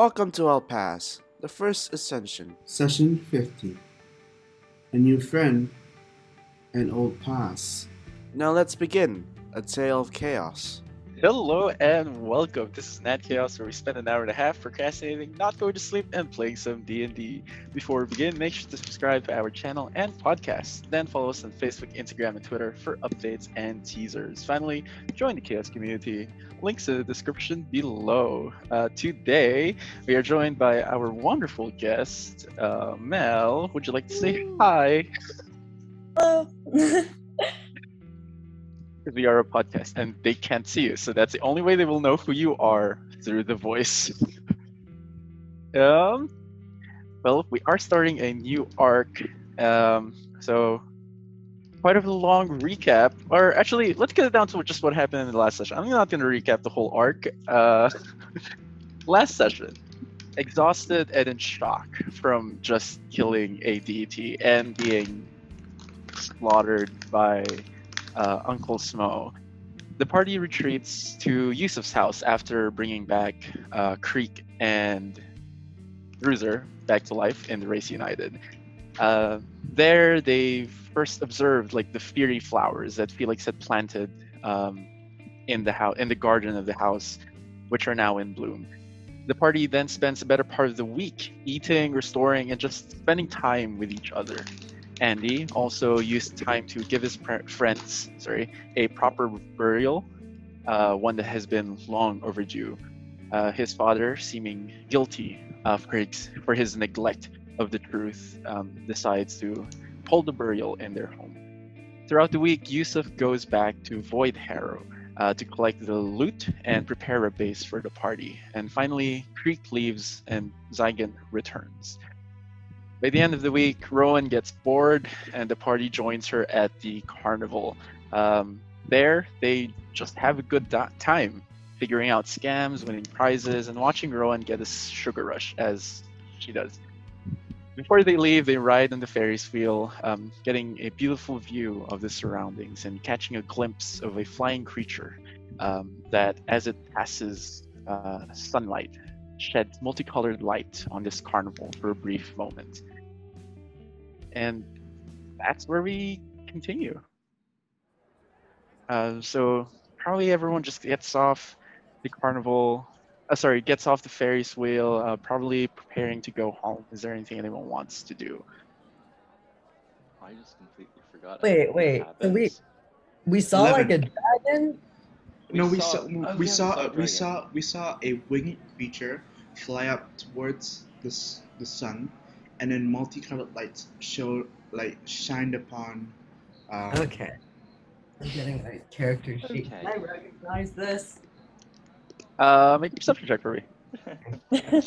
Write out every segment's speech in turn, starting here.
Welcome to El Pass, the first ascension. Session 50. A new friend, an old pass. Now let's begin a tale of chaos. Hello and welcome. This is Nat Chaos, where we spend an hour and a half procrastinating, not going to sleep, and playing some D&D. Before we begin, make sure to subscribe to our channel and podcast. Then follow us on Facebook, Instagram, and Twitter for updates and teasers. Finally, join the Chaos community. Links in the description below. Uh, today, we are joined by our wonderful guest, uh, Mel. Would you like to say hi? Hello. Because we are a podcast and they can't see you, so that's the only way they will know who you are through the voice. um, well, we are starting a new arc. Um, so quite a long recap, or actually, let's get it down to just what happened in the last session. I'm not going to recap the whole arc. Uh, last session, exhausted and in shock from just killing a deity and being slaughtered by uh, Uncle Smo. The party retreats to Yusuf's house after bringing back uh, Creek and Bruiser back to life in the Race United. Uh, there, they first observed like the fiery flowers that Felix had planted um, in the house, in the garden of the house, which are now in bloom. The party then spends a better part of the week eating, restoring, and just spending time with each other. Andy also used time to give his friends, sorry, a proper burial, uh, one that has been long overdue. Uh, his father, seeming guilty for, his, for his neglect of the truth, um, decides to hold the burial in their home. Throughout the week, Yusuf goes back to Void Harrow uh, to collect the loot and prepare a base for the party. And finally, Creek leaves and Zygon returns. By the end of the week, Rowan gets bored and the party joins her at the carnival. Um, there, they just have a good time figuring out scams, winning prizes, and watching Rowan get a sugar rush as she does. Before they leave, they ride on the Ferris wheel, um, getting a beautiful view of the surroundings and catching a glimpse of a flying creature um, that, as it passes uh, sunlight, sheds multicolored light on this carnival for a brief moment. And that's where we continue. Uh, so probably everyone just gets off the carnival. Uh, sorry, gets off the Ferris wheel. Uh, probably preparing to go home. Is there anything anyone wants to do? I just completely forgot. Wait, wait, we- We saw like a Eleven. Dragon. no, we saw- saw, oh, we yeah, saw, saw a we saw, we saw a winged creature fly up towards the the sun, and then multicolored lights show like shined upon. Uh, Okay. I'm getting my character sheet. Okay. I recognize this? Uh, make a perception check for me.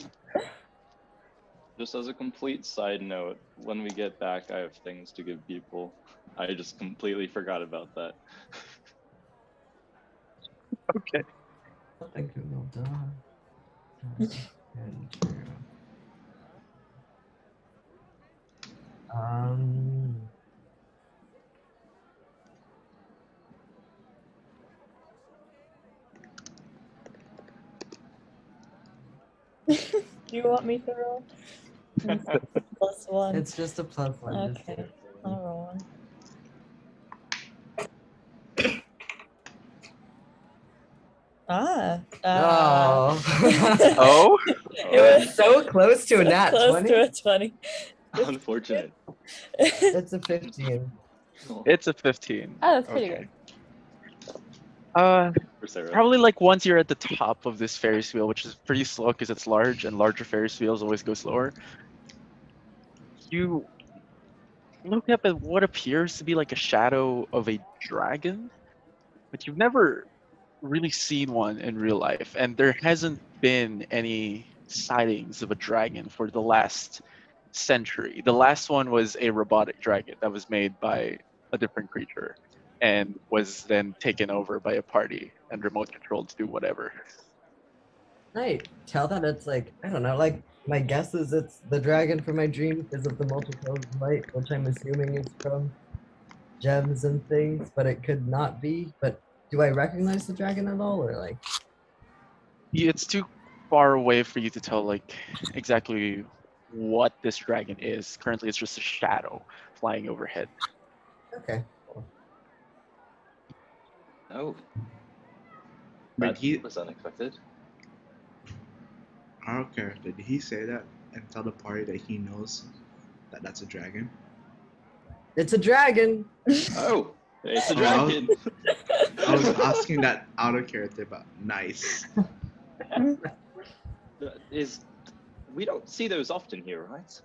Just as a complete side note, when we get back, I have things to give people. I just completely forgot about that. Okay. I Google dog. And true. Um. Do you want me to roll? Plus one. It's just a plus one. Okay. I'll roll one. Ah. ah. Oh. Oh, it was so close to a so nat close 20. to a 20. Unfortunate. It's a 15. it's a 15. Oh, that's pretty Okay. Uh, probably like once you're at the top of this Ferris wheel, which is pretty slow because it's large, and larger Ferris wheels always go slower. You look up at what appears to be like a shadow of a dragon, but you've never really seen one in real life, and there hasn't been any sightings of a dragon for the last century. The last one was a robotic dragon that was made by a different creature and was then taken over by a party and remote controlled to do whatever. I tell that it's like, I don't know, like, my guess is it's the dragon from my dream because of the multicolored light, which I'm assuming is from gems and things, but it could not be. But do I recognize the dragon at all, or like? Yeah, It's too far away for you to tell like exactly what this dragon is. Currently, it's just a shadow flying overhead. Okay. Oh, But that he, was unexpected. I don't care. Did he say that and tell the party that he knows that that's a dragon? It's a dragon. Oh, it's a dragon. I was asking that out of character, but nice. Is we don't see those often here, right?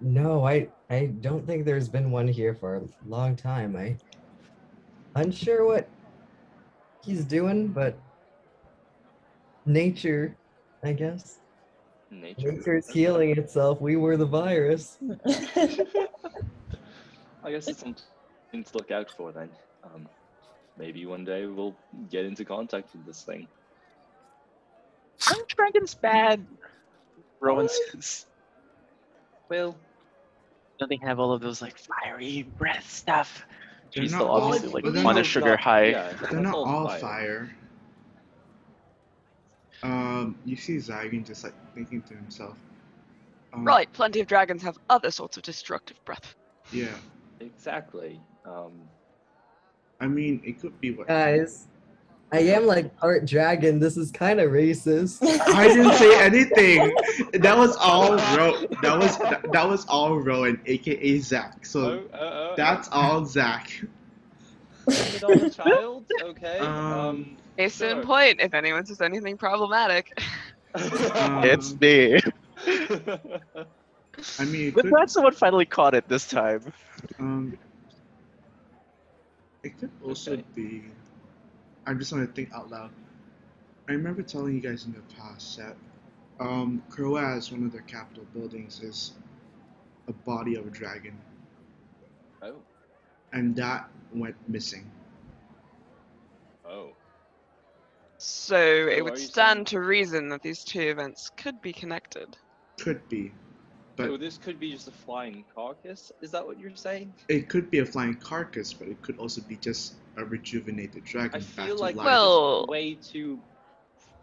No, I I don't think there's been one here for a long time. I unsure what he's doing, but nature, I guess. Nature. Nature's healing itself. We were the virus. I guess it's something to look out for then. Um, maybe one day we'll get into contact with this thing. Aren't dragons bad? Rowan says. Well, Don't they have all of those like fiery breath stuff? They're She's not still all- obviously like but they're on a not- sugar high. Yeah, They're not all fire. fire. Um, you see Zygon just like thinking to himself. Um, Right, plenty of dragons have other sorts of destructive breath. Yeah. Exactly. Um, I mean, it could be what. Guys, I am like part dragon. This is kind of racist. I didn't say anything. That was all Ro. That was that, that was all Rowan, aka Zach. So oh, oh, oh, that's all Zach. blame it on the child. Okay. Um, Um, Case in point, if anyone says anything problematic. Um, It's me. I mean, But could, glad someone finally caught it this time. um, it could also Okay. be. I'm just want to think out loud. I remember telling you guys in the past that um, Croaz, one of their capital buildings, is a body of a dragon, oh. and that went missing. Oh. So it So would stand saying- to reason that these two events could be connected. Could be, but so this could be just a flying carcass. Is that what you're saying? it could be a flying carcass, but it could also be just a rejuvenated dragon. I feel like life. Well- way too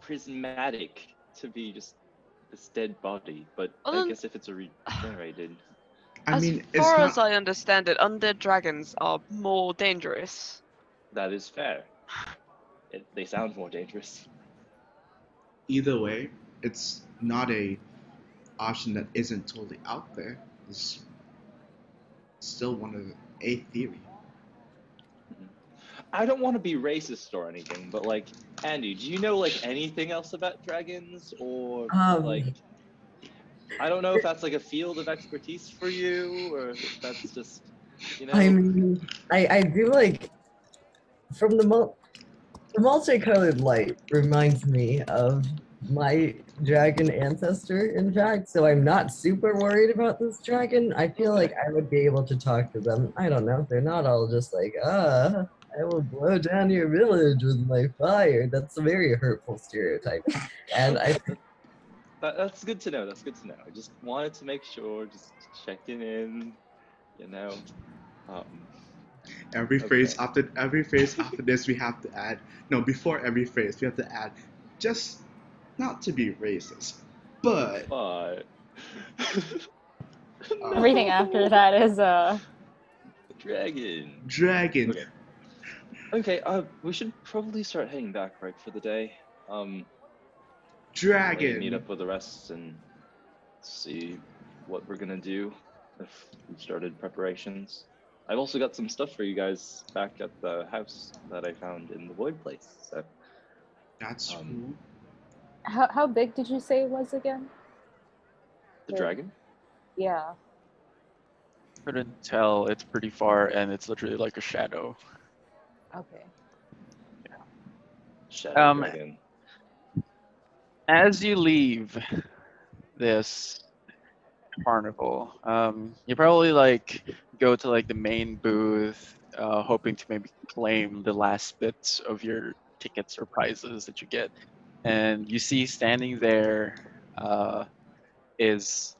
prismatic to be just this dead body. But I Um, guess if it's a regenerated, I as mean, it's far not. as I understand it, undead dragons are more dangerous. that is fair. It, they sound more dangerous. either way, it's not a option that isn't totally out there is still one of a theory. I don't want to be racist or anything, but like, Andy, do you know like anything else about dragons or Um, like? I don't know if that's like a field of expertise for you, or if that's just, you know. I mean, I I do like from the mul- the multicolored light reminds me of my dragon ancestor. In fact, so I'm not super worried about this dragon. I feel like I would be able to talk to them. I don't know. They're not all just like ah. I will blow down your village with my fire. That's a very hurtful stereotype. And I That, that's good to know. That's good to know. I just wanted to make sure, just checking in, you know. Um, Every phrase after every phrase after this, we have to add. No, before every phrase, we have to add. Just not to be racist, but but uh, Everything after that is uh dragon. dragon. Okay. Okay, uh, we should probably start heading back, right, for the day. Um, maybe Dragon. meet up with the rest and see what we're gonna do if we started preparations. I've also got some stuff for you guys back at the house that I found in the void place. So That's Um, cool. How how big did you say it was again? the Yeah. dragon. Yeah. Couldn't tell. It's pretty far, and it's literally like a shadow. Okay. Yeah. Shadow Um, dragon. As you leave this carnival, um, you probably like go to like the main booth, uh, hoping to maybe claim the last bits of your tickets or prizes that you get, and you see standing there uh, is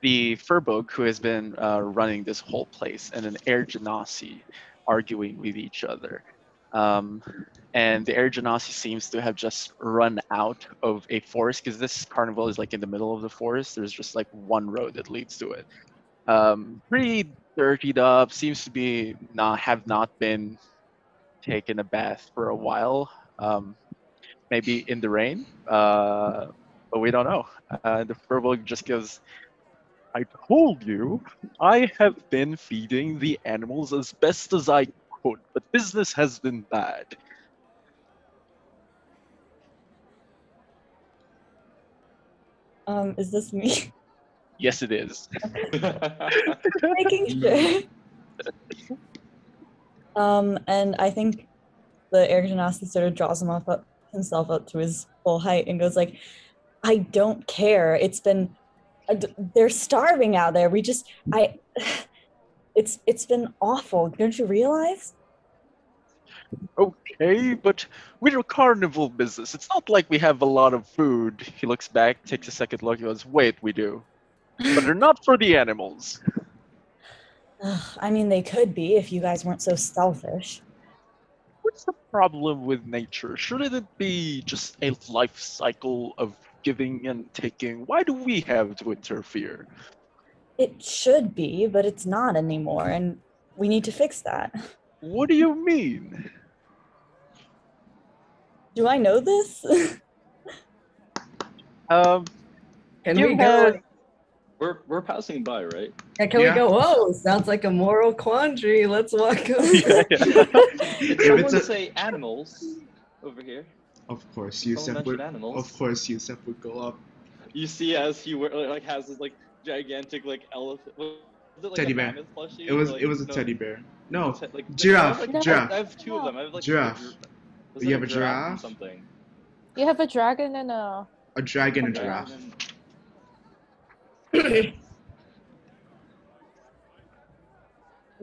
the Furbolg who has been uh, running this whole place, and an Air Genasi arguing with each other. Um, and the air genasi seems to have just run out of a forest because this carnival is like in the middle of the forest. There's just like one road that leads to it. Um, pretty dirtied up. Seems to be not have not been taken a bath for a while. Um, maybe in the rain, uh, but we don't know. Uh, the Furbolg just goes. I told you, I have been feeding the animals as best as I could, but business has been bad. Um, is this me? Yes, it is. Making sure. um, and I think the air genasi sort of draws him off up, himself up to his full height and goes like, "I don't care. It's been, uh, they're starving out there. We just, I, it's it's been awful. Don't you realize?" Okay, but we're a carnival business. It's not like we have a lot of food. He looks back, takes a second look, he goes, Wait, we do. But they're not for the animals. I mean, they could be if you guys weren't so selfish. What's the problem with nature? Shouldn't it be just a life cycle of giving and taking? Why do we have to interfere? It should be, but it's not anymore, and we need to fix that. What do you mean? Do I know this? Um, Can You we had- go? We're we're passing by, right? Yeah, can Yeah. we go? Whoa, sounds like a moral quandary. Let's walk over. yeah, yeah. Did If someone it's a- say animals over here? Of course, Someone Yusuf mentioned would. animals. Of course, Yusuf would go up. You see, as he wear, like has this like gigantic like elephant. Was it like Teddy bear. plushie? It was. Like, It was a no, teddy bear. No, te- like, giraffe, like, giraffe. I have two of them. I have like Giraffe. A, You have a or giraffe? Something. You have a dragon and a. a dragon and Okay. giraffe.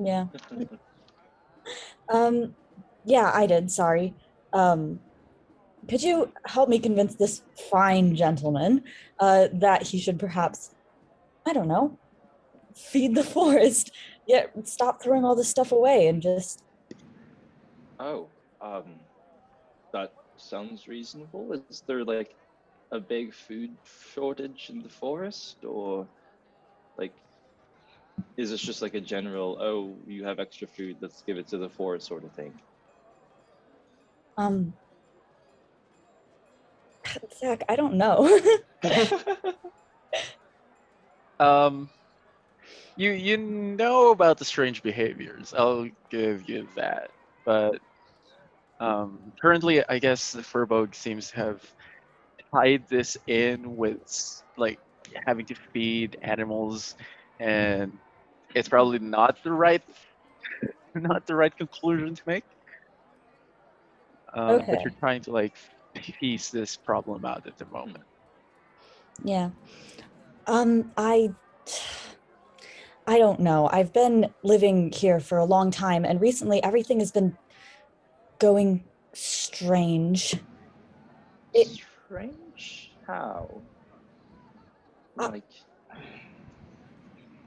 yeah. Um, yeah, I did. Sorry. Um, could you help me convince this fine gentleman uh, that he should perhaps, I don't know, feed the forest? Yet stop throwing all this stuff away and just. Oh, um, that sounds reasonable. Is there like a big food shortage in the forest, or like, is this just like a general? Oh, you have extra food. Let's give it to the forest, sort of thing. Um, Zach, I don't know. Um, you you know about the strange behaviors. I'll give you that. But um, currently, I guess the Furbolg seems to have tied this in with like having to feed animals, and it's probably not the right not the right conclusion to make. Um, But you're trying to like piece this problem out at the moment. Yeah. Um, I I don't know. I've been living here for a long time and recently everything has been going strange. It- Strange? How? Uh, Like,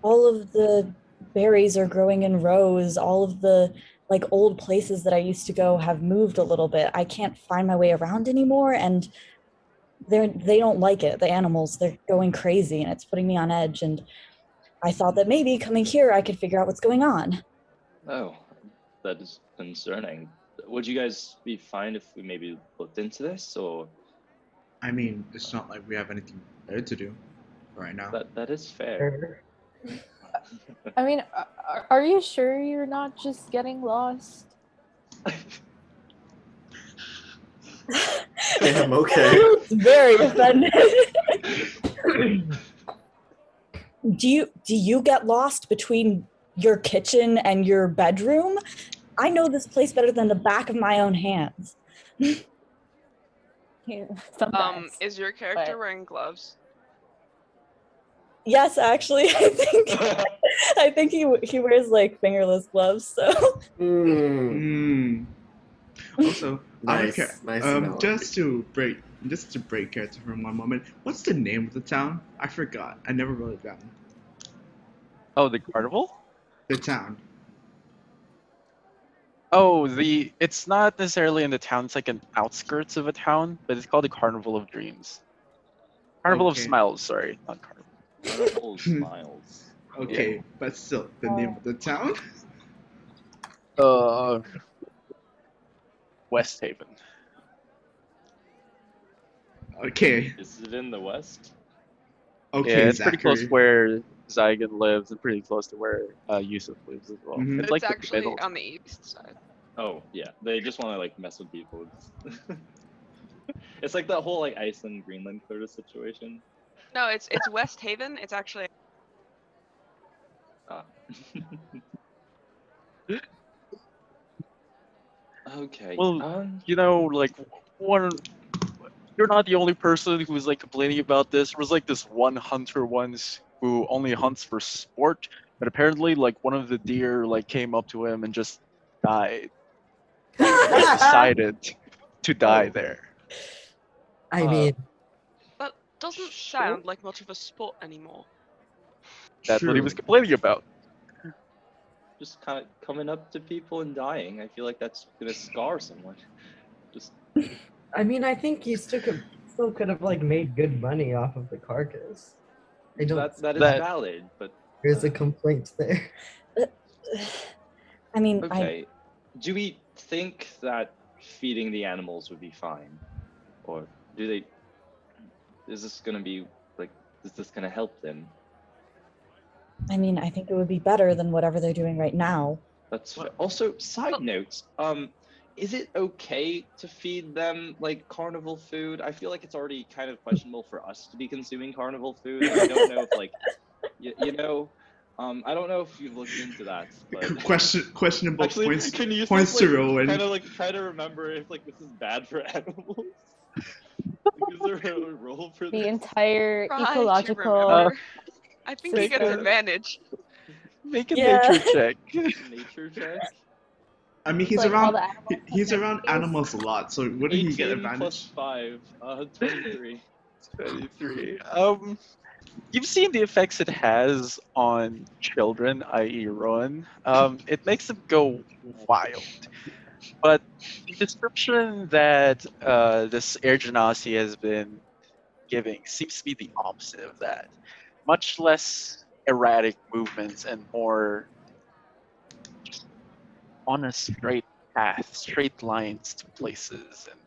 All of the berries are growing in rows. All of the like old places that I used to go have moved a little bit. I can't find my way around anymore and they're they don't like it. The animals, they're going crazy and it's putting me on edge and I thought that maybe coming here I could figure out what's going on. oh, that is concerning. Would you guys be fine if we maybe looked into this, or I mean, it's not like we have anything better to do right now. that that is fair? I mean, are, are you sure you're not just getting lost? Damn, okay. It's very offended. do you do you get lost between your kitchen and your bedroom? I know this place better than the back of my own hands. Um, is your character but- wearing gloves? Yes, actually, I think I think he he wears like fingerless gloves. So Mm. Also, nice, care. nice Um, just to break, just to break character for one moment. What's the name of the town? I forgot. I never wrote it down. Oh, the carnival? The town. Oh, the it's not necessarily in the town. It's like an outskirts of a town, but it's called the Carnival of Dreams. Carnival Okay. of Smiles. Sorry, not Carnival. Carnival smiles. Okay, but still, the name of the town. Uh, West Haven. Okay, Is it in the west? okay, yeah, it's pretty close Zachary. where Zygon lives, and pretty close to where uh, Yusuf lives as well. Mhm. It's It's, like actually middle. on the east side. Oh yeah, they just want to like mess with people. It's, it's like that whole like Iceland Greenland sort of situation. No, it's it's West Haven. It's actually Ah. okay. Well, um, you know, like one. You're not the only person who's like complaining about this. There was like this one hunter once who only hunts for sport, but apparently like one of the deer like came up to him and just died. Just decided to die there. I Uh, mean, that doesn't Sure. sound like much of a sport anymore. That's what he was complaining about. just kind of coming up to people and dying. I feel like that's gonna scar someone. Just I mean, I think you still could still could have like made good money off of the carcass. I don't. that that is that- valid, but There's a complaint there. I mean, I okay. Do we think that feeding the animals would be fine, or do they? Is this gonna be like? Is this gonna help them? I mean, I think it would be better than whatever they're doing right now. That's fa- also side Well- notes. Um, is it okay to feed them like carnival food? I feel like it's already kind of questionable for us to be consuming carnival food. I don't know if like, you, you know, um, I don't know if you've looked into that, but Question, questionable actually, points. can you points just, to like, Rowan. Kind of like try to remember if like this is bad for animals. like, is there a role for The this? entire Try ecological. remember. I think he gets System. advantage. Make a Yeah. nature check. Nature check. I mean, he's like, around. animals he- He's around names. animals a lot, so wouldn't he get 18 plus advantage? five, uh, twenty-three. 23. Um, you've seen the effects it has on children, i.e., Rowan. Um, it makes them go wild. But the description that uh, this Air Genasi has been giving seems to be the opposite of that. Much less erratic movements and more on a straight path, straight lines to places. And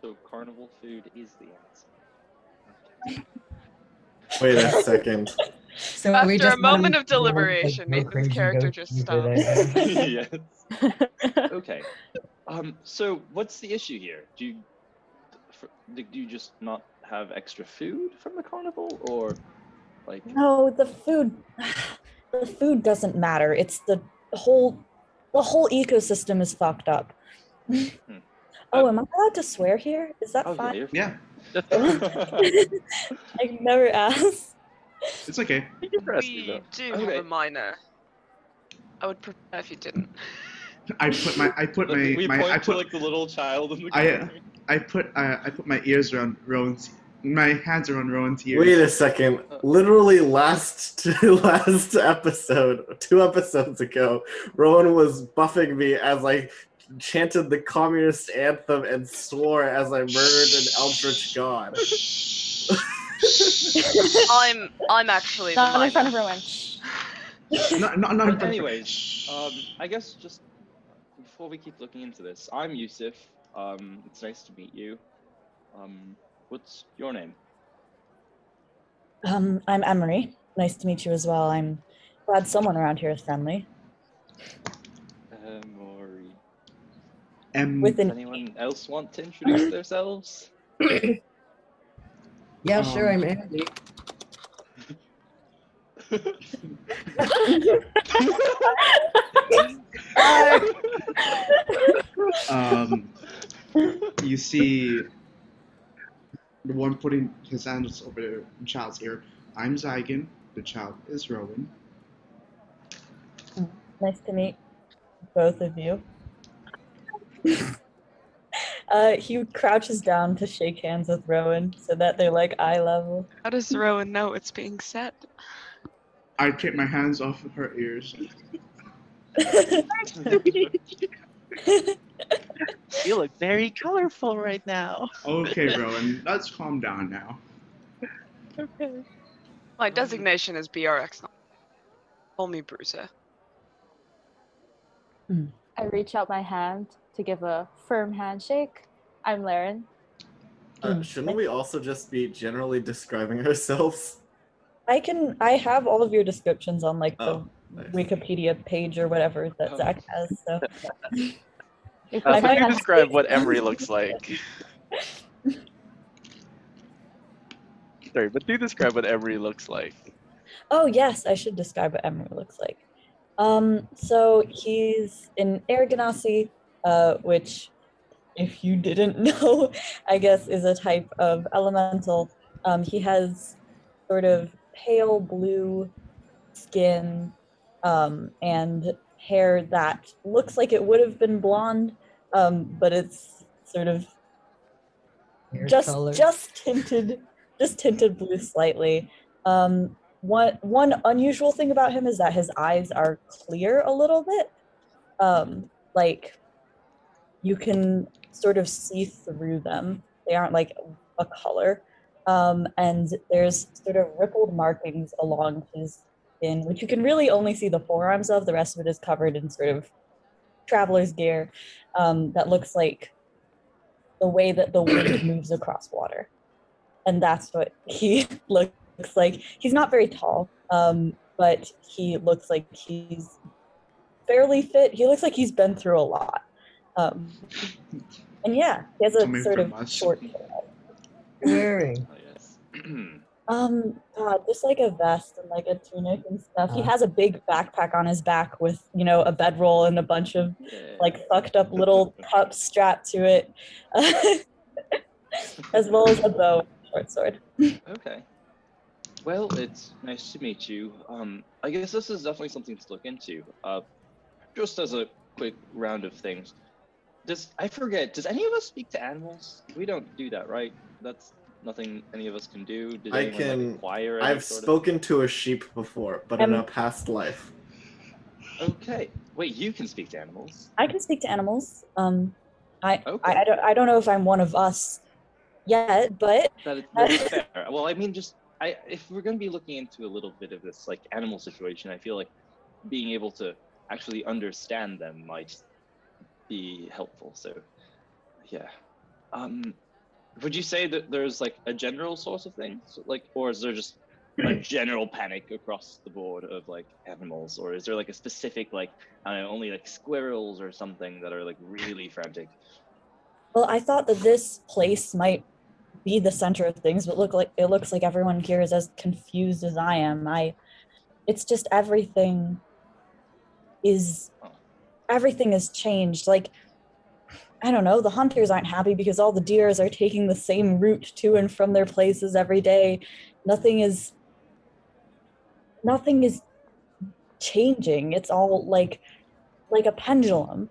So carnival food is the answer. Wait a second. So After we a just moment of deliberation, like, Nathan's character just stupid, stopped. I guess. yes. Okay. Um. So what's the issue here? Do you for, do you just not have extra food from the carnival, or like? No, the food the food doesn't matter. It's the whole the whole ecosystem is fucked up. oh, am I allowed to swear here? Is that Oh fine? Yeah, I never asked. it's okay. you can ask me We do Okay. have a minor. I would prefer if you didn't. I put my I put my, we my point I to put like the little child in the I, uh, corner. I put uh, I put my ears around Rowan's my hands around Rowan's ears. Wait a second. Literally last last episode, two episodes ago, Rowan was buffing me as I chanted the communist anthem and swore as I murdered an Eldritch god. I'm I'm actually the Not in front of minor. everyone. Shh. not, not, not But anyways, um, I guess just before we keep looking into this, I'm Yusuf. Um, it's nice to meet you. Um, what's your name? Um, I'm Emery. Nice to meet you as well. I'm glad someone around here is friendly. Emery. M- With an anyone else want to introduce themselves? Yeah, sure, Um, I'm Andy. um, you see the one putting his hands over the child's ear. I'm Zygon. The child is Rowan. Nice to meet both of you. uh, he crouches down to shake hands with Rowan so that they're like eye level. How does Rowan know it's being said? I take my hands off of her ears. you look very colorful right now. Okay, Rowan, let's calm down now. Okay. My designation is BRX. Call me Bruiser. I reach out my hand to give a firm handshake. I'm Laren. Uh, shouldn't we also just be generally describing ourselves? I can. I have all of your descriptions on like the Oh, nice. Wikipedia page or whatever that Oh. Zach has. So You Uh, could how do you describe what Emery looks like? Sorry, but do describe what Emery looks like. Oh yes, I should describe what Emery looks like. Um, so he's in Air Genasi, uh, which, if you didn't know, I guess is a type of elemental. Um, he has sort of pale blue skin um, and hair that looks like it would have been blonde, um, but it's sort of Hair just color. just tinted just tinted blue slightly um one one unusual thing about him is that his eyes are clear a little bit um like you can sort of see through them they aren't like a color um and there's sort of rippled markings along his skin which you can really only see the forearms of the rest of it is covered in sort of traveler's gear um that looks like the way that the wind moves across water. And that's what he looks like. He's not very tall, um, but he looks like he's fairly fit. He looks like he's been through a lot. Um, and yeah, he has a Coming sort of us. short wearing. Oh, yes. Um, God, just like a vest and like a tunic and stuff. He Uh. has a big backpack on his back with, you know, a bedroll and a bunch of like fucked up little cups strapped to it, as well as a bow, and a short sword. Okay. Well, it's nice to meet you. Um, I guess this is definitely something to look into. Uh, just as a quick round of things, does I forget? Does any of us speak to animals? We don't do that, right? That's nothing any of us can do. Did I anyone, like, can- acquire I've sort of- spoken to a sheep before, but in Um, a past life. Okay. Wait, you can speak to animals. I can speak to animals. Um, I, Okay. I, I don't I don't know if I'm one of us yet, but That is that's fair. Well, I mean, just I if we're going to be looking into a little bit of this like animal situation, I feel like being able to actually understand them might be helpful. So, yeah. Um, would you say that there's like a general source of things, like, or is there just a general panic across the board of like animals, or is there like a specific like I don't know, only like squirrels or something that are like really frantic? well, I thought that this place might be the center of things, but look like it looks like everyone here is as confused as I am. I, it's just everything is everything has changed. Like I don't know, the hunters aren't happy because all the deers are taking the same route to and from their places every day. Nothing is nothing is changing. It's all like like a pendulum.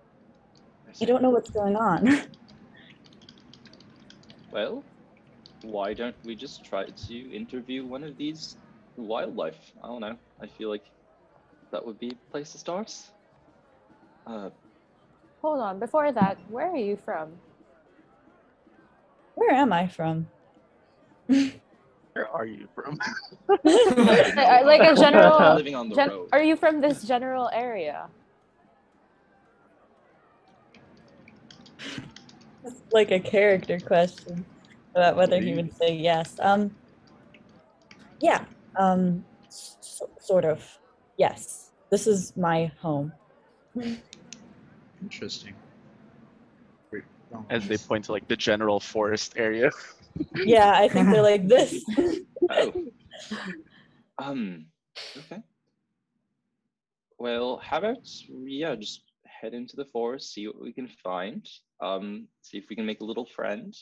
You don't know what's going on. Well, why don't we just try to interview one of these wildlife? I don't know. I feel like that would be a place to start. Uh, Hold on. Before that, where are you from? Where am I from? Where are you from? Like a general. living on the gen- road. are you from this general area? It's like a character question about whether he would say yes. Um, yeah, um, s- sort of. Yes, this is my home. Interesting. Wait, As they point to like the general forest area. Yeah, I think they're like this. Oh. Um. Okay. Well, how about yeah, just head into the forest, see what we can find. Um, see if we can make a little friend.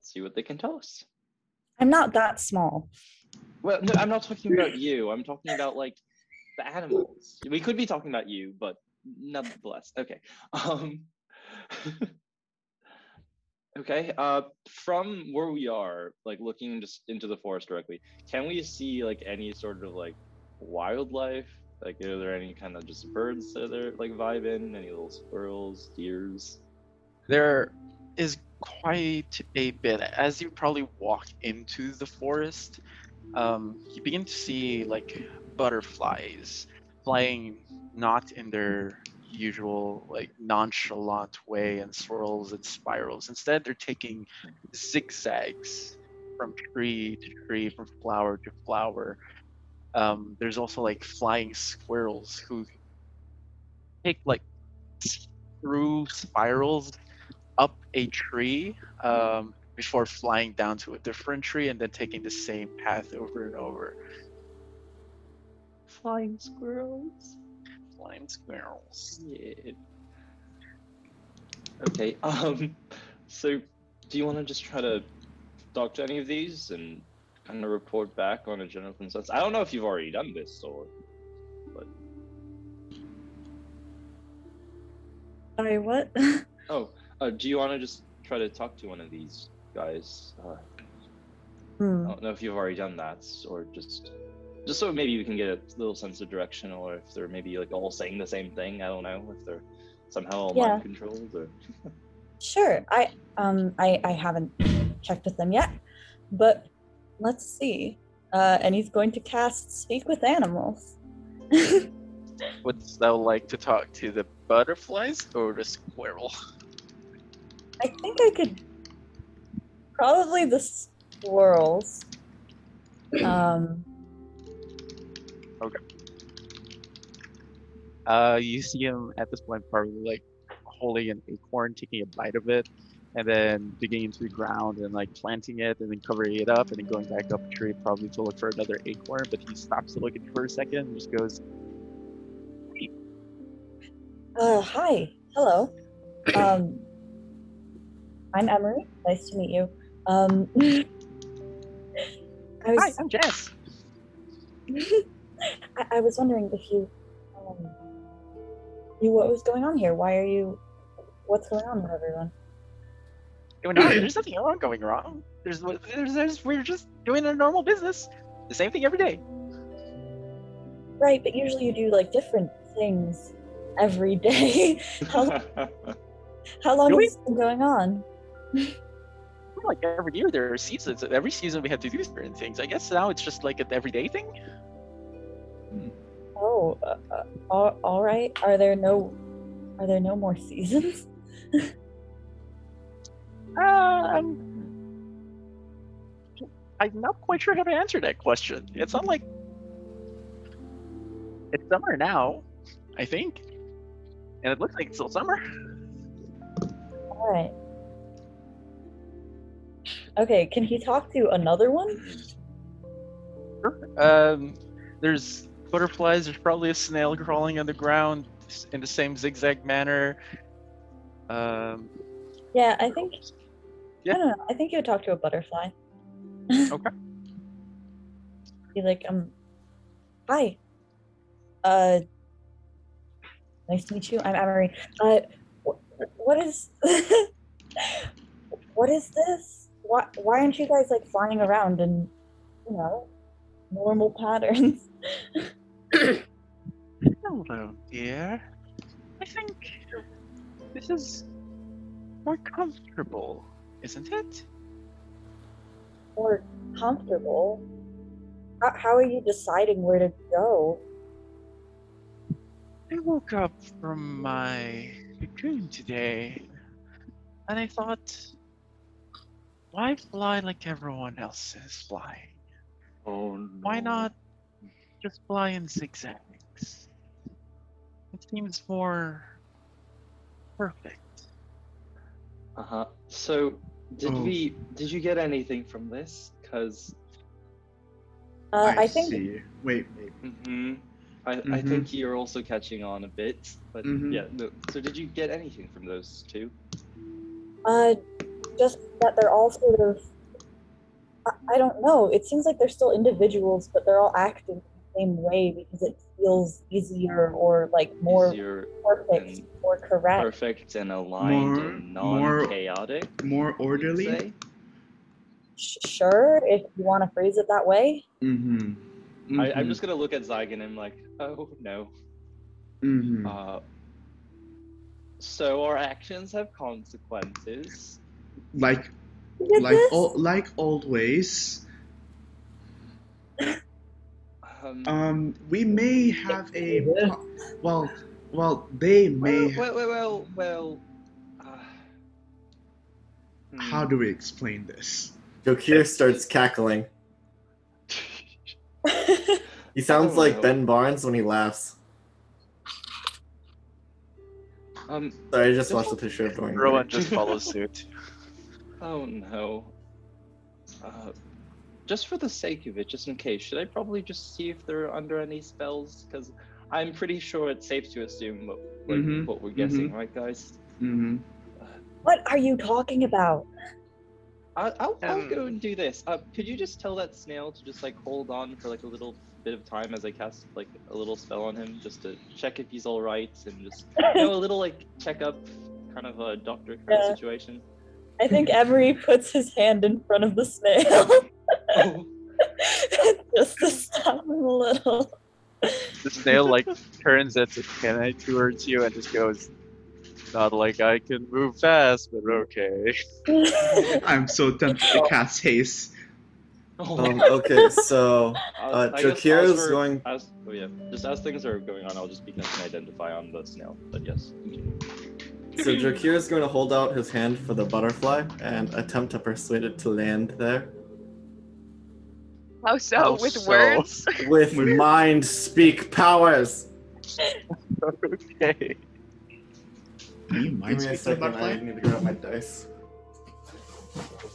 See what they can tell us. I'm not that small. Well, no, I'm not talking about you. I'm talking about like the animals. We could be talking about you, but nonetheless. Okay. Um. okay. Uh, from where we are, like looking just into the forest directly, can we see like any sort of like wildlife Like, are there any kind of just birds that are like vibing? Any little squirrels, deers? There is quite a bit. As you probably walk into the forest, um, you begin to see like butterflies flying not in their usual like nonchalant way and swirls and spirals. Instead, they're taking zigzags from tree to tree, from flower to flower. Um, there's also like flying squirrels who take like through spirals up a tree um, before flying down to a different tree and then taking the same path over and over. Flying squirrels. Flying squirrels. Yeah. Okay. Um. So, do you want to just try to talk to any of these and kind of report back on a general consensus? I don't know if you've already done this or, but Sorry, what? oh, uh, do you want to just try to talk to one of these guys? Uh, Hmm. I don't know if you've already done that or just. Just so maybe we can get a little sense of direction, or if they're maybe like all saying the same thing. I don't know if they're somehow all Yeah. mind controlled or. Sure. I um I I haven't checked with them yet, but let's see. Uh, and he's going to cast Speak with Animals. Would thou like to talk to the butterflies or the squirrel? I think I could probably the squirrels. Um, Uh, you see him at this point probably like holding an acorn, taking a bite of it, and then digging into the ground and like planting it and then covering it up and then going back up a tree probably to look for another acorn. But he stops to look at you for a second and just goes, uh, hi, hello. Um, I'm Emery. Nice to meet you. Um, I was "Hi, I'm Jess." I, I was wondering if you um, knew what was going on here. Why are you? What's going on with everyone? There's nothing wrong going wrong. There's, there's, there's, we're just doing our normal business. The same thing every day. Right, but usually you do like different things every day. how, how long has this been going on? Like every year, there are seasons. Every season, we have to do certain things. I guess now it's just like an everyday thing. Oh, uh, uh, all, all right. Are there no, are there no more seasons? Um, I'm not quite sure how to answer that question. It's not like it's summer now, I think, and it looks like it's still summer. All right. Okay, can he talk to another one? Um, there's butterflies. There's probably a snail crawling on the ground in the same zigzag manner. Um, Yeah, I think. Yeah. I don't know. I think you would talk to a butterfly. Okay. Be like, um, hi. Uh, nice to meet you. I'm Emery. Uh, wh- what is, what is this? Why, why aren't you guys like flying around in, you know, normal patterns? hello, dear. I think this is more comfortable, isn't it? More comfortable? How, how are you deciding where to go? I woke up from my cocoon today, and I thought, why fly like everyone else is flying? oh no. Why not just fly in zigzags? It seems more perfect. Uh huh. So, did Oh. we? Did you get anything from this? Cause. Uh, I, think see. Wait, wait. hmm I, I Mhm. think you're also catching on a bit, but Mhm. yeah. No, so did you get anything from those two? Uh, just that they're all sort of. I, I don't know. It seems like they're still individuals, but they're all acting the same way because it feels easier or like more Easier, perfect and or correct. perfect, and aligned, More- and non-chaotic. More you'd orderly. sure, if you want to phrase it that way. Mm-hmm. I, I'm just gonna look at Zygon and I'm like, oh no. hmm Uh, so our actions have consequences. like like this? o- like always. Um, Um, we may have a well, well, they may. well, well, well, well, well. Uh, How hmm. do we explain this? Jokir starts cackling. He sounds like no. Ben Barnes when he laughs. Um. Sorry, I just watched a picture of Dorian. Rowan just follows suit. Oh no. Uh, just for the sake of it, just in case, should I probably just see if they're under any spells? Because I'm pretty sure it's safe to assume what, like, Mhm, what we're guessing, right, guys? Mm-hmm. what are you talking about? I, I'll, I'll Um, go and do this. Uh, could you just tell that snail to just like hold on for like a little bit of time as I cast like a little spell on him, just to check if he's all right and just you know a little like checkup kind of a doctor kind Yeah. of situation. I think Emery puts his hand in front of the snail just to stop him a little. The snail like turns its antennae towards you and just goes, "Not like I can move fast, but okay." I'm so tempted to cast haste. oh. Um, okay, so I'll- uh, I guess Jokir as is going- As, oh yeah, just as things are going on, I'll just begin to identify on the snail. But yes. so Jokir is going to hold out his hand for the butterfly and attempt to persuade it to land there How so? How With so? words? with mind speak powers. okay. You Give mind me a second. I need to grab my dice.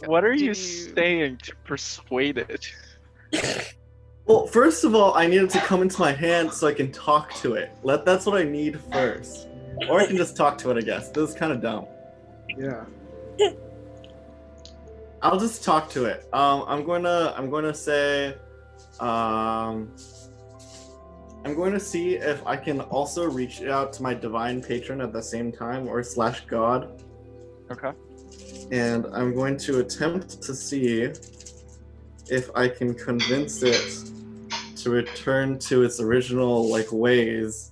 What are you you- saying to persuade it? Well, first of all, I need it to come into my hand so I can talk to it. Let that's what I need first. Or I can just talk to it, I guess. This is kind of dumb. Yeah. I'll just talk to it. Um, I'm going to I'm to say, um, I'm going to see if I can also reach out to my divine patron at the same time, or slash god, Okay. and I'm going to attempt to see if I can convince it to return to its original like ways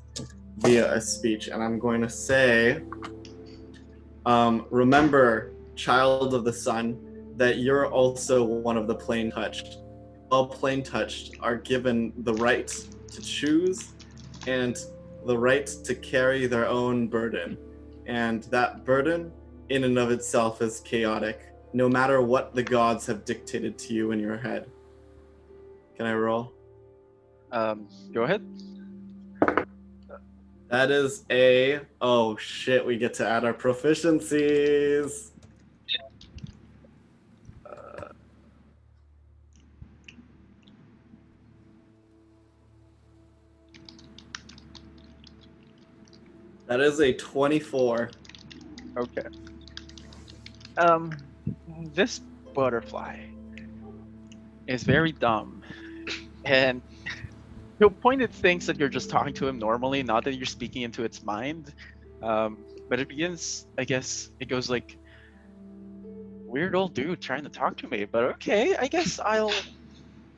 via a speech. And I'm going to say, um, remember, child of the sun, that you're also one of the plane touched. All plane touched are given the right to choose and the right to carry their own burden. And that burden, in and of itself, is chaotic, no matter what the gods have dictated to you in your head. Can I roll? Um, go ahead. That is a. Oh shit, we get to add our proficiencies. That is a 24. Okay. Um, this butterfly is very dumb, and he'll point at things that you're just talking to him normally, not that you're speaking into its mind. Um, but it begins, I guess, it goes like, weird old dude trying to talk to me, but okay, I guess I'll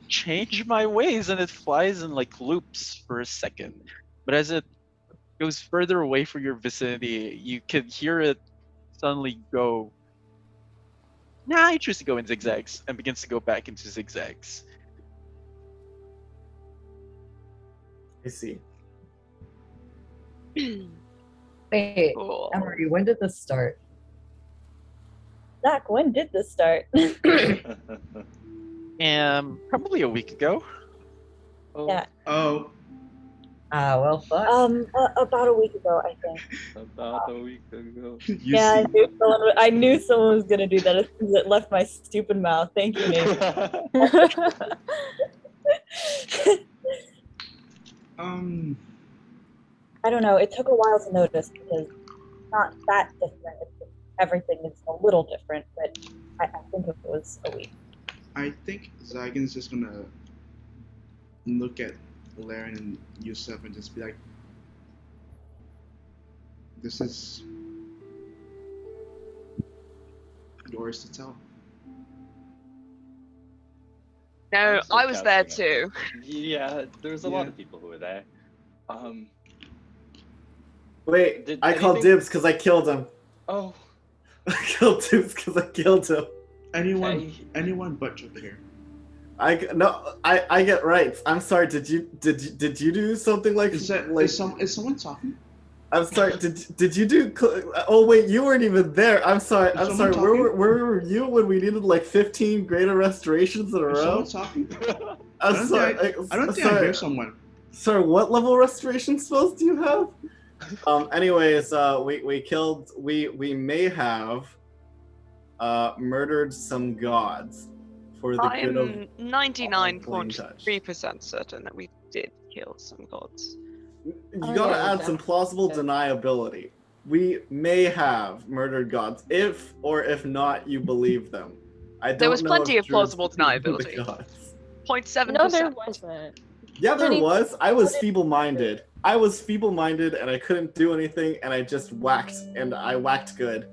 change my ways, and it flies in like loops for a second. But as it goes further away from your vicinity, you can hear it suddenly go. Nah, I choose to go in zigzags and begins to go back into zigzags. I see. Wait, Cool. Emery, when did this start? Zach, when did this start? Um, probably a week ago. oh, Yeah. Oh, Ah, well, fuck. um, uh, about a week ago, I think. About a week ago. you yeah, I knew, someone, wa- I knew someone was gonna do that as soon as it left my stupid mouth. Thank you, Nate. Um, I don't know. It took a while to notice because it's not that different. It's everything is a little different, but I, I think it was a week. I think Zygon's just gonna look at Laren and Yusuf and just be like, "This is yours to tell." No, I'm still I was there counting too. Yeah, there was a lot of people who were there. Um. Wait, Did I called anything- dibs because I killed him. Oh. I killed dibs because I killed him. Anyone, Hey. anyone but Triple here. I g- no, I I get rights. I'm sorry. Did you did you, did you do something like Is that like? is some is someone talking? I'm sorry. Did did you do? Oh wait, you weren't even there. I'm sorry. Is I'm sorry. someone Where were, where were you when we needed like 15 greater restorations in a Is row? someone talking? I'm I sorry. think I don't think I hear someone. Sir, what level restoration spells do you have? um. Anyways, uh, we we killed. We we may have, uh, murdered some gods, for the good of. I'm 99.3% certain that we did kill some gods. You Oh, gotta yeah, add some plausible Yeah. deniability. We may have murdered gods, if or if not, you believe them. I don't There was know plenty if of plausible Druids believe the deniability. gods. 0.7%. No, there wasn't. Yeah, there Pretty- was. I was feeble-minded. I was feeble-minded, and I couldn't do anything, and I just whacked, and I whacked good.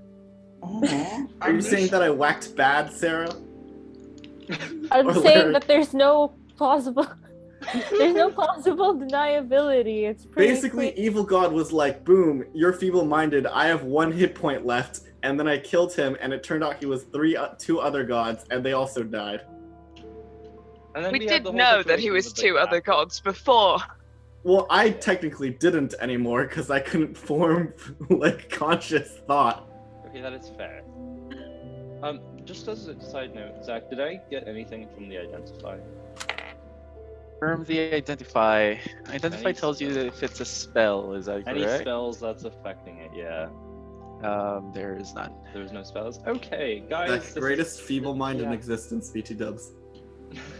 Aw, Are you saying that I whacked bad, Sarah? I'm Or saying Larry. that there's no plausible. there's no plausible deniability. It's pretty Basically, clear. Evil God was like, "Boom, you're feeble-minded. I have one hit point left." And then I killed him, and it turned out he was three, uh, two other gods, and they also died. And then We had did know that he was two cat. other gods before. Well, I technically didn't anymore because I couldn't form like conscious thought. Okay, that is fair. Um, just as a side note, Zach, did I get anything from the identify? Confirm the identify. Identify Any tells you spell. if it's a spell. Is that Any correct? spells that's affecting it? Yeah. Um, there is none. There's no spells. Okay, guys. The this is- greatest feeble mind in yeah. existence, BT Dubs.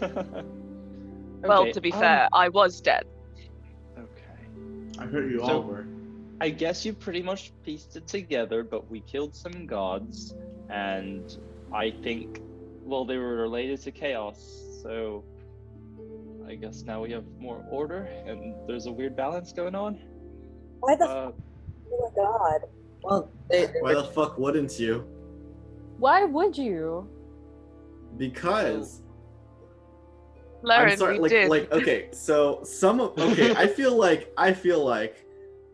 well, Okay, to be um, fair, I was dead. Okay. I heard you So- all were. I guess you pretty much pieced it together, but we killed some gods, and I think, well, they were related to chaos, so I guess now we have more order, and there's a weird balance going on. Why the Uh, oh my god? Well, they, they Why the fuck wouldn't you? Why would you? Because Laren, I'm sorry, we like, did. like, okay, so some of, okay, I feel like, I feel like,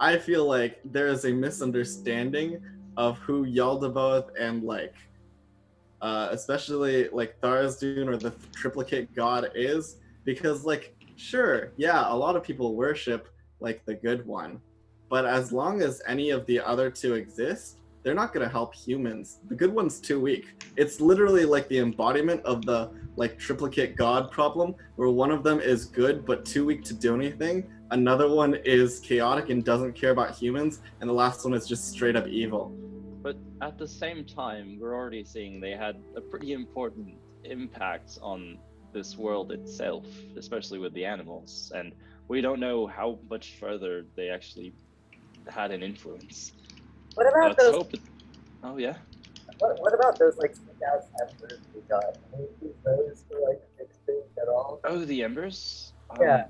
I feel like there is a misunderstanding of who Yaldabaoth and like, uh, especially like Tharizdun or the triplicate god is, because like, sure, yeah, a lot of people worship like the good one, but as long as any of the other two exist, they're not gonna help humans. The good one's too weak. It's literally like the embodiment of the like triplicate god problem where one of them is good but too weak to do anything another one is chaotic and doesn't care about humans and the last one is just straight up evil but at the same time, we're already seeing they had a pretty important impact on this world itself, especially with the animals, and we don't know how much further they actually had an influence. What about Let's those? It... Oh yeah. What, what about those like out embers we got? We those like fix things at all? Oh, the embers. Um, Yeah.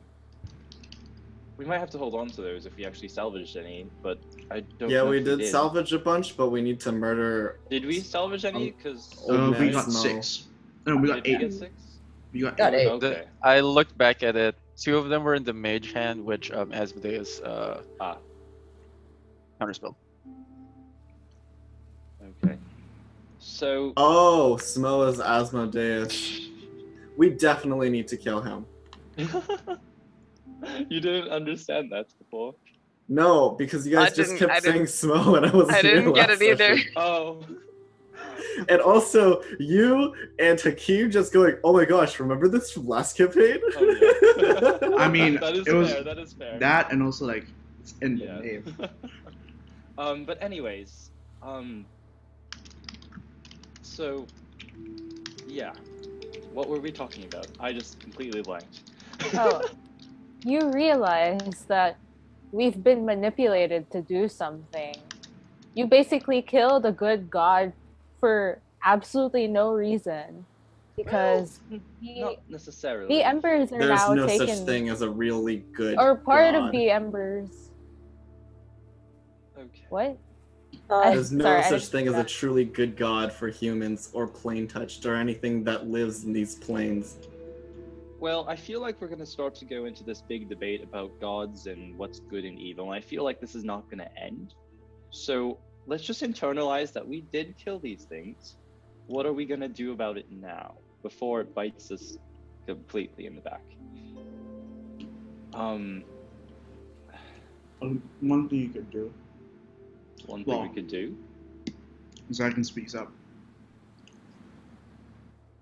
We might have to hold on to those if we actually salvaged any, but I don't. yeah know we if did salvage a bunch but we need to murder Did we salvage any? Um, Because Old Uh, we got smell. six. No, we got did we eight. get six? We got Got eight. eight. Okay. I looked back at it. Two of them were in the mage hand, which um, Asmodeus uh, Ah. counterspell. Okay. So oh smoa's asmodeus we definitely need to kill him you didn't understand that before. no because you guys I just didn't- I kept saying didn't- smo and i was I didn't get it either. Oh. and also you and hakeem just going oh my gosh remember this from last campaign Oh, yeah. I mean, that is it was fair. That is fair. That and also like it's in the Yeah. name. um, but anyways, um, so yeah, what were we talking about? I just completely blanked. Oh, you realize that we've been manipulated to do something. You basically killed a good god for absolutely no reason because he, Not necessarily. the embers are now. there's now no taken such thing as a really good or part god. of the embers. Okay. What? Uh, There's no Sorry, such thing as a truly good god for humans or plane touched or anything that lives in these planes. Well, I feel like we're going to start to go into this big debate about gods and what's good and evil. And I feel like this is not going to end. So let's just internalize that we did kill these things. What are we going to do about it now before it bites us completely in the back? Um, One thing you could do one thing Well- we could do. is I can speak up.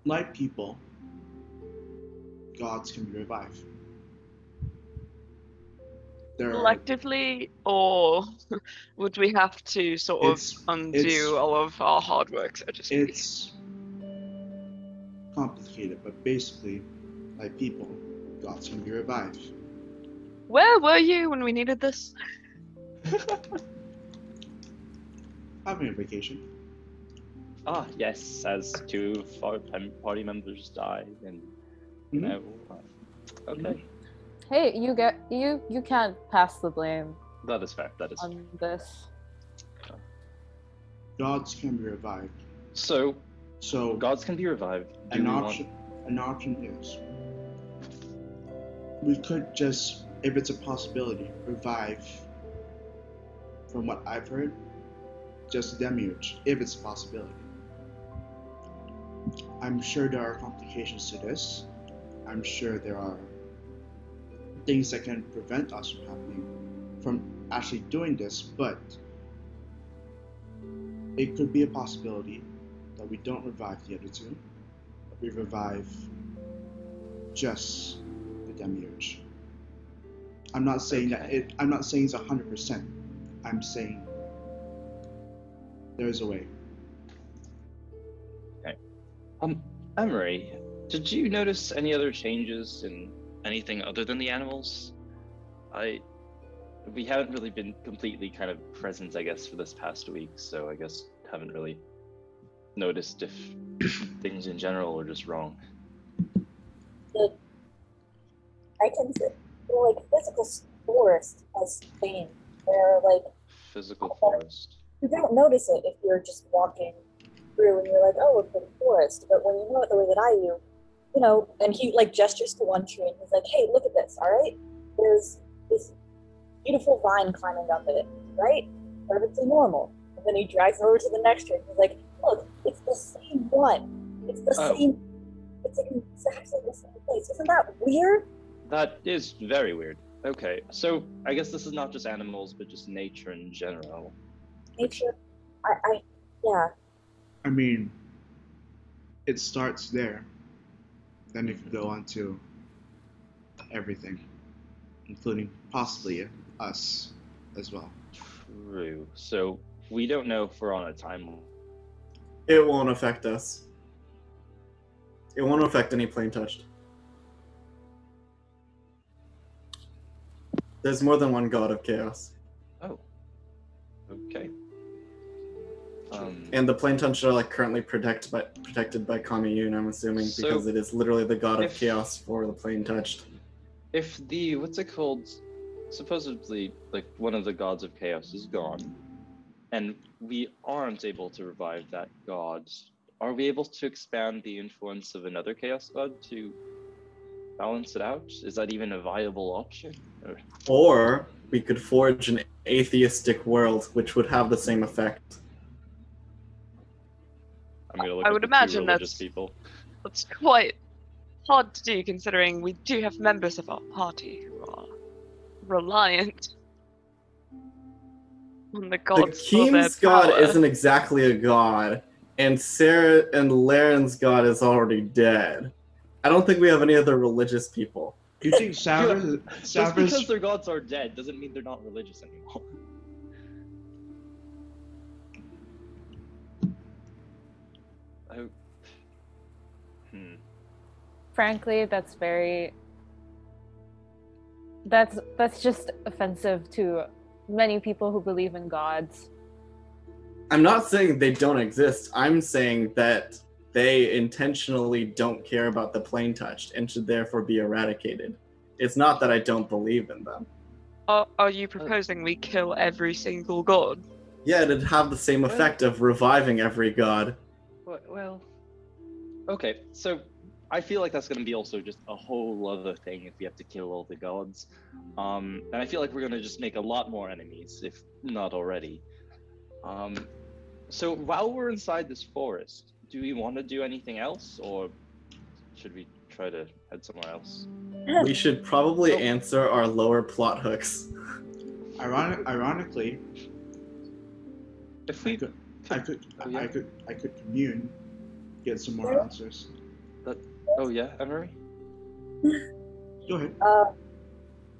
Like people, gods can be revived. There are, Collectively, or would we have to sort of undo all of our hard work, so to speak? it's complicated, but basically, like people, gods can be revived. Where were you when we needed this? Having a vacation. Ah, yes, as two of our party members died, and you Mhm. know. uh, Okay, Hey, you get you you can't pass the blame that is fair. That is on this. Gods can be revived. so. So Gods can be revived. Do an we want- option an option is we could just if it's a possibility revive from what i've heard just demiurge if it's a possibility i'm sure there are complications to this i'm sure there are things that can prevent us from happening from actually doing this but it could be a possibility that we don't revive the other two we revive just the demiurge. I'm not saying that it. I'm not saying it's hundred percent. I'm saying there's a way. Okay. Um, Emery, did you notice any other changes in anything other than the animals? I, we haven't really been completely kind of present, I guess, for this past week, so I guess haven't really noticed if things in general are just wrong. items that like physical forest has changed. They're like Physical forest. you don't notice it if you're just walking through and you're like, oh, a pretty forest. But when you know it the way that I do, you know, and he like gestures to one tree and he's like, hey, look at this, all right? There's this beautiful vine climbing up it, right? Perfectly normal. And then he drags it over to the next tree and he's like, look, it's the same one. It's the Oh. same, it's exactly the same place. Isn't that weird? That is very weird. Okay, so I guess this is not just animals, but just nature in general. Nature, I, I, yeah. I mean, it starts there. Then it could go mm-hmm. on to everything, including possibly us as well. True. So we don't know if we're on a timeline. It won't affect us. It won't affect any plane touched. There's more than one god of chaos. Oh. Okay. Um, And the plane touched are like currently protected by protected by Kamiyun, I'm assuming, So- because it is literally the god of chaos for the plane touched. if the what's it called? Supposedly, like one of the gods of chaos is gone, and we aren't able to revive that god. Are we able to expand the influence of another chaos god to balance it out? Is that even a viable option? Or- Or we could forge an atheistic world which would have the same effect. I'm gonna look I at would the two imagine religious that's- people. That's quite hard to do considering we do have members of our party who are reliant on the The gods for their king's god power. isn't exactly a god, and Sarah and Laren's god is already dead. I don't think we have any other religious people. Do you think Savras? Just because their gods are dead doesn't mean they're not religious anymore. Hmm. Frankly, that's very that's that's just offensive to many people who believe in gods. I'm not saying they don't exist. I'm saying that they intentionally don't care about the plane touched and should therefore be eradicated. It's not that I don't believe in them. Are, are you proposing we kill every single god? Yeah, it'd have the same effect of reviving every god. Well, well. Okay, so I feel like that's gonna be also just a whole other thing if we have to kill all the gods. Um, and I feel like we're gonna just make a lot more enemies, if not already. Um, so while we're inside this forest, do we want to do anything else, or should we try to head somewhere else? We should probably So- answer our lower plot hooks. Ironic, ironically, If I we could, I could, Oh. I could, I could commune, get some more answers. Oh yeah, Emery. Go ahead. Uh,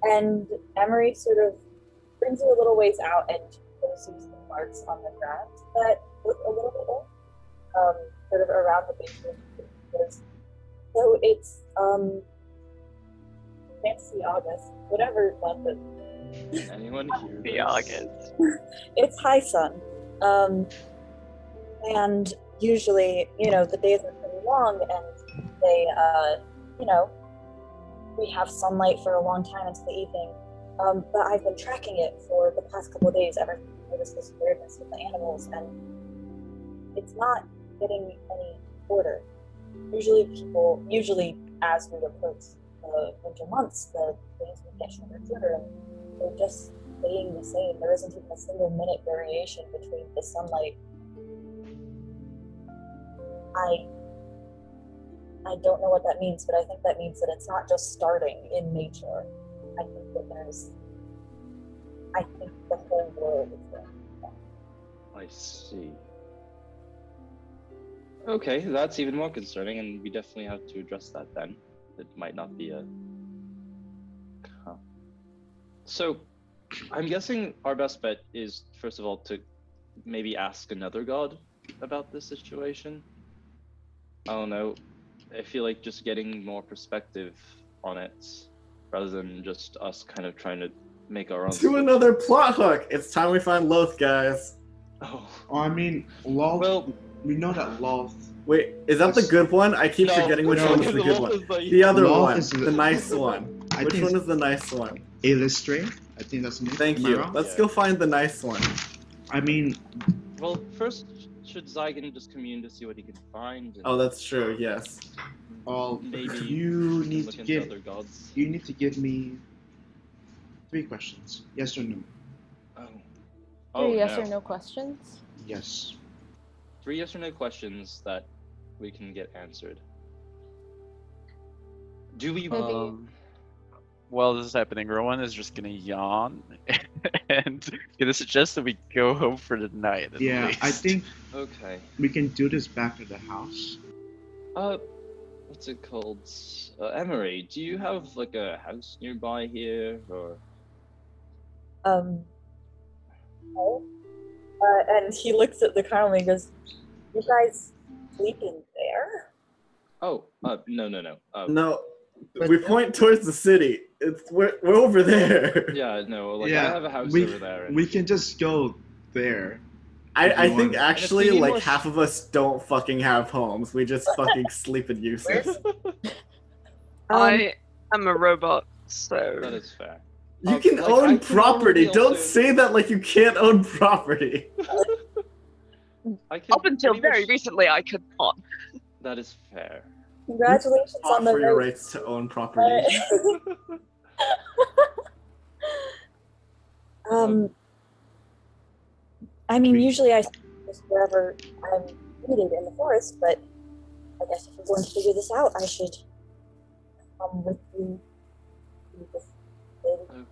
and Emery sort of brings you a little ways out and shows you some marks on the ground that look a little bit old, um, sort of around the basement. So it's um, fancy August, whatever month it Anyone here? The August. it's high sun. Um, and usually, you know, the days are pretty long and they, uh, you know, we have sunlight for a long time into the evening. Um, but I've been tracking it for the past couple days ever since I noticed this weirdness with the animals, and it's not getting any shorter. Usually, people, usually as we approach the winter months, the days would get shorter and shorter, and they're just staying the same. There isn't even a single minute variation between the sunlight. I I don't know what that means, but I think that means that it's not just starting in nature. I think that there's I think the whole world is going. I see. Okay, that's even more concerning, and we definitely have to address that then. It might not be a. Huh. So, I'm guessing our best bet is, first of all, to maybe ask another god about this situation. I don't know. I feel like just getting more perspective on it rather than just us kind of trying to make our own. To another plot hook. It's time we find Lolth, guys. Oh. I mean, Lolth. Well, we know that Lolth. Wait, is that the good one? I keep No, forgetting which no, one is the the good one. the- The other Lolth one, the- the nice one. I Which one it's is the nice one? Eilistraee. I think that's the name. Thank Am you. Let's Yeah. go find the nice one. I mean, Well, first, should Zygon just commune to see what he can find? and Oh, that's true. Yes. all Maybe you need look to into give other gods. you need to give me three questions. Yes or no? Oh. Three Oh, yes no. or no questions. Yes. Three yes or no questions that we can get answered. Do we? Maybe- Um, while this is happening, Rowan is just gonna yawn and gonna suggest that we go home for the night. at Yeah, I think Okay. we can do this back at the house. Uh, what's it called? Uh, Emery, do you have like a house nearby here, or? Um no. Uh, and he looks at the car and he goes, You guys sleeping there? Oh, uh, no, no, no. Uh, No, we point towards the city. It's we're, we're over there. Yeah, no. Like I have a house we- over there. and- We can just go there. I, I think want. actually And if we need like more- half of us don't fucking have homes. We just fucking sleep in uses. Um, I am a robot, so That is fair. You Uh, can like, own can property. already Don't also- say that like you can't own property. I can up until very much- recently I could not. That is fair. Congratulations on the Offer your rights to own property. Um, I mean, We- usually I just wherever I'm needed in the forest, but I guess if we're going to figure this out, I should come with you. to this thing.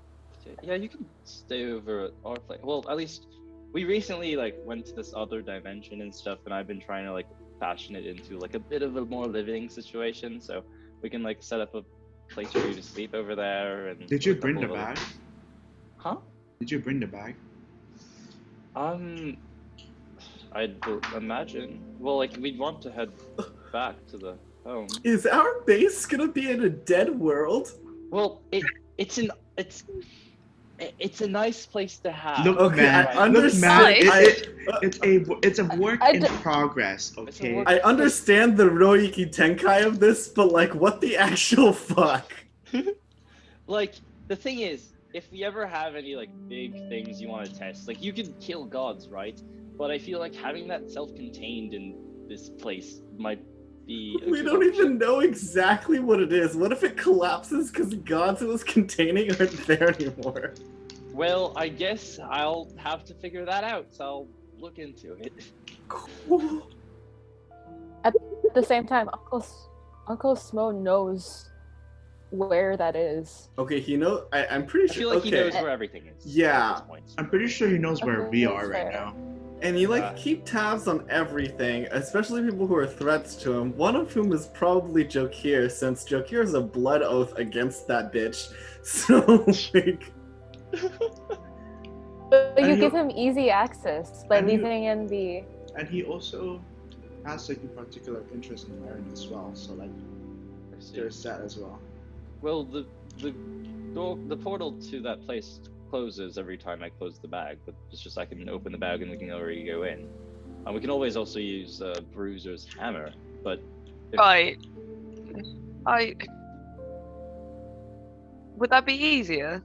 Okay, Yeah, you can stay over at our place. Well, at least we recently like went to this other dimension and stuff, and I've been trying to like fashion it into like a bit of a more living situation. So we can like set up a place for you to sleep over there. And Did you a bring the couple of bag? Huh? Did you bring the bag? Um, I'd b- imagine. Well, like we'd want to head back to the home. Is our base gonna be in a dead world? Well, it it's an it's it's a nice place to have. Look, Okay, man. I Look, understand. man. It, it, it's a it's a work I in d- progress. Okay. I understand the Roiki Tenkai of this, but like, what the actual fuck? like the thing is if we ever have any like big things you want to test like you can kill gods right but i feel like having that self-contained in this place might be. We don't option. even know exactly what it is. What if it collapses because gods it was containing aren't there anymore? Well, I guess I'll have to figure that out. So I'll look into it. Cool. At the same time, Uncle S- Uncle Smo knows where that is. Okay, he know. I, I'm pretty I sure. feel like okay, he knows where everything is. Yeah. At this point. I'm pretty sure he knows where Okay, we are right fair. now. and he like Yeah. keep tabs on everything, especially people who are threats to him. One of whom is probably Jokir, since Jokir is a blood oath against that bitch. So like, But And you he- give him easy access by and he- leaving in the. And he also has like a particular interest in Laren as well. So like I see. there's that as well. Well, the the door, the portal to that place closes every time I close the bag, but it's just I can open the bag and we can already go in. And we can always also use uh, Bruiser's hammer, but if- Right. I. Would that be easier?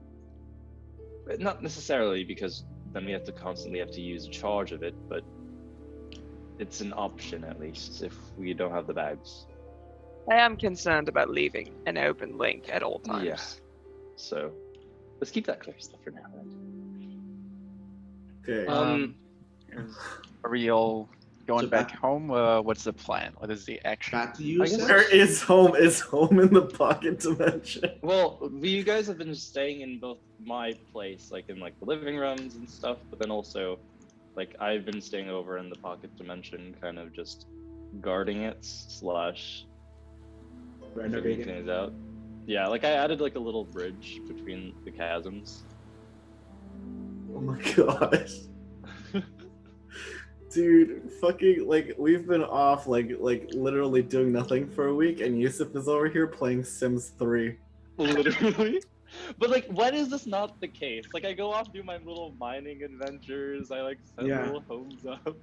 not necessarily because then we have to constantly have to use a charge of it, but it's an option at least if we don't have the bags. I am concerned about leaving an open link at all times. Yeah. So let's keep that clear stuff for now. Then. okay. Um, Are we all going So back back- home? Uh, what's the plan? What is the action? Back to you, I guess- Seth? Where is home? Is home in the pocket dimension? Well, you guys have been staying in both my place, like in like the living rooms and stuff, but then also, like I've been staying over in the pocket dimension, kind of just guarding it slash figuring Renovating. things out. Yeah, like I added like a little bridge between the chasms. Oh my gosh. Dude, fucking like we've been off like like literally doing nothing for a week and Yusuf is over here playing Sims 3. Literally. But like, when is this not the case? Like, I go off do my little mining adventures. I like set Yeah. little homes up.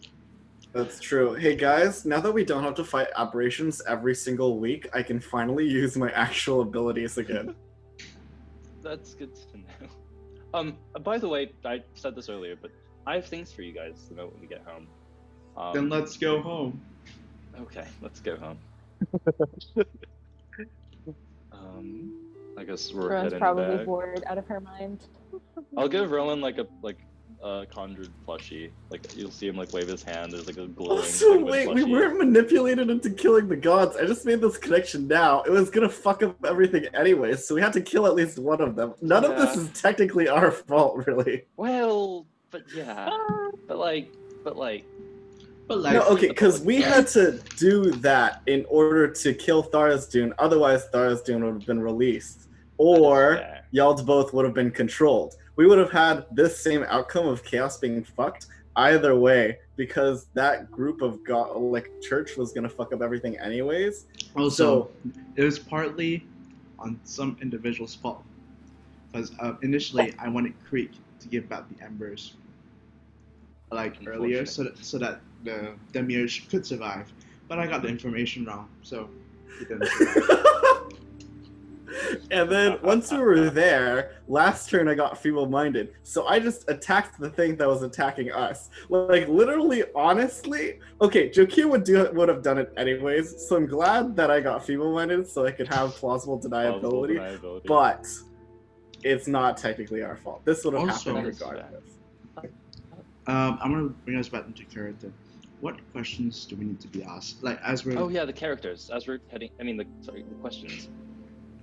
That's true. Hey guys, now that we don't have to fight aberrations every single week, I can finally use my actual abilities again. That's good to know. Um, by the way, I said this earlier, but I have things for you guys to know when we get home. Um, Then let's go home. Okay, let's go home. um, I guess we're Rowan's heading probably back. bored out of her mind. I'll give Rowan like a like a conjured plushie. Like you'll see him like wave his hand. There's like a glowing. Also, penguin wait, we weren't manipulated into killing the gods. I just made this connection now. It was gonna fuck up everything anyway, so we had to kill at least one of them. None of this is technically our fault, really. Well, but yeah, but like, but like, But like, no, okay, because we had to do that in order to kill Tharizdun. Otherwise, Tharizdun would have been released, or fair. y'all both would have been controlled. We would have had this same outcome of chaos being fucked either way, because that group of god, like church, was gonna fuck up everything anyways. also, it was partly on some individual's fault. Because uh, initially, I wanted Creek to give back the embers, like earlier, so that, so that the demiurge could survive. But I got the information wrong, so he didn't survive. And then once we were there, last turn I got feeble-minded, so I just attacked the thing that was attacking us. Like literally, honestly, okay, Jokir would do would have done it anyways. So I'm glad that I got feeble-minded, so I could have plausible Plausible deniability. deniability. But it's not technically our fault. This would have Also- happened That is fair. regardless. um, I'm gonna bring us back into character. What questions do we need to be asked? Like as we're Oh yeah, the characters. As we're heading, I mean, the sorry, the questions.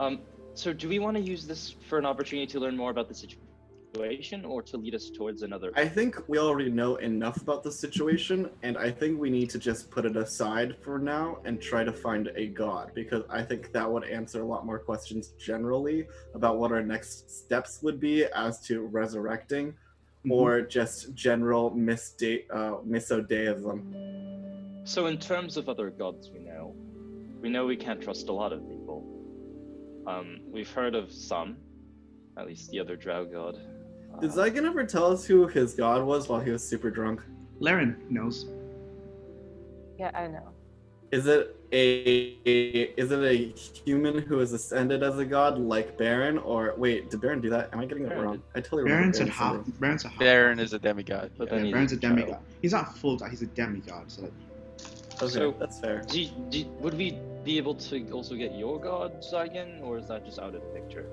Um, so do we want to use this for an opportunity to learn more about the situation, or to lead us towards another? I think we already know enough about the situation, and I think we need to just put it aside for now and try to find a god because I think that would answer a lot more questions generally about what our next steps would be as to resurrecting Mhm. or just general misda- uh, misodeism. So in terms of other gods we know, we know we can't trust a lot of people. Um, we've heard of some, at least the other drow god. Did Uh, Zygon ever tell us who his god was while he was super drunk? Laren knows. Yeah, I know. Is it a is it a human who is ascended as a god like Baron or wait did Baron do that? Am I getting it wrong? did. I totally remember Baron's a Baron half. Baron's a half. Baron is a demigod. But yeah. then Baron's a a demigod. He's not full god. He's a demigod. So Okay, So- that's fair. Do, do, would we be able to also get your god, Zygon, or is that just out of the picture?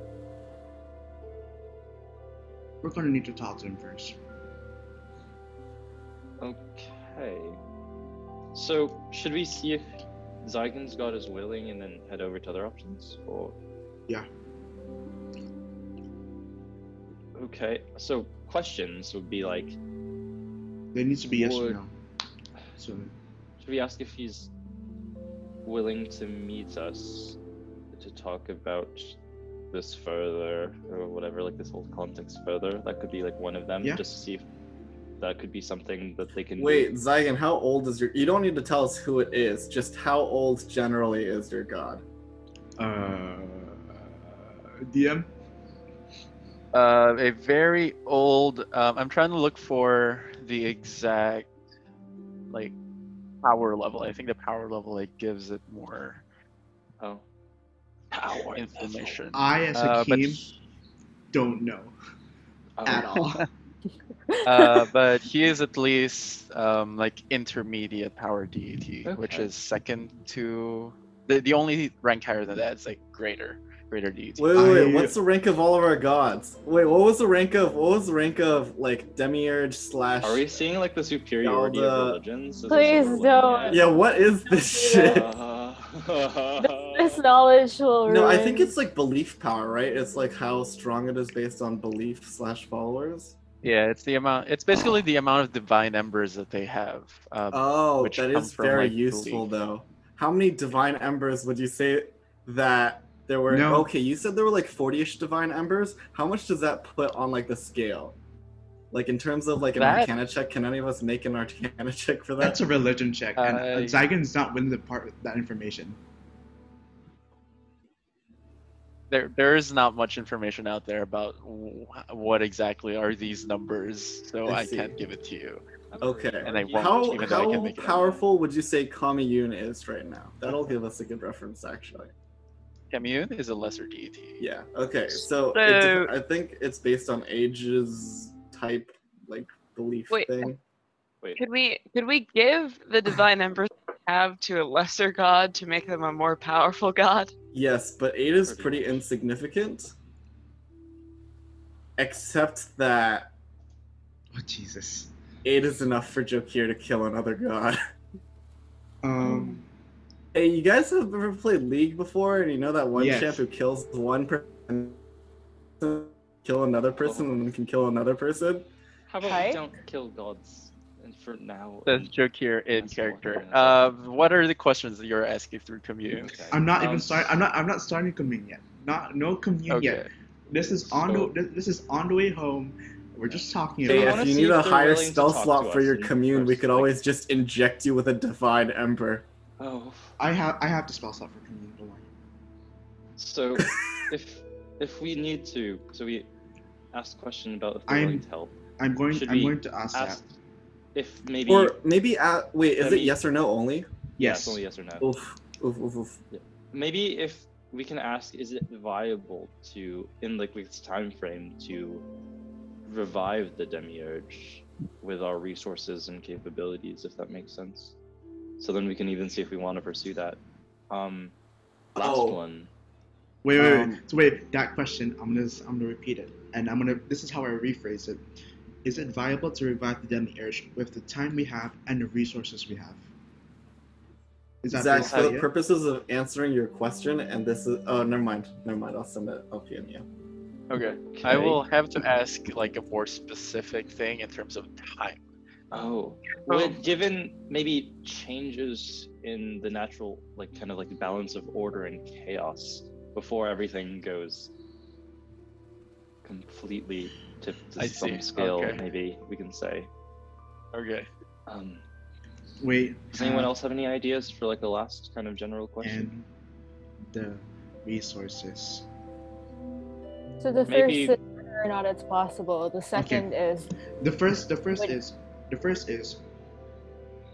We're gonna need to talk to him first. Okay. So, should we see if Zygon's god is willing and then head over to other options? Or. Yeah. Okay, so questions would be like There needs to be yes or no. So Should we ask if he's willing to meet us to talk about this further or whatever, like this whole context further? That could be like one of them, Yeah. just to see if that could be something that they can Wait, do. Zygon, how old is your? You don't need to tell us who it is. Just how old generally is your god? uh DM? Uh, a very old. Um, I'm trying to look for the exact like power level. I think the power level like gives it more Oh. Power information. I as Uh, a but team don't know Oh. at all. uh, but he is at least um, like intermediate power deity, which is second to the, the only rank higher than that is like greater greater deity. Wait, wait, wait. I- What's the rank of all of our gods? Wait, what was the rank of? What was the rank of like demiurge slash? Are we seeing like the superiority the- of religions? Is Please don't. at? Yeah, what is this shit? Uh, This knowledge will Ruin. No, I think it's like belief power, right? It's like how strong it is based on belief slash followers. Yeah, it's the amount. It's basically the amount of divine embers that they have. Um, Oh, which that from, very like, useful belief. though. How many divine embers would you say that there were? No. Okay, you said there were like 40ish divine embers. How much does that put on like the scale? Like in terms of like an That- arcana check, can any of us make an arcana check for that? That's a religion check, and Uh, Zygon's not willing to part with that information. there, there is not much information out there about wh- what exactly are these numbers, so I I, can't give it to you. Okay. And I won't, How, even though I can how make it powerful would you say Kamiyun is right now? That'll give us a good reference, actually. Kamiyun is a lesser deity. Yeah. Okay. So, So- it, I think it's based on ages, type, like belief Wait. thing. Wait, Could we could we give the divine embers have to a lesser god to make them a more powerful god? Yes, but eight is Pretty pretty insignificant. Except that Oh Jesus. eight is enough for Jokir to kill another god. Um. Hey, you guys have ever played League before, and you know that one Yes. champ who kills one person, kill another person, and then can kill another person? how about Okay. we don't kill gods and for now? That's and- joke here in character. Uh, what are the questions that you're asking through commune? Okay. I'm not even Um, starting. I'm not. I'm not starting commune yet. Not no commune Okay. yet. This is on So- the. This is on the way home. We're just talking about. wanna if you need a higher spell slot for your commune, we first, could like- always just inject you with a divine ember. Oh, I have. I have the spell slot for commune. Don't worry. so if if we need to, so we ask a question about if they're I'm- willing to help. I'm going. Should I'm going to ask, Ask that. if maybe Or maybe at wait, is Maybe- it yes or no only? yeah, Yes. it's only yes or no. Oof, oof, oof, oof. maybe if we can ask is it viable to in like this time frame to revive the demiurge with our resources and capabilities if that makes sense so then we can even see if we want to pursue that um last Oh. one Wait, wait, Um, wait. So wait, that question. I'm gonna. I'm gonna repeat it, and I'm gonna. This is how I rephrase it. Is it viable to revive the demiurge with the time we have and the resources we have? Is that Zach, for the it? purposes of answering your question, and this is oh, never mind, never mind. I'll send it. I'll PM you. Okay. I will have to ask like a more specific thing in terms of time. Oh Oh. would given maybe changes in the natural like kind of like balance of order and chaos before everything goes completely to, to I some see. scale Okay. maybe we can say Okay. um Wait. Does anyone uh, else have any ideas for like a last kind of general question? And the resources. So the Maybe- first is whether or not it's possible. The second is The first. The first Wait. is. The first is.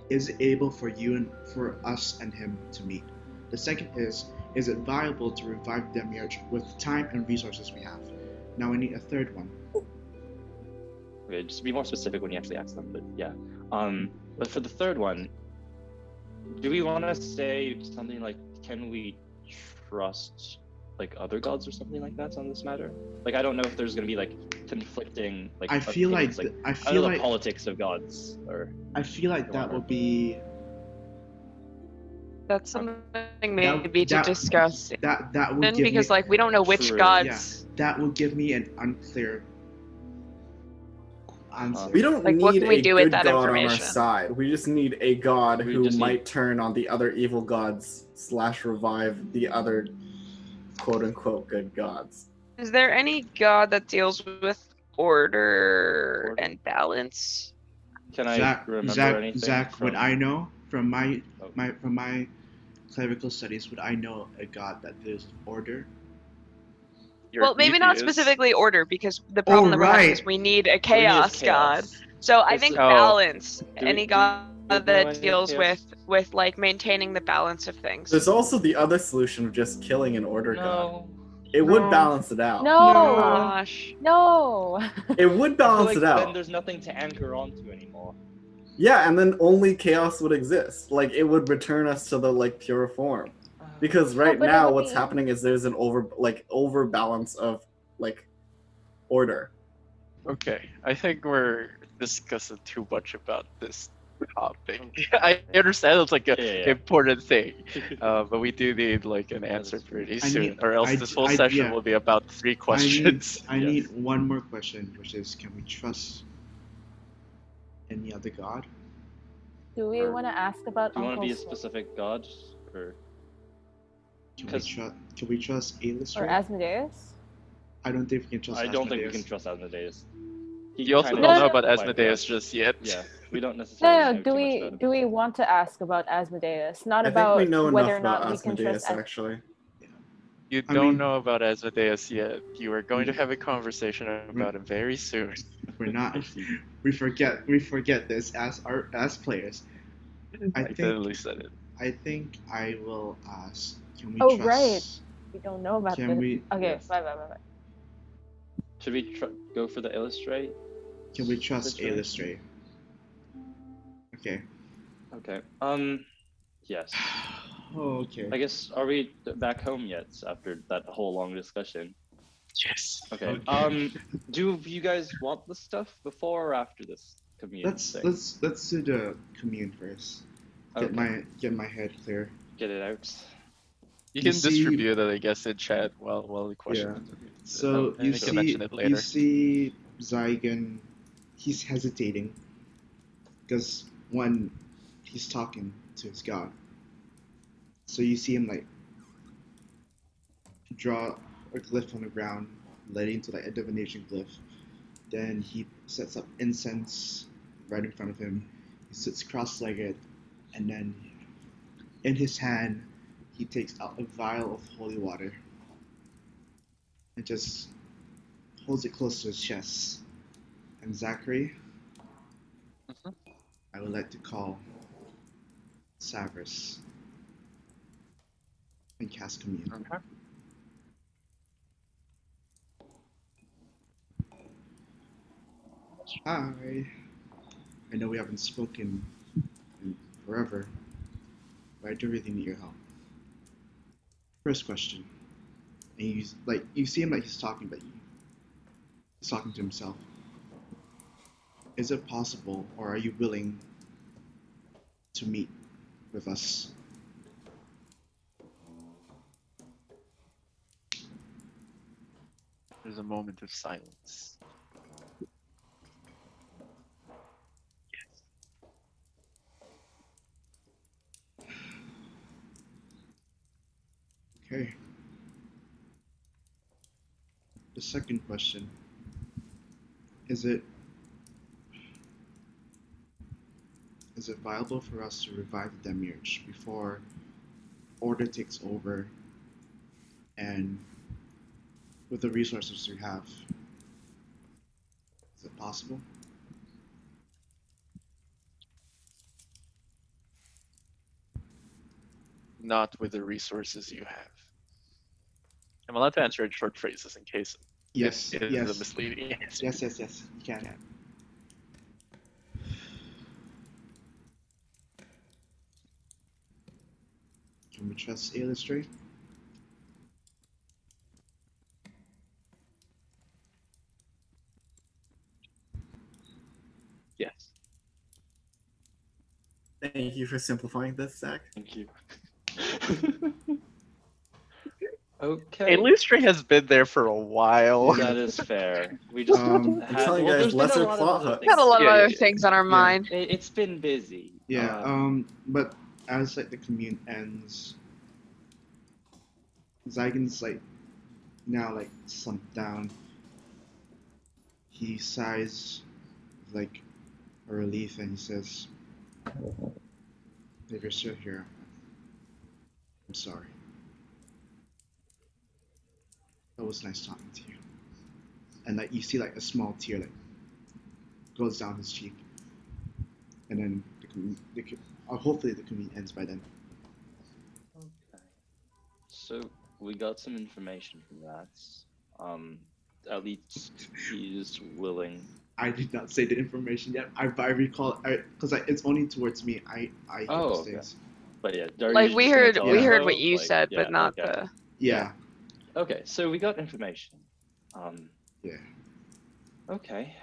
Is it able for you and for us and him to meet? The second is. Is it viable to revive Demiurge with the time and resources we have? Now we need a third one. Okay, just be more specific when you actually ask them. But yeah, um, but for the third one, do we want to say something like, can we trust like other gods or something like that on this matter? Like, I don't know if there's gonna be like conflicting like. I feel like, opinions, like th- I I feel don't like the politics of gods or. I feel like that would be That's something maybe to that- discuss. that that would Then give because me, like we don't know which True. gods. that would give me an unclear answer. We don't Like, need what can we a do with good that god on our side. We just need a god We who just need- might turn on the other evil gods slash revive the other quote unquote good gods. Is there any god that deals with order Order. and balance? Can I Zach, remember Zach, anything? Zach, from... would I know from my Oh. my from my clerical studies? Would I know a god that deals with order? Your well, maybe not Atheist- specifically order because the problem oh, that we're having is we need a We need chaos, god. So I It's- think Oh. balance. Do we- any do god we know that any deals chaos? with with like maintaining the balance of things. There's also the other solution of just killing an order god. No. It would balance it out. No. Oh gosh. No. It would I feel balance like it out. Then there's nothing to anchor onto anymore. Yeah, and then only chaos would exist. Like it would return us to the like pure form. Oh. Because right but it now what's be- happening is there's an over like overbalance of like order. Okay, I think we're discussing too much about this topic. I understand it's like an Yeah, yeah, yeah. important thing, uh, but we do need like an answer pretty I soon, need- or else I- this whole I- session yeah. will be about three questions. I need, I Yes. need one more question, which is, can we trust any other god? Do we want to ask about Do you want to be a specific god, or Can we, trust? Can we trust or Eilistraee? Asmodeus? I don't think we can trust. I don't think we can trust Asmodeus. He You also don't know about Asmodeus just yet. Yeah, we don't necessarily. No, no. know Do too we do we want to ask about Asmodeus? Not I about think we know whether enough or not about we can Asmodeus trust. As- actually. You I don't mean- know about Asmodeus yet. You are going to mm. have a conversation about him very soon. We're not. we forget. We forget this as our as players. I I think. totally said it. I think I will ask. Can we Oh, trust? right. we don't know about Can this. we? Okay, Yes. bye, bye, bye, bye. Should we tr- go for the Eilistraee? Can we trust Eilistraee? Eilistraee? Okay. Okay. Um. Yes. Oh, okay. I guess. Are we back home yet after that whole long discussion? Yes. Okay. Okay. Um. Do you guys want the stuff before or after this commune Let's thing? let's let's do the commune first. Get Okay. my get my head clear. get it out. You You can see- distribute it, I guess, in chat while while the question. Yeah. So I you think I see, mention it you later. see Zygon, he's hesitating because when he's talking to his god. So you see him like draw a glyph on the ground, leading to like a divination glyph. Then he sets up incense right in front of him. He sits cross-legged, and then in his hand he takes out a vial of holy water and just holds it close to his chest. And Zachary, Mhm. I would like to call Savras and cast commune. Okay. Hi. I know we haven't spoken in forever, but I do really need your help. First question. And you like you see him like he's talking, but he's talking to himself. Is it possible, or are you willing to meet with us? There's a moment of silence. Okay. The second question is it is it viable for us to revive the Demiurge before Order takes over and with the resources we have? Is it possible? Not with the resources you have. I'm allowed to answer in short phrases in case Yes, it is a yes, misleading answer. yes, yes, yes. You can. Can we trust Eilistraee? Yes. Thank you for simplifying this, Zach. Thank you. okay. Hey, has been there for a while. That is fair. We just Um, I'm had, telling you guys, a lesser lot of plot other hooks. We got a lot of Yeah, yeah, other yeah. things on our mind. It, it's been busy. Yeah. Uh, Um. But as like the commune ends, Zygon's like now like sunk down. He sighs like a relief and he says, "If you're still here, I'm sorry. It was nice talking to you." And like you see like a small tear like goes down his cheek, and then the, the uh, hopefully the commune ends by then. Okay. So we got some information from that. Um, at least he's willing. I did not say the information yet. I, I recall because I, it's only towards me. I I hear Oh, those okay. things. But yeah, are Like we heard, we us heard though? what you Like, said, yeah, but not okay. the. Yeah. Okay, so we got information. Um, Yeah. okay.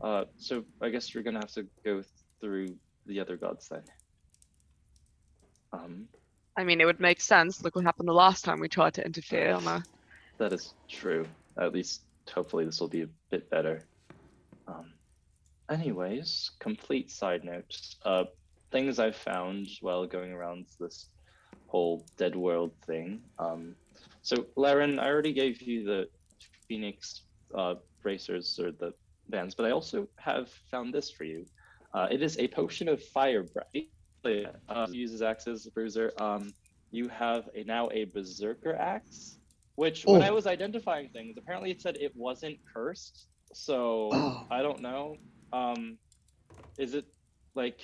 Uh, so I guess we're gonna have to go through the other gods then. Um, I mean, it would make sense. Look what happened the last time we tried to interfere on a. that is true. At least hopefully this will be a bit better. Um, anyways, complete side note. Uh, things I've found while going around this whole dead world thing. Um, so Laren, I already gave you the Phoenix uh, bracers or the bands, but I also have found this for you. Uh, it is a potion of fire breath. Uh, uses axe as a bruiser. Um, you have a now a berserker axe, which when I Oh. was identifying things, apparently it said it wasn't cursed. So Oh. I don't know. Um, is it like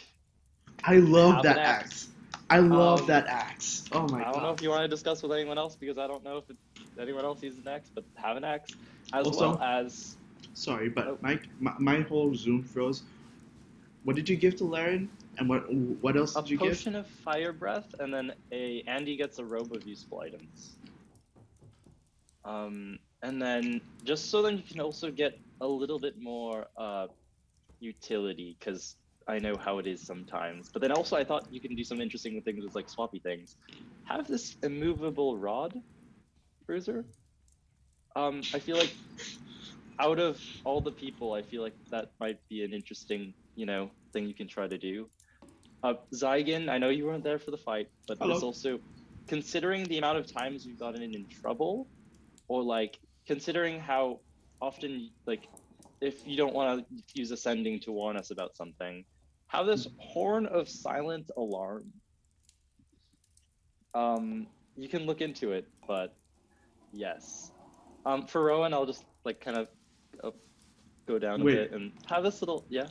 I love that axe. axe. I love Um, that axe. Oh my god. I don't god. know if you want to discuss with anyone else because I don't know if it, anyone else uses an axe, but have an axe as Also- well as Sorry, but Oh. my, my my whole Zoom froze. What did you give to Laren? And what what else a did you give? potion of fire breath, and then a Andy gets a robe of useful items. Um, and then just so then you can also get a little bit more uh, utility, because I know how it is sometimes. But then also I thought you can do some interesting things with like swappy things. Have this immovable rod, bruiser. Um, I feel like out of all the people, I feel like that might be an interesting, you know, thing you can try to do. Uh, Zygon, I know you weren't there for the fight, but Hello. this also, considering the amount of times you've gotten in trouble, or like considering how often, like, if you don't want to use ascending to warn us about something, have this horn of silent alarm. Um, you can look into it, but yes. Um, for Rowan, I'll just like kind of uh, go down a Wait. bit and have this little yeah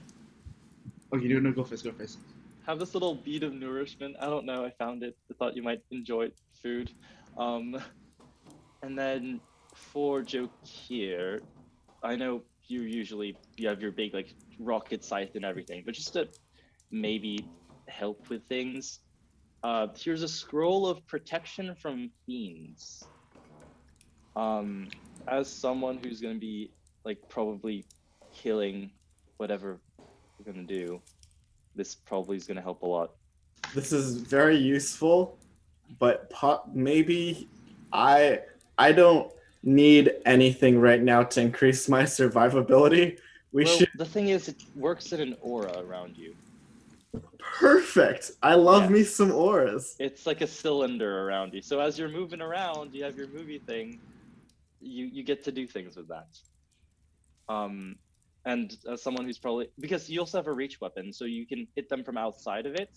Okay, no, no, go first, go first. Have this little bead of nourishment. I don't know. I found it. I thought you might enjoy food. Um, and then for Jokir, I know you usually you have your big like rocket scythe and everything, but just to maybe help with things, uh, here's a scroll of protection from fiends. Um, as someone who's gonna be like probably killing whatever we're gonna do, this probably is gonna help a lot. This is very useful, but po- maybe I I don't need anything right now to increase my survivability. We well, should the thing is, it works in an aura around you. perfect. I love Yeah. me some auras. It's like a cylinder around you. So as you're moving around, you have your movie thing. You you get to do things with that. Um, and as someone who's probably because you also have a reach weapon, so you can hit them from outside of it,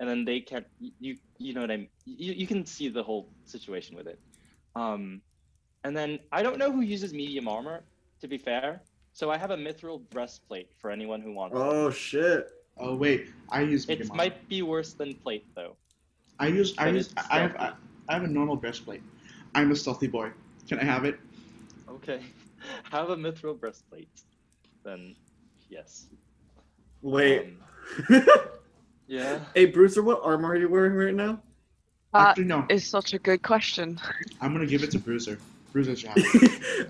and then they can't. You you know what I mean? You you can see the whole situation with it. Um, and then I don't know who uses medium armor. To be fair, so I have a mithril breastplate for anyone who wants. Oh shit. Oh wait, I use It armor. might be worse than plate though. I use I use I have I. I have a normal breastplate. I'm a stealthy boy. Can I have it? Okay. Have a mithril breastplate. Then, yes. Wait. Um, yeah. hey Bruiser, what armor are you wearing right now? That Actually, no. is such a good question. I'm gonna give it to Bruiser. Bruiser should.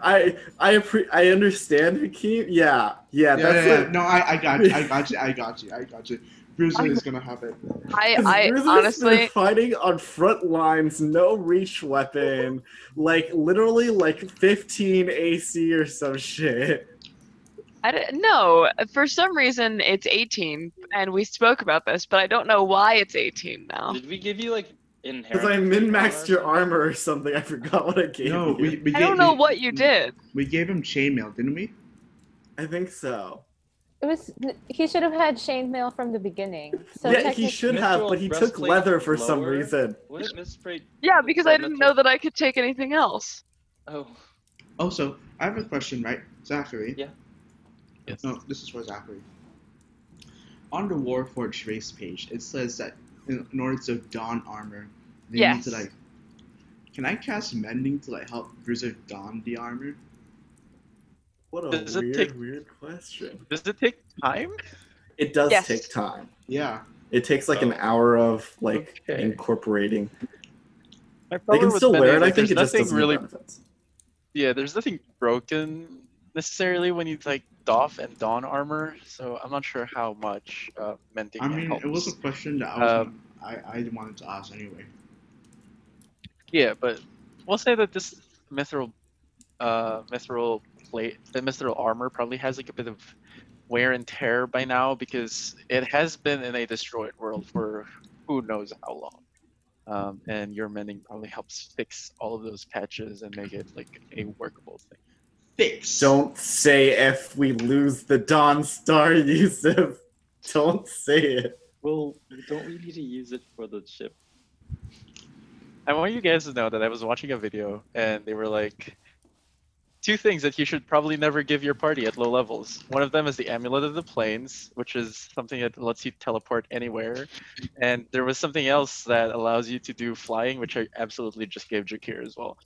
I I appre- I understand Hakeem. Yeah, yeah, Yeah, that's yeah, yeah. like- No, I, I got you. I got you. I got you. I got you. Bruiser is gonna have it. I, 'Cause I Bruiser's honestly, fighting on front lines, no reach weapon, like literally like 15 AC or some shit. I don't know. For some reason, it's 18, and we spoke about this, but I don't know why it's 18 now. Did we give you like inherent? Because I min maxed your armor or something. I forgot what I gave No, you. we, we I gave, don't know we, what you did. we gave him chainmail, didn't we? I think so. It was he should have had chainmail from the beginning. So yeah, he should have, but he took leather for some reason. Would? Yeah, because I didn't know that I could take anything else. Oh, oh Also, I have a question, right? Zachary. Yeah. Yes. No, this is for Zachary. On the Warforged race page, it says that in, in order to don armor, they need to like. Can I cast mending to like help Bruiser don the armor? What a Does weird, take- weird question. Does it take time? It does Yes. take time. Yeah. It takes like an Oh. hour of like Okay. incorporating. My They problem can still wear mending it. I think there's it just nothing doesn't really. really. Benefits. Yeah, there's nothing broken necessarily when you like doff and don armor, so I'm not sure how much uh, mending I mean, helps. it was a question that I was. Um, I I wanted to ask anyway. Yeah, but we'll say that this mithril, uh, mithril plate, the mithril armor probably has like a bit of wear and tear by now because it has been in a destroyed world for who knows how long. Um, and your mending probably helps fix all of those patches and make it like a workable thing. Fix. Don't say if we lose the Dawn Star, Yusuf. Don't say it. well, don't we need to use it for the ship? I want you guys to know that I was watching a video and they were like, two things that you should probably never give your party at low levels. One of them is the Amulet of the Planes, which is something that lets you teleport anywhere. And there was something else that allows you to do flying, which I absolutely just gave Jokir as well.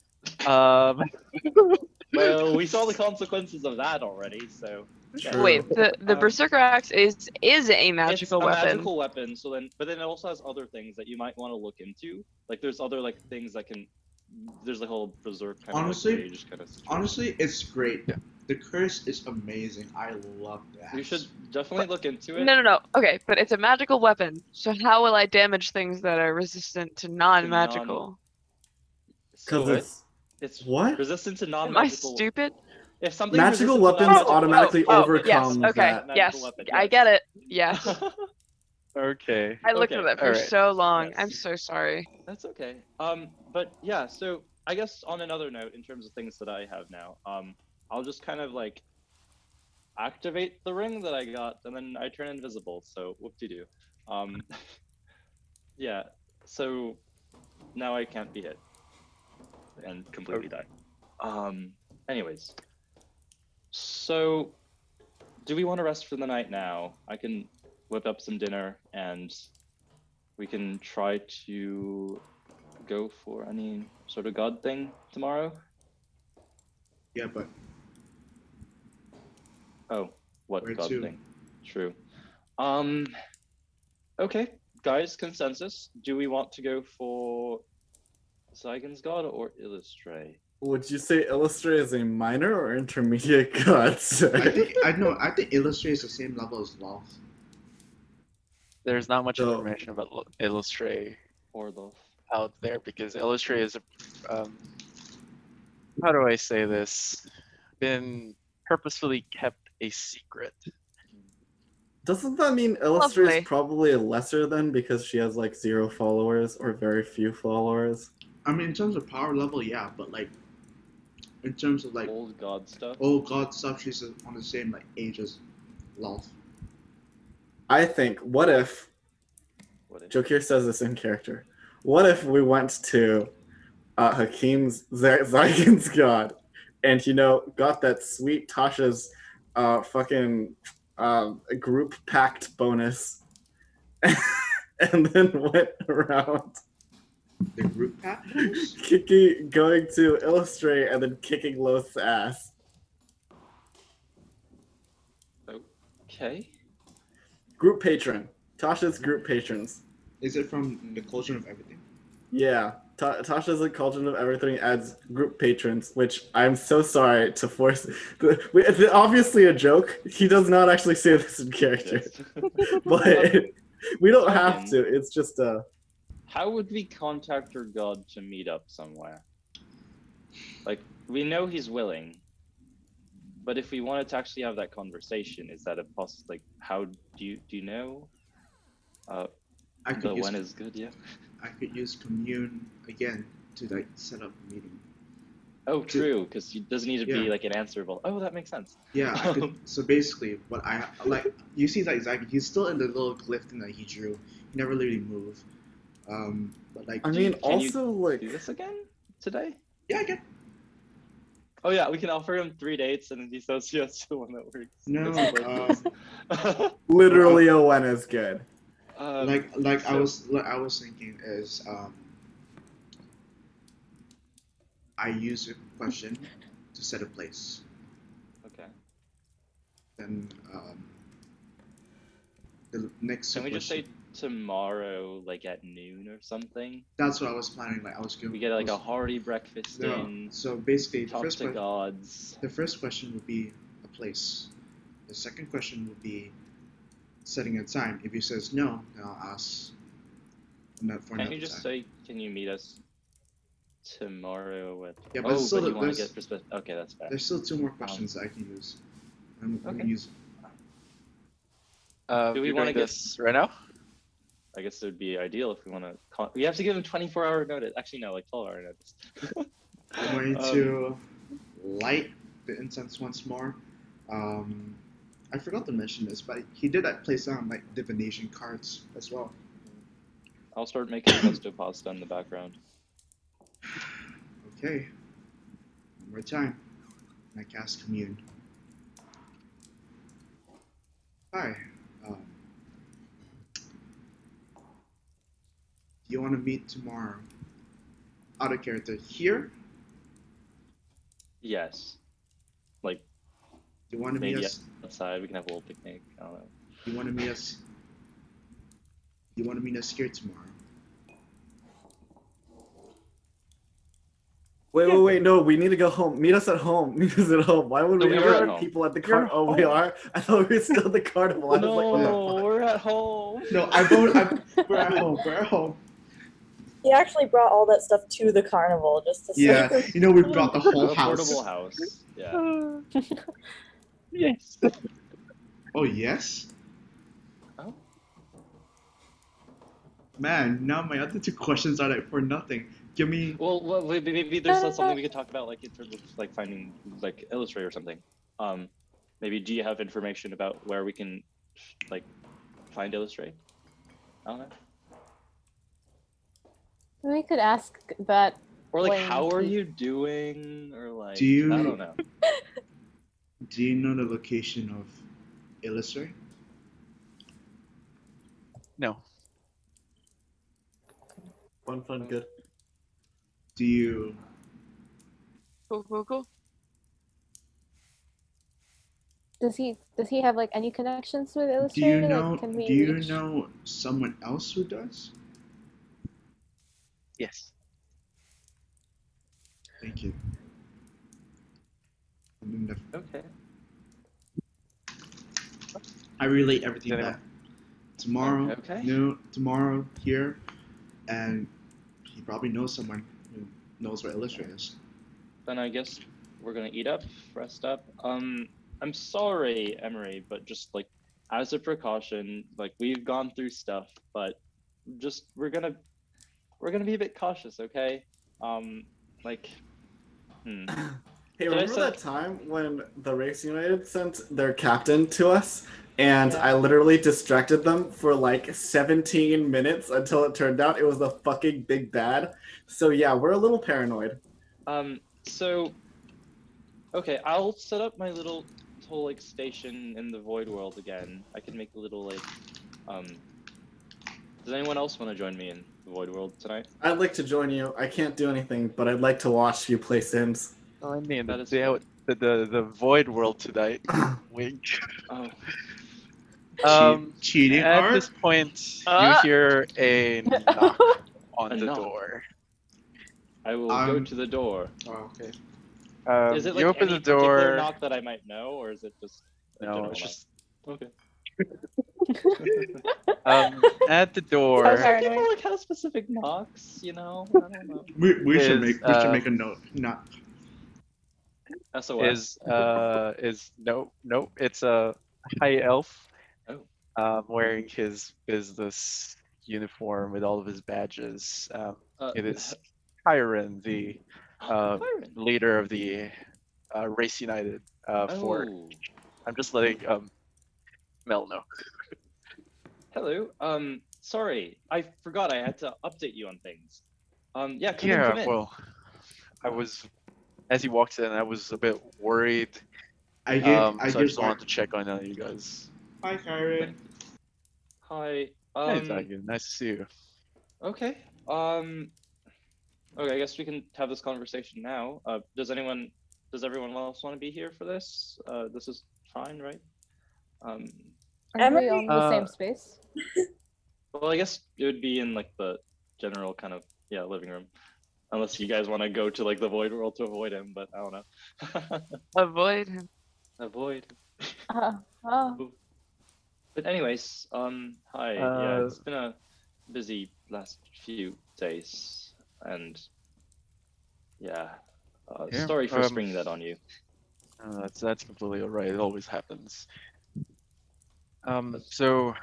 Um, Well, we saw the consequences of that already, so. yeah. Wait, the the Um, Berserker Axe is is a it's magical a weapon. magical weapon. So then, but then it also has other things that you might want to look into. Like there's other like things that can. There's the whole berserk kind Honestly- of like, rage kind of. situation. Honestly, it's great. Yeah. The curse is amazing. I love that. you should definitely look into it. No, no, no. Okay, but it's a magical weapon. So how will I damage things that are resistant to non-magical? So Because it's it's what? resistant to Am I non-magical. stupid? If something Magical weapons non-magical- automatically oh, overcome yes. Okay. that. Magical Yes. weapon, I get it. Yes. okay. I looked Okay, at that for alright. so long. Yes. I'm so sorry. That's okay. Um, but yeah, so I guess on another note, in terms of things that I have now, um, I'll just kind of like activate the ring that I got, and then I turn invisible. So whoop de doo. Um, yeah. So now I can't be hit and completely die. Um. Anyways, so do we want to rest for the night now? I can whip up some dinner and we can try to go for any sort of god thing tomorrow. Yeah, but Oh, what Where god to? thing? True. Um. Okay, guys. Consensus. Do we want to go for Zygon's god or Eilistraee? Would you say Eilistraee is a minor or intermediate god? I think I know. I think Eilistraee is the same level as Lolth. There's not much So- information about Lo- Eilistraee Or the out there because Eilistraee is a um, how do I say this? Been purposefully kept a secret. Doesn't that mean Eilistraee Lovely. is probably lesser than because she has like zero followers or very few followers? I mean, in terms of power level, yeah, but like, in terms of like old god stuff. old god stuff, she's on the same like age as Lolth. I think, what if, What if- Jokir says this in character, what if we went to uh, Hakim's Z- Zygon's god and, you know, got that sweet Tasha's uh, fucking um, group pact bonus and then went around The group pack. kicking, going to Eilistraee and then kicking Lolth's ass. Okay. Group patron. Tasha's group patrons. Is it from the Cauldron of Everything? Yeah. Ta- Tasha's a cauldron of everything adds group patrons, which I'm so sorry to force. we- It's obviously a joke. He does not actually say this in character, Yes. but we don't have to. It's just uh How would we contact our god to meet up somewhere? Like, we know he's willing, but if we wanted to actually have that conversation, is that a poss? Like, how do you do you know? Uh, I the could use when is good, yeah. I could use commune again to like set up a meeting. Oh, true, because it doesn't need to be like an answerable. Oh, that makes sense. Yeah. Could, so basically, what I like, you see that exactly. He's still in the little glyph thing that he drew. He never really moved. Um, but like, I Do mean you- can you also like Do this again today? yeah, I get Oh yeah, we can offer him three dates, and he says yes to the one that works. no. that's what Um, literally a when is good. Um, like like I was like I was thinking is um I use a question to set a place. Okay. Then um the next Can we just say question- tomorrow, like at noon or something? that's what I was planning. Like I was going. We get like a hearty breakfast no. in, So basically, the talk first to que- gods. the first question would be a place. The second question would be setting a time. If he says no, then I'll ask. Not for Can't you just time. say, can you meet us tomorrow at? Yeah, but oh, still but you there's- get perspective. Okay, that's fair. There's still two more questions that I can use. I'm gonna Okay. use. Uh, Do we wanna doing get- this right now? I guess it would be ideal if we want to. Con- we have to give him 24 hour notice. Actually, no, like 12 hour notice. I'm going Um, to light the incense once more. Um, I forgot to mention this, but he did that place down like divination cards as well. I'll start making pesto pasta in the background. Okay. One more time. I cast commune. Hi. Um, do you want to meet tomorrow? Out of character here? Yes. Like you want to meet maybe us? outside, we can have a little picnic. I don't know. You want to meet us? You want to meet us here tomorrow? Wait, wait, wait! No, we need to go home. Meet us at home. Meet us at home. Why would No, we we ever are at people at the You're car? Oh, we are. I thought we were still at the carnival. I was like, what no, we're at home. No, I vote. I'm, we're at home. We're at home. He actually brought all that stuff to the carnival just to Yeah, say. you know we brought the A whole house. portable house. Yeah. yes. Oh yes. Oh. Man, now my other two questions are like for nothing. Give me. Well, well maybe, maybe there's something we could talk about, like in terms of like finding like Eilistraee or something. Um, maybe do you have information about where we can like find Eilistraee? I don't know. We could ask that. Or like, When how are you doing? Or like, Do you- I don't know. Do you know the location of Eilistraee? No. Fun, fun, good. Do you? Cool, cool, cool. Does he does he have like any connections with Do Eilistraee? you Like, know? can we Do you reach- know someone else who does? Yes. Thank you. And then the- Okay. I relate everything Anyone? back. Tomorrow, Okay. no, tomorrow here, and he probably knows someone who knows where Eilistraee is. Then I guess we're gonna eat up, rest up. Um, I'm sorry, Emery, but just like as a precaution, like we've gone through stuff, but just we're gonna we're gonna be a bit cautious, okay? Um, like, hmm. Hey, Did remember say- that time when the Race United sent their captain to us, and I literally distracted them for like 17 minutes until it turned out it was the fucking big bad. So yeah, we're a little paranoid. Um, so, okay, I'll set up my little whole like station in the void world again. I can make a little like, um. Does anyone else want to join me in the void world tonight? I'd like to join you. I can't do anything, but I'd like to watch you play Sims. Well, I mean, That the, the, the, the, the void world tonight. Wink. Oh, Um, cheating at art. this point, Ah. you hear a knock on A the knock. door. I will go Um, to the door. Oh, okay. Um, is it like you open any the particular door. knock that I might know, or is it just No, it's knock? just okay? um, at the door. sorry. People like have specific knocks, you know. I don't know. We, we should make we should uh, make a note. Not SOS. is uh is no nope it's a high elf Oh. um wearing his business uniform with all of his badges um Uh, it is Kyron the uh, Byron. leader of the uh, race united uh for Oh, i'm just letting um mel know hello. Um, sorry, I forgot I had to update you on things. Um, yeah, come in, yeah come in. well i was as he walked in i was a bit worried I gave um I so i gave just wanted to check on uh, you guys Hi, Kyron. Hi. hey Um, Tiger, nice to see you okay. Um, okay, I guess we can have this conversation now. Uh, does anyone, does everyone else want to be here for this? Uh, this is fine, right? Um, Are we Emery? on the same Uh, space? well, I guess it would be in like the general kind of yeah living room, unless you guys want to go to like the void world to avoid him. But I don't know. Avoid him. avoid. Uh, oh, But anyways, um, hi. yeah, Uh, it's been a busy last few days, and yeah, uh, Yeah, sorry for um, springing that on you. Uh, that's that's completely alright. It always happens. Um, so,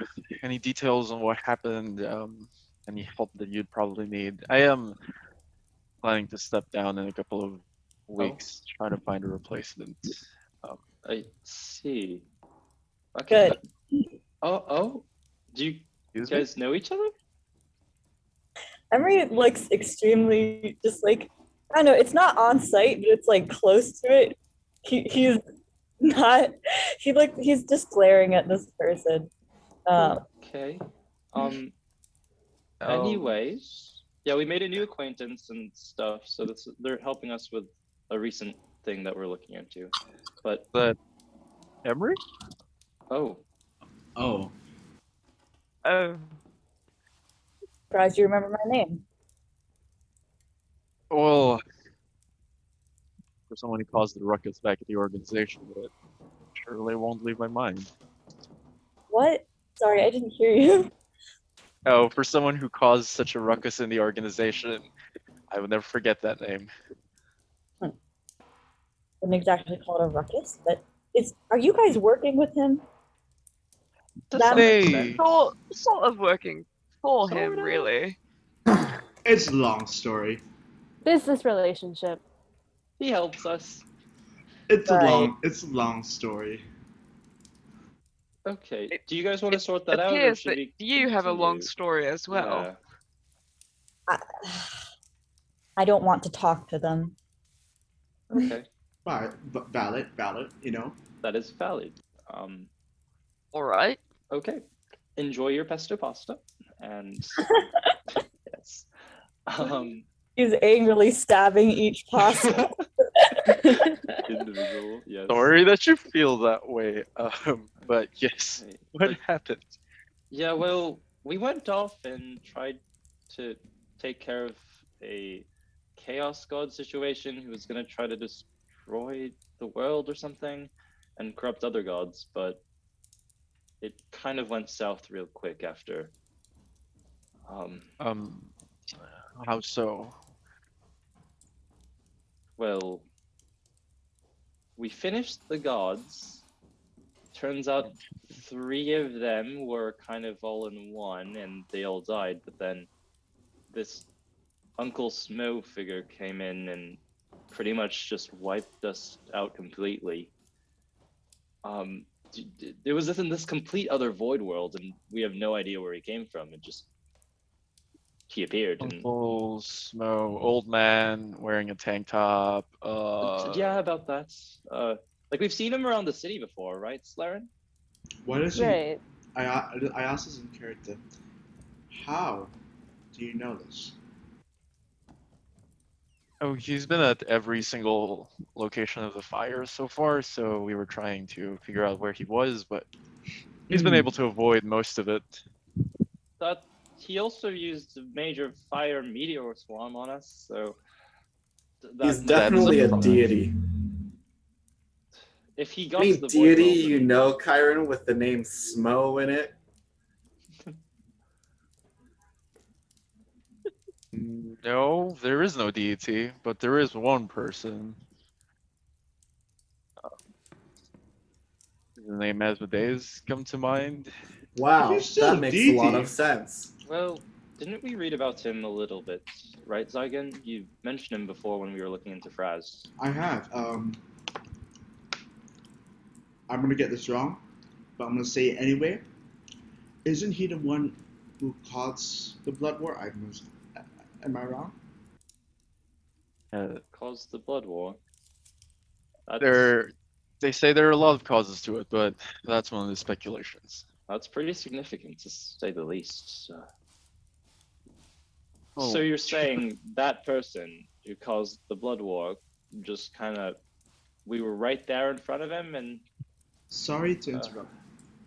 any details on what happened? Um, any help that you'd probably need? I am planning to step down in a couple of weeks, trying to find a replacement. Um, I see. Okay. Good. Oh, oh, do you Excuse me? guys know each other? Emery looks extremely just like I don't know. It's not on site, but it's like close to it. He he's not. He like he's just glaring at this person. Um, Okay. Um. Um, Anyways, yeah, we made a new acquaintance and stuff, so that's they're helping us with a recent thing that we're looking into. But But Emery? oh, Oh, Oh, surprised you remember my name. Well, for someone who caused the ruckus back at the organization, but surely won't leave my mind. What? Sorry, I didn't hear you. Oh, for someone who caused such a ruckus in the organization, I will never forget that name. Hmm. Wouldn't exactly call it a ruckus, but is are you guys working with him? to That some sort, sort of working for him, Sorta. really. it's a long story. business relationship. He helps us. It's Right. a long. It's a long story. Okay. It- Do you guys want to sort that out, or appears should that we you have a long story as well. Yeah. I, I don't want to talk to them. Okay, But valid, valid. You know. that is valid. Um. All right. Okay. Enjoy your pesto pasta, and yes. Um. He's angrily stabbing each pasta. individual. Yes. Sorry that you feel that way, um, but yes, what happened? Yeah, well, we went off and tried to take care of a chaos god situation who was going to try to destroy the world or something and corrupt other gods, but it kind of went south real quick after. Um, Um, how so? well, we finished the gods. Turns out three of them were kind of all in one and they all died, but then this Uncle Snow figure came in and pretty much just wiped us out completely. Um, there was this in this complete other void world, and we have no idea where he came from. It just he appeared, and Uncle Smo, old man wearing a tank top. Uh, yeah, about that. Uh, like we've seen him around the city before, right, Slaren? What is he? Right. I a- I asked this in character. How do you know this? Oh, he's been at every single location of the fire so far, so we were trying to figure out where he was, but he's been Hmm. able to avoid most of it. That he also used a major fire meteor swarm on us, so th- He's definitely a problem. deity. If he I got mean, the void deity, world, you he- know, Kyron with the name Smo in it. No, there is no deity, but there is one person. The name Asmodeus come to mind? Wow, that makes a lot of sense. Well, didn't we read about him a little bit, right, Zygon? You mentioned him before when we were looking into Fraz. I have. Um, I'm gonna get this wrong, but I'm gonna say it anyway. Isn't he the one who caused the blood war? I must. Am I wrong? Uh, Caused the blood war. That's, there, they say there are a lot of causes to it, but that's one of the speculations. that's pretty significant to say the least. So, Oh. so you're saying that person who caused the blood war just kind of we were right there in front of him and Sorry to Uh, interrupt,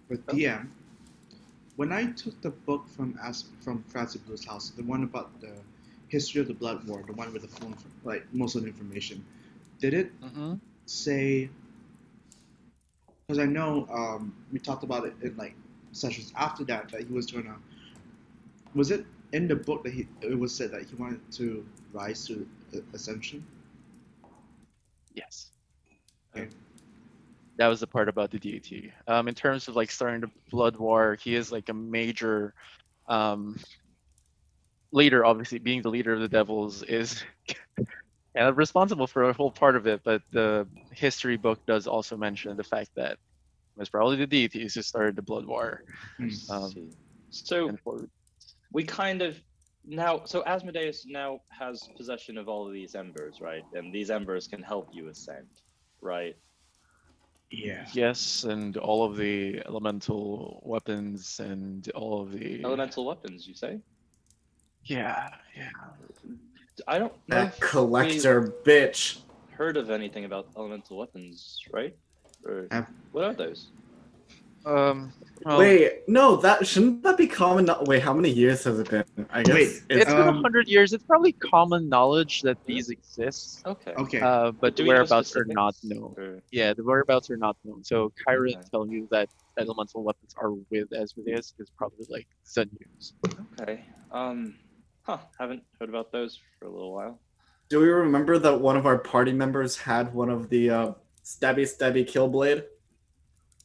but DM, when I took the book from As from Francis Blue's house, the one about the history of the blood war, the one with the full, like most of the information, did it Mm-hmm. say? Because I know um, we talked about it in like sessions after that that he was doing a Was it in the book that he it was said that he wanted to rise to a- ascension? Yes. Okay. That was the part about the deity. Um, in terms of like starting the blood war, he is like a major um, leader. Obviously, being the leader of the devils is kind of responsible for a whole part of it. But the history book does also mention the fact that it was probably the deities who started the blood war. Hmm. Um, so and for, we kind of now so asmodeus now has possession of all of these embers right and these embers can help you ascend right Yeah. yes, and all of the elemental weapons and all of the elemental weapons you say Yeah, yeah. i don't know That collector bitch. heard of anything about elemental weapons right or Have- what are those Um. well, Wait, no, that shouldn't that be common? kno- Wait, how many years has it been? I guess Wait, It's it's been a Um, hundred years. It's probably common knowledge that these exist, okay Okay. uh, but the whereabouts are not specifics, known. or- Yeah, the whereabouts are not known. So Kyra Okay. telling you that elemental weapons are with Asmodeus is probably like Sun news. okay um huh haven't heard about those for a little while Do we remember that one of our party members had one of the uh, stabby stabby kill blade?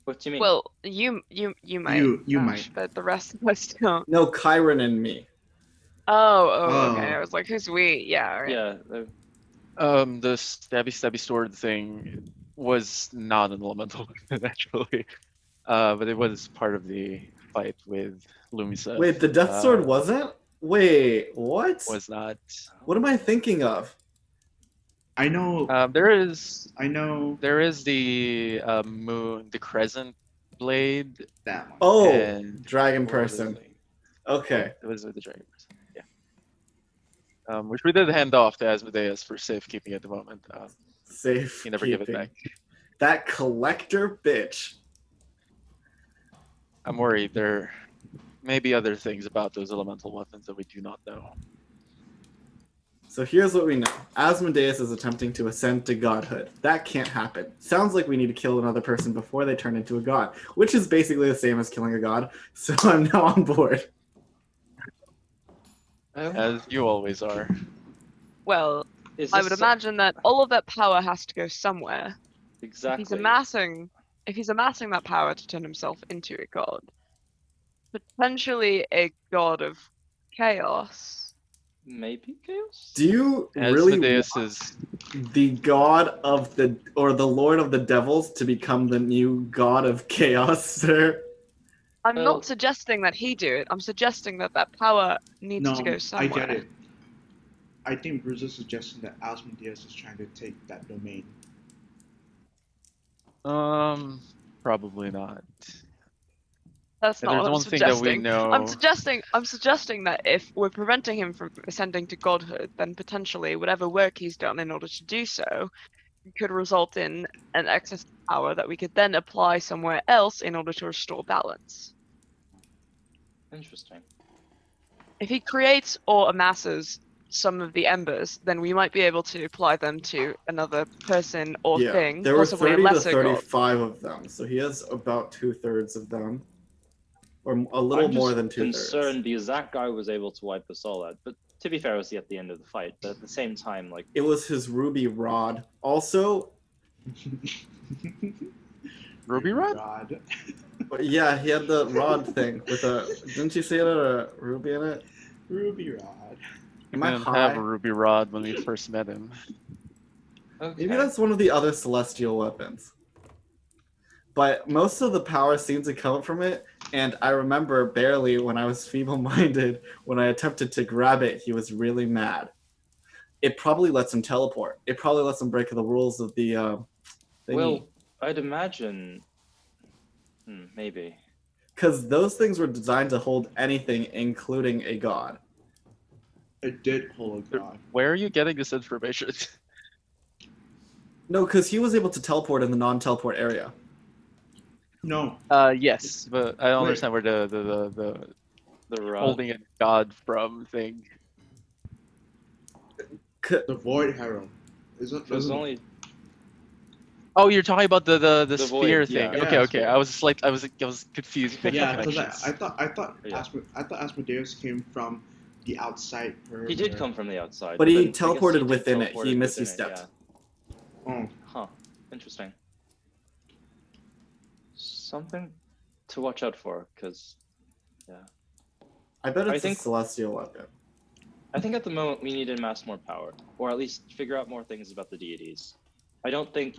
What do you mean Well, you you you might. You- you Ash, might. But the rest of us don't. No, Kyron and me. Oh, oh, okay. Oh. I was like, who's we? Yeah, all right. yeah they're- Um, the stabby stabby sword thing was not an elemental weapon actually, uh, but it was part of the fight with Lumisa. Wait, the death uh, sword wasn't? Wait, what? was not. What am I thinking of? I know. Um, there is I know there is the uh, moon, the crescent blade. that one. Oh, and dragon what was the person. Okay. It was with the dragon person. Yeah. Um, which we did hand off to Asmodeus for safekeeping at the moment. Um, Safe. he never gave it back. That collector bitch. I'm worried there may be other things about those elemental weapons that we do not know. So here's what we know. Asmodeus is attempting to ascend to godhood. That can't happen. Sounds like we need to kill another person before they turn into a god, which is basically the same as killing a god. So I'm now on board. Oh. As you always are. Well, is I would so- imagine that all of that power has to go somewhere. If exactly he's amassing, if he's amassing that power to turn himself into a god, potentially a god of chaos. Maybe chaos Do you really Asmodeus want is the god of the or the lord of the devils to become the new god of chaos, sir? I'm Well- not suggesting that he do it. I'm suggesting that that power needs no, to go somewhere. I somewhere. get it. I think Bruce is suggesting that Asmodeus is trying to take that domain. um probably not. That's not what I'm one thing that we suggesting. know. I'm suggesting I'm suggesting that if we're preventing him from ascending to godhood, then potentially whatever work he's done in order to do so could result in an excess of power that we could then apply somewhere else in order to restore balance. interesting if he creates or amasses some of the embers, then we might be able to apply them to another person or yeah, thing, there were 30 to lesser god. 35 of them, so he has about two thirds of them, or a little I'm more than two thirds. concerned because that guy was able to wipe us all out. But to be fair, it was at the end of the fight. But at the same time, like It was his ruby rod. Also, Ruby Rod? God. yeah, he had the rod thing with a. Didn't you say it had a ruby in it? Ruby Rod. He Am I didn't high? have a ruby rod when we first met him. okay. Maybe that's one of the other celestial weapons. But most of the power seems to come from it, and I remember barely when I was feeble-minded, when I attempted to grab it, he was really mad. It probably lets him teleport. It probably lets him break the rules of the. Uh, well, I'd imagine. Hmm, maybe. because those things were designed to hold anything, including a god. It did hold a god. Where are you getting this information? No, because he was able to teleport in the non-teleport area. No, Uh, yes, but I don't Wait. understand where the the the, the The holding a god from thing. C- the Void Herald. Isn't, It was doesn't- only Oh, you're talking about the the, the, The void, sphere yeah. thing. Yeah, okay, okay. I was like, I was I was confused. Yeah, because. I, I thought I thought Yeah. Asmo- I thought Asmodeus came from the outside. he did come from the outside. But he then I guess teleported within it. He teleported misty within it, stepped. Oh. Huh. Interesting. Something to watch out for, because yeah. I bet I it's think- a celestial weapon. I think at the moment we need to amass more power, or at least figure out more things about the deities. I don't think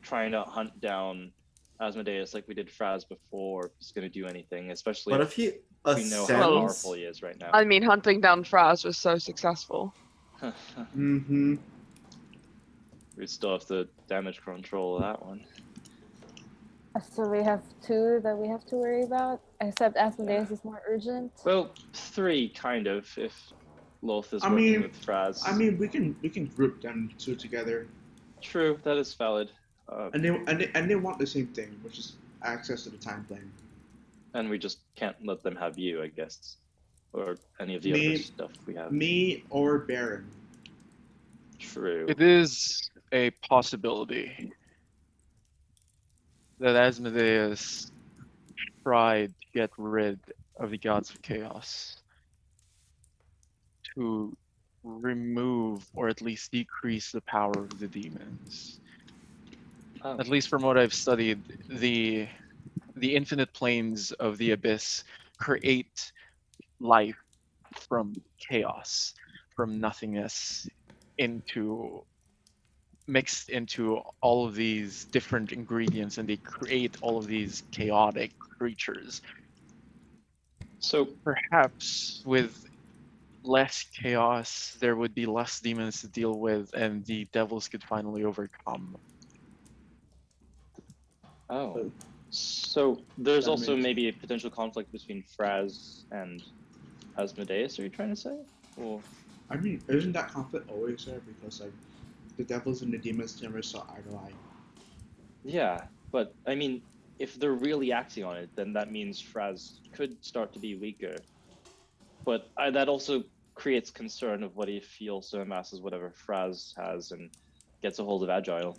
trying to hunt down Asmodeus like we did Fraz before is going to do anything, especially But if if he we know how powerful he is right now. I mean, hunting down Fraz was so successful. mm-hmm. we still have to damage control that one. So we have two that we have to worry about, except Asmodeus is more urgent. Well, three kind of. If Lolth is I working mean- with Fraz. I mean, we can we can group them two together, true. That is valid. Uh, and they and they, and they want the same thing, which is access to the time plane. and we just can't let them have you, I guess, or any of the Me- other stuff we have. Me or Baron. True. It is a possibility that Asmodeus tried to get rid of the gods of chaos to remove or at least decrease the power of the demons. Oh, At least from what I've studied, the the infinite planes of the abyss create life from chaos, from nothingness into mixed into all of these different ingredients and they create all of these chaotic creatures. so Perhaps with less chaos, there would be less demons to deal with and the devils could finally overcome. Oh. So there's That also makes- maybe a potential conflict between Fraz and Asmodeus, are you trying to say? Or I mean, isn't that conflict always there? Because like, the devils and the demons never saw eye to eye. yeah, but I mean if they're really acting on it, then that means Fraz could start to be weaker. But I, that also creates concern of what if he also amasses whatever Fraz has and gets a hold of Agile.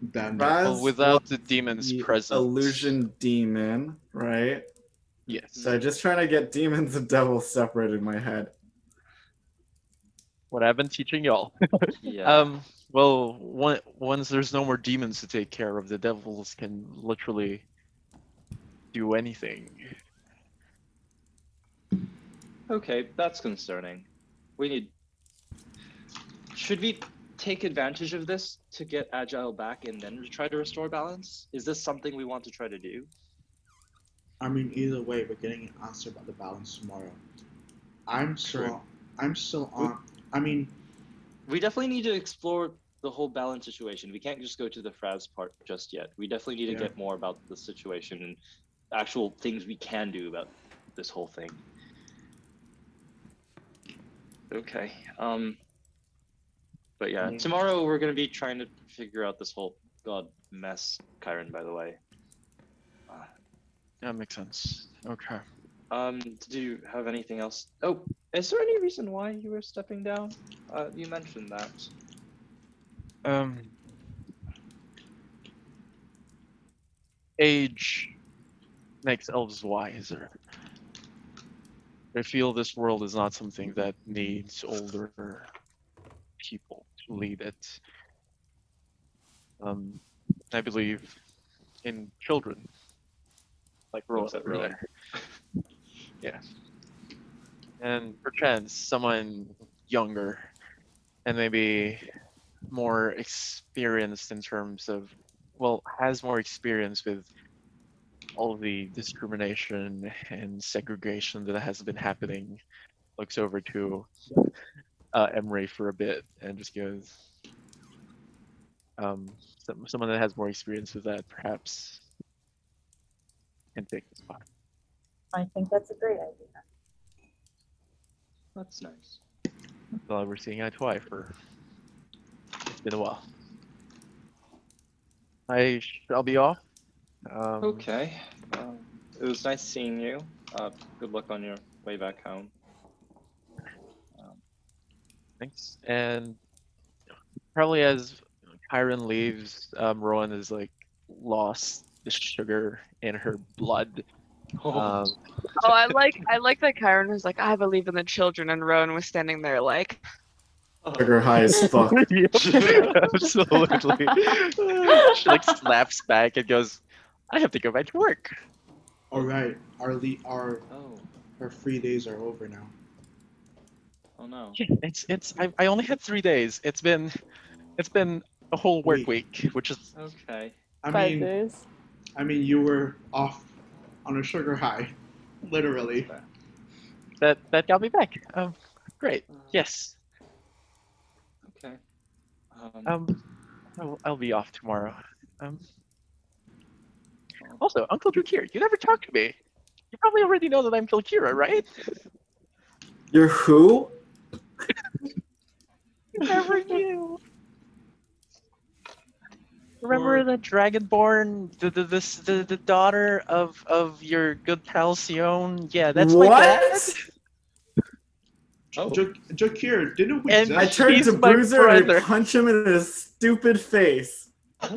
Then Raz Well, without the demons the present. illusion demon, right? Yes. So I'm just trying to get demons and devils separated in my head. What I've been teaching y'all. Yeah. Um. Well, one, once there's no more demons to take care of, the devils can literally do anything. Okay, that's concerning. We need. Should we take advantage of this to get Agile back and then try to restore balance? Is this something we want to try to do? I mean, either way, we're getting an answer about the balance tomorrow. I'm still, I'm still on. I mean, We definitely need to explore the whole balance situation. We can't just go to the Fraz part just yet. We definitely need to Yeah. get more about the situation and actual things we can do about this whole thing. Okay. Um. But yeah, Yeah. tomorrow we're gonna be trying to figure out this whole god mess, Kyron. By the way. Uh, That makes sense. Okay. Um, did you have anything else? Oh, is there any reason why you were stepping down? Uh, you mentioned that. Um, age makes elves wiser. I feel this world is not something that needs older people to lead it. Um, I believe in children, like Rowan Looks at over there. Yeah. And perchance someone younger and maybe more experienced in terms of, well, has more experience with all the discrimination and segregation that has been happening, looks over to uh, for a bit and just goes, um, some, someone that has more experience with that perhaps can take the spot. I think that's a great idea. That's nice. Well, we're seeing eye to eye for it's been a while. I shall be off. Um, Okay. Um, it was nice seeing you. Uh, good luck on your way back home. Thanks. And probably as Kyron leaves, um, Rowan is like lost the sugar in her blood. Um, Oh, I like I like that Kyron was like, I believe in the children, and Rowan was standing there like, Sugar high as fuck. Absolutely. she like slaps back and goes, I have to go back to work. All right, our le- our Oh, our free days are over now. oh no. It's it's I, I only had three days. It's been it's been a whole work week, which is Okay. I Five mean, days. I mean, you were off on a sugar high, literally. that that got me back. Um, great. Yes. Okay. Um, Um, I'll, I'll be off tomorrow. Um. Also, Uncle Drakir, you never talked to me. You probably already know that I'm Kilkira, right? You're who? You never knew. Remember the Dragonborn, the the this the, the daughter of of your good pal Sion? Yeah, that's my dad. What? oh, Jo- Jokir, didn't we And just I turned to my Bruiser and brother. I punch him in his stupid face.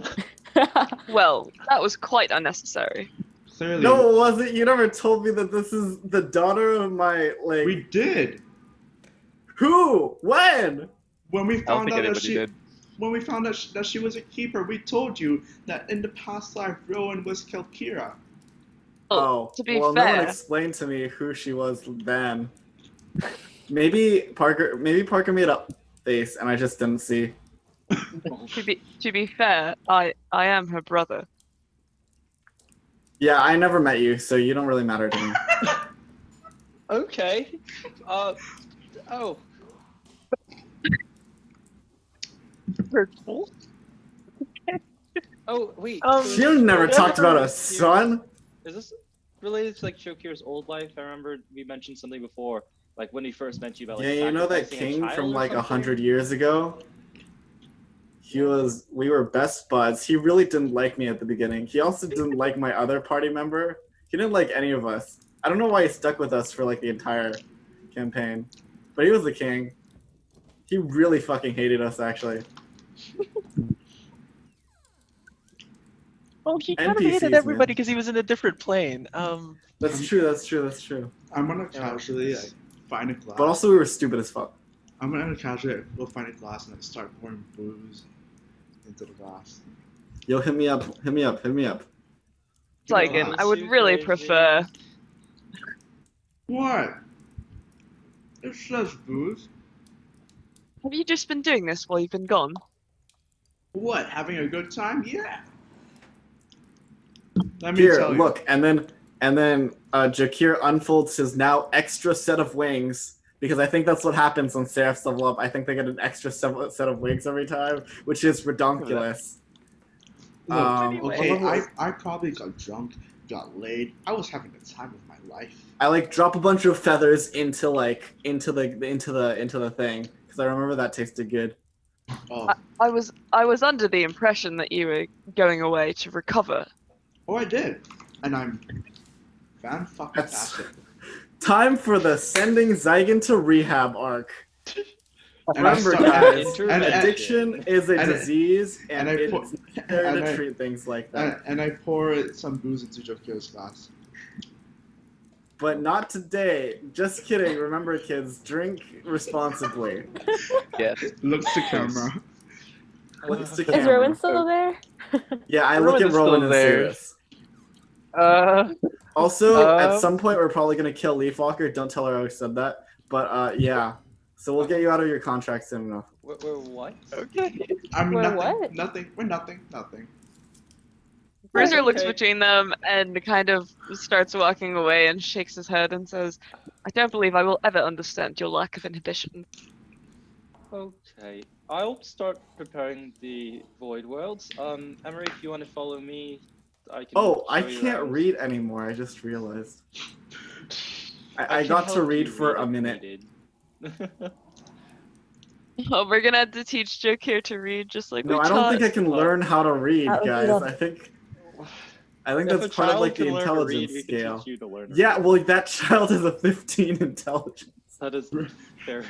well, that was quite unnecessary. clearly No, it wasn't. You never told me that this is the daughter of my like. we did Who? When? when we found out that she did. When we found out that she was a keeper. We told you that in the past life, Rowan was Kelkira. Oh, to be well, no one explained to me who she was then. Maybe Parker. Maybe Parker made up face, and I just didn't see. To be to be fair, I I am her brother. Yeah, I never met you, so you don't really matter to me. okay. Uh, oh, Hurtful. oh, wait. Um, so never talked about a son. Is this related to like Jokir's old life? I remember we mentioned something before, like when we first met you about like. Yeah, you know that sacrificing king from like a hundred years ago. He was. We were best buds. He really didn't like me at the beginning. He also didn't like my other party member. He didn't like any of us. I don't know why he stuck with us for like the entire campaign, but he was the king. He really fucking hated us, actually. Well, he kind of hated everybody because he was in a different plane. Um, That's true. That's true. That's true. I'm gonna casually like, find a glass. But also, we were stupid as fuck. I'm gonna casually like, go find a glass and like, start pouring booze into the glass. Yo, hit me up. Hit me up. Hit me up. Sligan, I would really prefer. What? It's just booze. Have you just been doing this while you've been gone? What? Having a good time? Yeah. Let me Here, tell you. look, and then and then uh, Jokir unfolds his now extra set of wings because I think that's what happens when Seraphs level up. I think they get an extra se- set of wings every time, which is redonkulous. Look, Um, okay, what I, I probably got drunk, got laid. I was having the time of my life. I like drop a bunch of feathers into like into the into the into the thing because I remember that tasted good. Oh, I was I was under the impression that you were going away to recover. oh, I did, and I'm fan fucking Time for the sending Zygon to rehab arc. Remember, start- guys, and- and- addiction is a and- disease, and, and I it's put- necessary and to I- treat things like that. and I pour some booze into Jokir's glass. But not today. Just kidding. Remember, kids, drink responsibly. Yes. Looks to camera. Looks to camera. Is camera. Rowan still there? Yeah, I Rowan look at is still Rowan and there. serious. Uh, Also, Um, at some point, we're probably gonna kill Leafwalker. Don't tell her I said that. But uh, yeah. So we'll get you out of your contract soon enough. We're, we're what? okay. I'm We're nothing. what? Nothing. We're nothing. Nothing. Bruiser looks between them and kind of starts walking away and shakes his head and says, I don't believe I will ever understand your lack of inhibition. Okay. I'll start preparing the void worlds. Um, Emery, if you want to follow me, I can. Oh, I can't around. read anymore. I just realized. I, I, can got to read for read a minute. needed. Oh, we're gonna have to teach Jokir to read just like No, we I don't think I can learn how to read, That would be guys. I think I think If that's part of like the can learn to read, intelligence scale. you to learn Yeah, read. well, that child is a 15 intelligence. that is fair.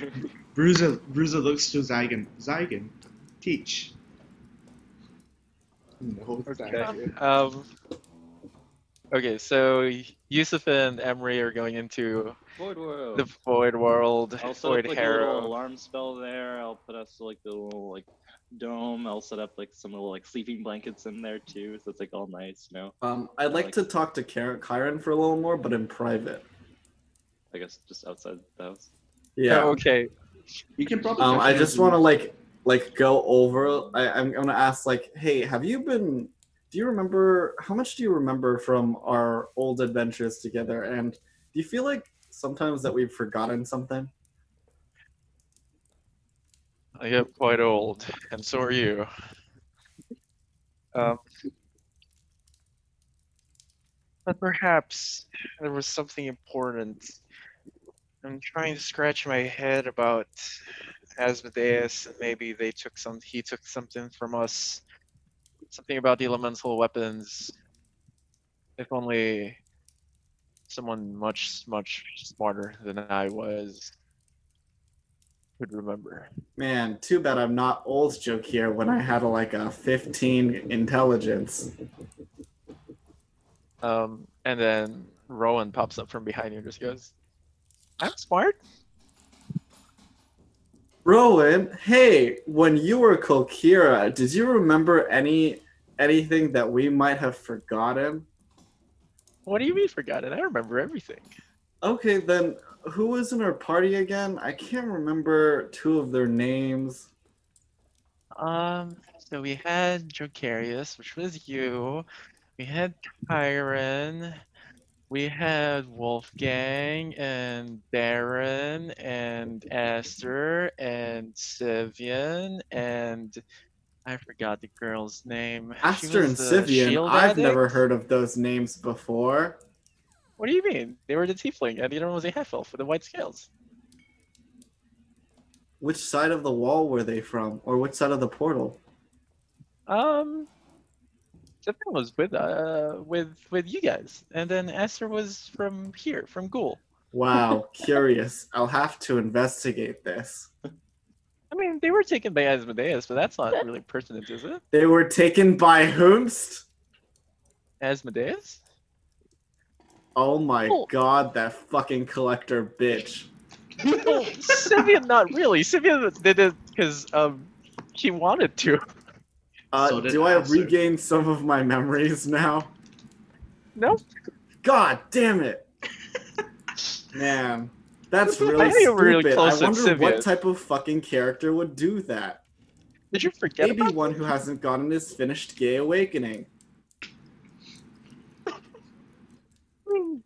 Bruiser. Bruiser looks to Zygon. Zygon, teach. No, Okay. thank you. Um. Okay, so Yusuf and Emery are going into void world. the Void World, I'll set Void up like a little Harrow. alarm spell there. I'll put us like the little like dome. I'll set up like some little like sleeping blankets in there too, so it's like all nice, you know. Um, I'd like Like- to talk to Karen, Kyron for a little more, but in private. I guess just outside the house. Yeah. Oh, okay. You can probably. Um, I just want to like like go over. I, I'm gonna ask like, hey, have you been? Do you remember how much do you remember from our old adventures together? And do you feel like sometimes that we've forgotten something? I get quite old, and so are you. Um, but perhaps there was something important. I'm trying to scratch my head about Asmodeus, and maybe they took some. He took something from us. Something about the elemental weapons. If only someone much, much smarter than I was could remember. Man, too bad I'm not old Jokir when I had a, like a 15 intelligence. Um, and then Rowan pops up from behind you and just goes, I'm smart. Rowan, hey, when you were Kokira, did you remember any anything that we might have forgotten? What do you mean forgotten? I remember everything. Okay, then who was in our party again? I can't remember two of their names. Um, so we had Jocarius, which was you. We had Kyron. We had Wolfgang and Baron and Esther and Sivian and I forgot the girl's name. Aster and Sivian, I've never heard of those names before. What do you mean? They were the tiefling, and the other one was a half elf with the white scales. Which side of the wall were they from? Or which side of the portal? Um, Sivian was with uh with with you guys, and then Esther was from here, from Ghoul. Wow, curious. I'll have to investigate this. I mean, they were taken by Asmodeus, but that's not really pertinent, is it? They were taken by whomst? Asmodeus? Oh my Oh. god, that fucking collector bitch. well, Sivian, not really. Sivian did it because um she wanted to. Uh, So do I Aster. regain some of my memories now? No, God damn it! Man, that's really think you were really stupid. close I wonder what type of fucking character would do that. did you forget Maybe one who hasn't gotten his finished gay awakening.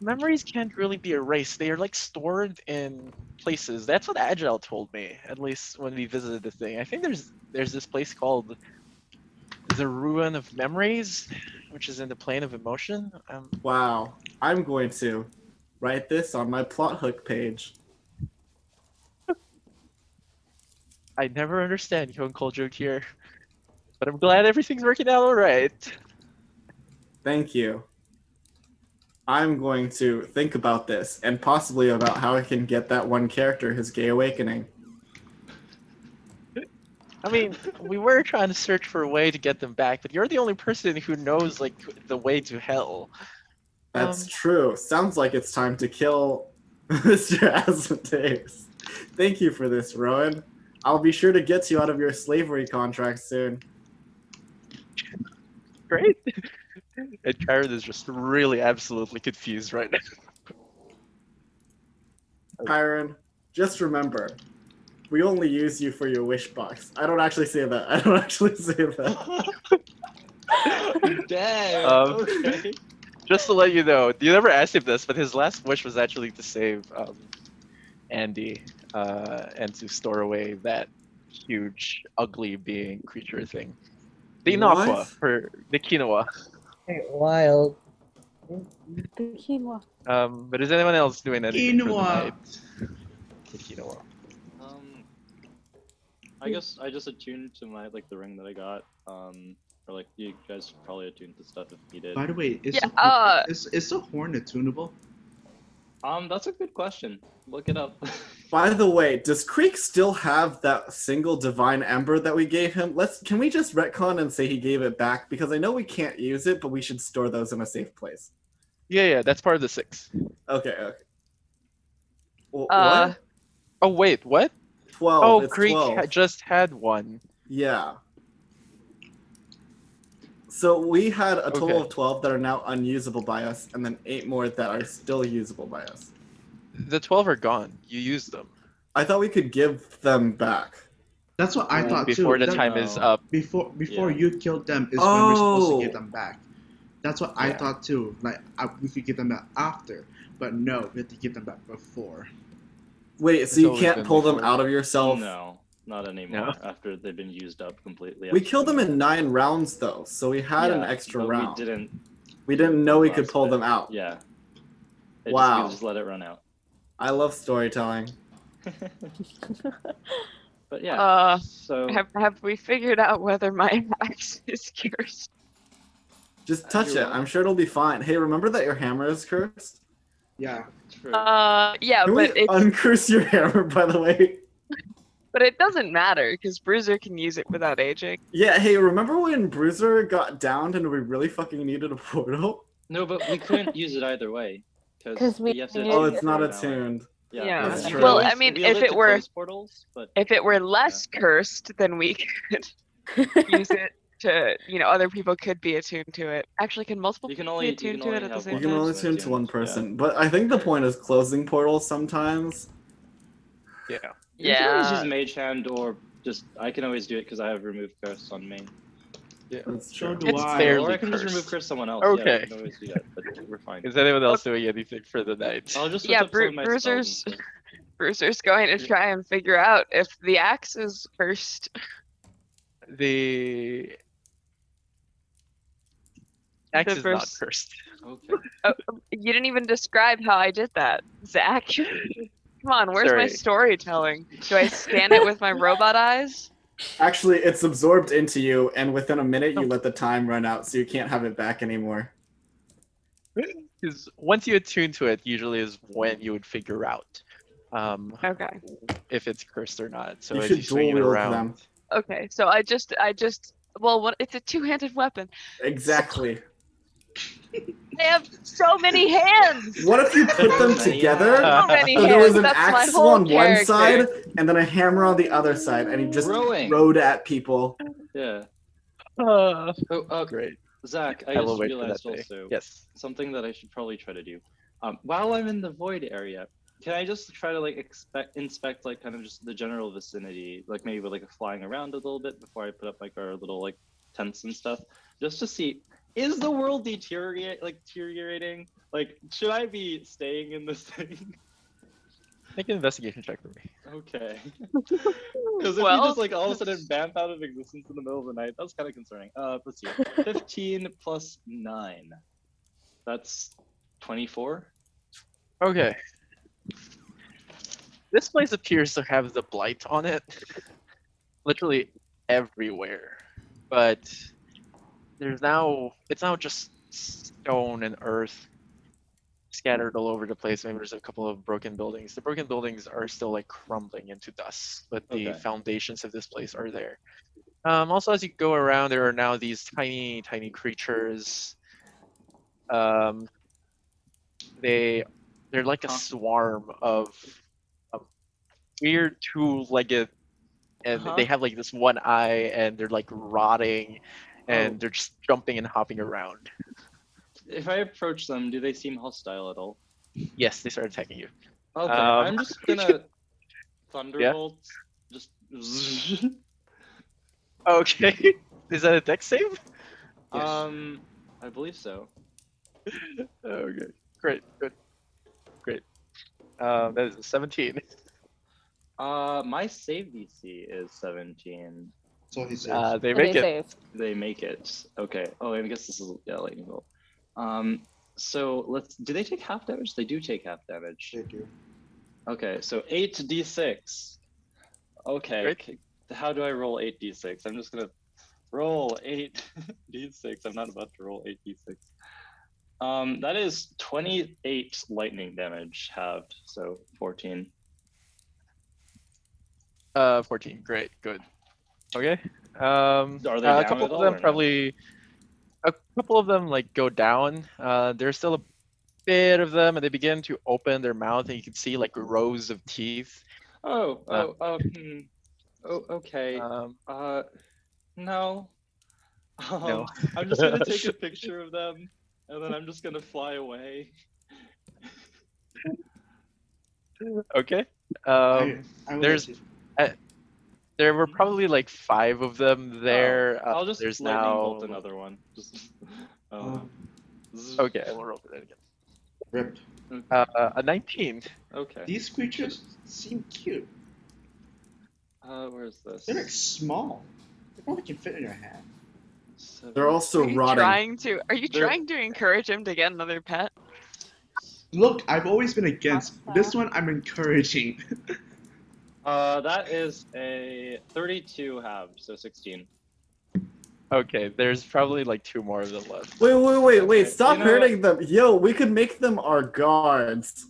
Memories can't really be erased. They are like stored in places. That's what Agile told me, at least when we visited the thing. I think there's there's this place called the Ruin of Memories, which is in the plane of emotion. Um, Wow, I'm going to write this on my plot hook page. I never understand Cold Jokir, but I'm glad everything's working out all right. Thank you. I'm going to think about this and possibly about how I can get that one character his gay awakening. I mean, we were trying to search for a way to get them back, but you're the only person who knows like the way to hell. That's Um, true. Sounds like it's time to kill Mr. Asmodeus. Thank you for this, Rowan. I'll be sure to get you out of your slavery contract soon. Great. and Karen is just really absolutely confused right now. Kyron, just remember, we only use you for your wish box. I don't actually say that. I don't actually say that. Damn. Um, okay. Just to let you know, you never asked him this, but his last wish was actually to save um, Andy uh, and to store away that huge, ugly being creature thing. The What? Inaqua for the quinoa. Hey, wild. The quinoa. Um, but is anyone else doing anything for the Quinoa. The quinoa. Um, I guess I just attuned to my like the ring that I got. Um, or like you guys probably attuned to stuff if needed. By the way, is, Yeah, the, uh, is, is the horn attunable? Um, that's a good question. Look it up. By the way, does Creek still have that single divine ember that we gave him? Let's can we just retcon and say he gave it back because I know we can't use it, but we should store those in a safe place. Yeah, yeah, that's part of the six. Okay, okay. Well, Uh, what? Oh wait, what? Twelve. oh, it's Greek 12. ha- just had one. Yeah. So we had a total Okay. of 12 that are now unusable by us, and then eight more that are still usable by us. The twelve are gone. You used them I thought we could give them back. That's what I Uh, thought before too. the That- time is up. Before before Yeah. you killed them is when we're supposed Oh. to give them back. That's what I Yeah. thought too. Like I, we could give them back after, but no, we have to give them back before. Wait, It's so you can't been pull them out of yourself? no, not anymore. After they've been used up completely. We killed them in nine rounds though, so we had an extra round. We didn't. We didn't know we could pull bit. them out. Yeah. It Wow. Just, we just let it run out. I love storytelling. but yeah. Uh, so have have we figured out whether my axe is cursed? Just touch You're it. I'm sure it'll be fine. Hey, remember that your hammer is cursed? Yeah. true. Uh, yeah, Can but we it's uncurse your hammer, by the way? But it doesn't matter because Bruiser can use it without aging. Yeah, hey, remember when Bruiser got downed and we really fucking needed a portal? no, but we couldn't use it either way. 'Cause we have to Oh, it's not attuned now. Yeah, Yeah. That's true. Well, I mean, we if it were- portals, but If it were less cursed, then we could use it to, you know, other people could be attuned to it. Actually, can multiple You can people only- be you attuned can to it at the have same You one can only attune tune to one attuned, yeah. person, but I think the point is closing portals sometimes. Yeah. You can always Yeah. use Mage Hand or just I can always do it because I have remove curse on me. That's So true. do It's I. fair. Or Fairly I can just remove curse someone else. Yeah, Okay. I can always do that, but we're fine. Is anyone else doing anything for the night? I'll just Yeah, switch up some Bru- my Bruiser's- stuff. Bruiser's going to try and figure out if the axe is cursed. The axe The is not first- cursed. Okay. Oh, you didn't even describe how I did that, Zach. Come on, where's my storytelling? Do I scan it with my robot eyes? Actually, it's absorbed into you, and within a minute, you let the time run out, so you can't have it back anymore. Because once you attune to it, usually is when you would figure out um, Okay. if it's cursed or not. So you as should you swing it dual wield around, them. Okay, so I just, I just, well, what, it's a two-handed weapon. Exactly. They have so many hands. What if you put them together? So many So there was an That's my axe whole on one character. side and then a hammer on the other side, and he just Rowing. rode at people. Yeah. Uh, Oh, uh, great. Zach, I I will just wait for realized that day. also Yes. something that I should probably try to do. Um, while I'm in the void area, can I just try to like expect inspect like kind of just the general vicinity, like maybe with like a flying around a little bit before I put up like our little like tents and stuff, just to see is the world deteriorate like deteriorating? Like, should I be staying in this thing? Make an investigation check for me. Okay. Because if you just like all of a sudden vamp out of existence in the middle of the night, that's kind of concerning. Uh, let's see. 15 plus 9. That's 24. Okay. This place appears to have the blight on it. Literally everywhere. But there's now it's now just stone and earth. scattered all over the place. Maybe there's a couple of broken buildings. The broken buildings are still like crumbling into dust, but the Okay. foundations of this place are there. Um, also, as you go around, there are now these tiny, tiny creatures. Um, they they're like a swarm of, of weird two-legged, and Uh-huh. they have like this one eye, and they're like rotting, and Oh. they're just jumping and hopping around. If I approach them, do they seem hostile at all? Yes, they start attacking you. Okay, Um, I'm just gonna thunderbolt. Just. Okay. Is that a dex save? Yes. Um, I believe so. Okay. Great. Good. Great. Um, that is a 17. Uh, my save DC is 17. So he says. Uh, they make you it. say? They make it. Okay. Oh, I guess this is yeah, lightning bolt. Um, so let's. Do they take half damage? They do take half damage. they do. Okay, so eight d6. Okay. Great. How do I roll eight d6? I'm just gonna roll eight d6. I'm not about to roll eight d6. Um, that is 28 lightning damage halved, so 14. Uh, 14. Great. Good. Okay. Um, Are they uh, a down couple at of all them or no? probably. A couple of them like go down. Uh, there's still a bit of them, and they begin to open their mouth, and you can see like rows of teeth. Oh, Uh, oh, oh, hmm. oh, okay. Um, Uh, no. Um, No. I'm just gonna take a picture of them, and then I'm just gonna fly away. okay. Um, I will there's- let you- there were probably like five of them there. Oh, I'll uh, just there's now. bolt another one. Just. Um. Okay, we'll roll for that again. Rip. Uh, a 19. Okay. These creatures seem cute. Uh, where's this? They're like small. They probably can fit in your hand. Seven- They're also Are rotting. trying to? Are you They're- trying to encourage him to get another pet? Look, I've always been against. This one I'm encouraging. Uh, that is a 32 half, so 16. Okay, there's probably like two more of them left. Wait, wait, wait, wait! Okay, Stop you know hurting them. Yo, we could make them our guards.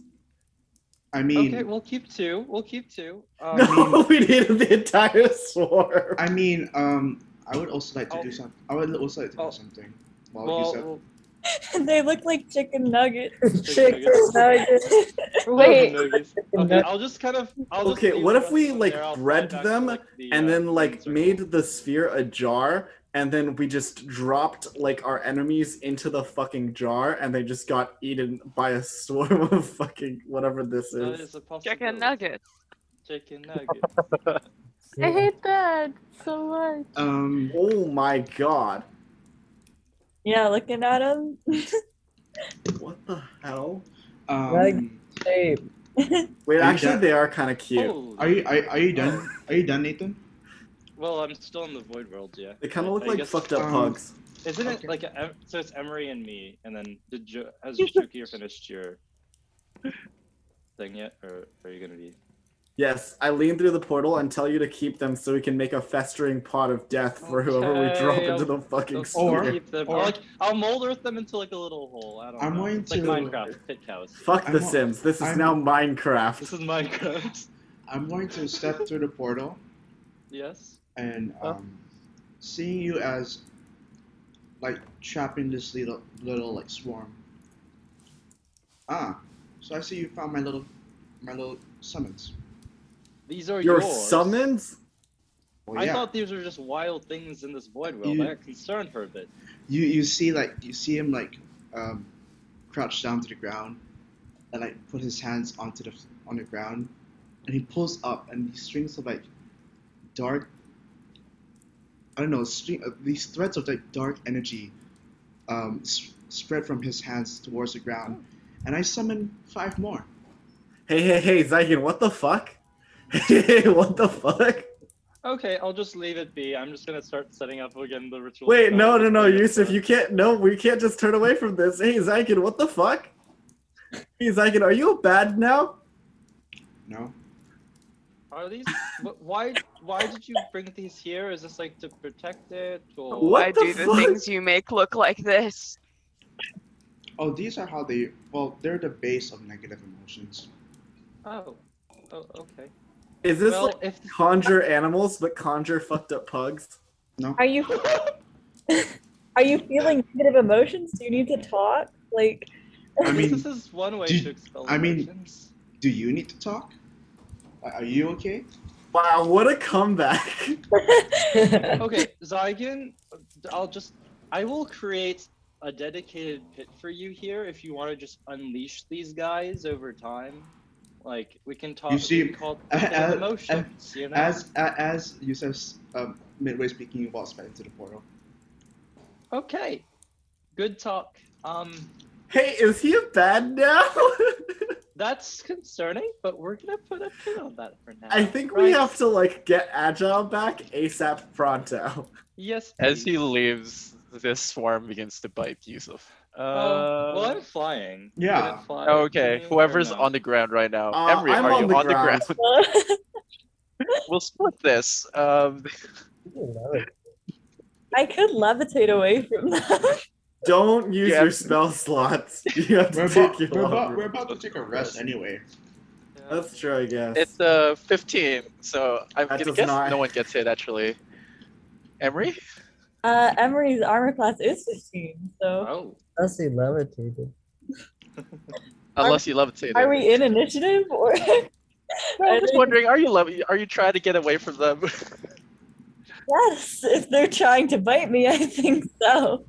I mean, Okay, we'll keep two. We'll keep two. Um, No, we needed the entire swarm. I mean, um, I would also like to Oh. do something. I would also like to Oh. do something. While well, you said, well, they look like chicken nuggets. Chicken nuggets. Wait, nuggies. Okay, I'll just kind of. I'll Okay, leave what if we like there, bred them like, the, and uh, then like made the sphere a jar and then we just dropped like our enemies into the fucking jar and they just got eaten by a swarm of fucking whatever this That is. is. Chicken nuggets. Chicken nuggets. I hate that so much. um, Oh my god. Yeah, looking at him. What the hell? um, Hey, Wait, you actually they are kind of cute. Holy- are you are, are you done? Are you done, Nathan? Well, I'm still in the void world, yeah. They kind of look I like guess- fucked up um, pugs. Isn't it like a, so? It's Emery and me, and then did jo- has Shuki finished your thing yet, or are you gonna be? Yes, I lean through the portal and tell you to keep them so we can make a festering pot of death for whoever we drop Okay, into the fucking I'll- sphere. I'll keep them. or- I'll, like, I'll mold earth them into like a little hole. I don't I'm know. going it's like to- Minecraft pit cows. Fuck the I'm- Sims. This is I'm- now Minecraft. This is Minecraft. I'm going to step through the portal yes. and Huh? um, seeing you as like trapping this little little like swarm. Ah, so I see you found my little my little summons. These are Your yours. summons? Well, I thought these were just wild things in this void world. You- I got concerned for a bit. you you see like you see him like um, crouch down to the ground and like put his hands onto the on the ground and he pulls up and these strings of like dark I don't know string uh, these threads of like dark energy um, s- spread from his hands towards the ground and I summon five more. Hey, hey, hey, Zykin, what the fuck? Hey, what the fuck? Okay, I'll just leave it be. I'm just gonna start setting up again the ritual. Wait, no, no, no, and Yusuf, you can't. No, we can't just turn away from this. Hey, Zykin, what the fuck? Hey, Zykin, are you bad now? No, Are these? why? Why did you bring these here? Is this like to protect it or? What I the do the things you make look like this. Oh, these are how they. Well, they're the base of negative emotions. Oh. Oh, okay. Is this well, like if conjure animals but conjure fucked up pugs? No. Are you are you feeling negative emotions? Do you need to talk? Like I mean, this is one way do- to expel I mean- emotions. do you need to talk? Are are you okay? Wow, what a comeback! okay, Zygon, I'll just I will create a dedicated pit for you here if you want to just unleash these guys over time. Like we can talk. You see, we can call a- it a- emotions. you know. As as Yusuf's um, midway speaking, you walk back into the portal. okay, good talk. Um, Hey, is he a bad now? that's concerning, but we're gonna put a pin on that for now. I think we have to like get agile back ASAP pronto. Yes. As he leaves, this swarm begins to bite Yusuf. Uh, Oh, well, I'm flying. Yeah. it fly okay, whoever's No. on the ground right now. Uh, Emery, I'm are on you the on ground. the ground? we'll split this. Um, I could levitate away from that. Don't use Yeah. your spell slots. You have to We're take about, your we're, about, we're about to take a rest anyway. Yeah. That's true, I guess. it's uh 15, so I'm That gonna guess not- no one gets hit actually. Emery? Uh, Emery's armor class is 15, so Oh. Unless he levitated. Unless you levitate. are we in initiative or? I'm just wondering, are you lev- Are you trying to get away from them? yes, if they're trying to bite me, I think so.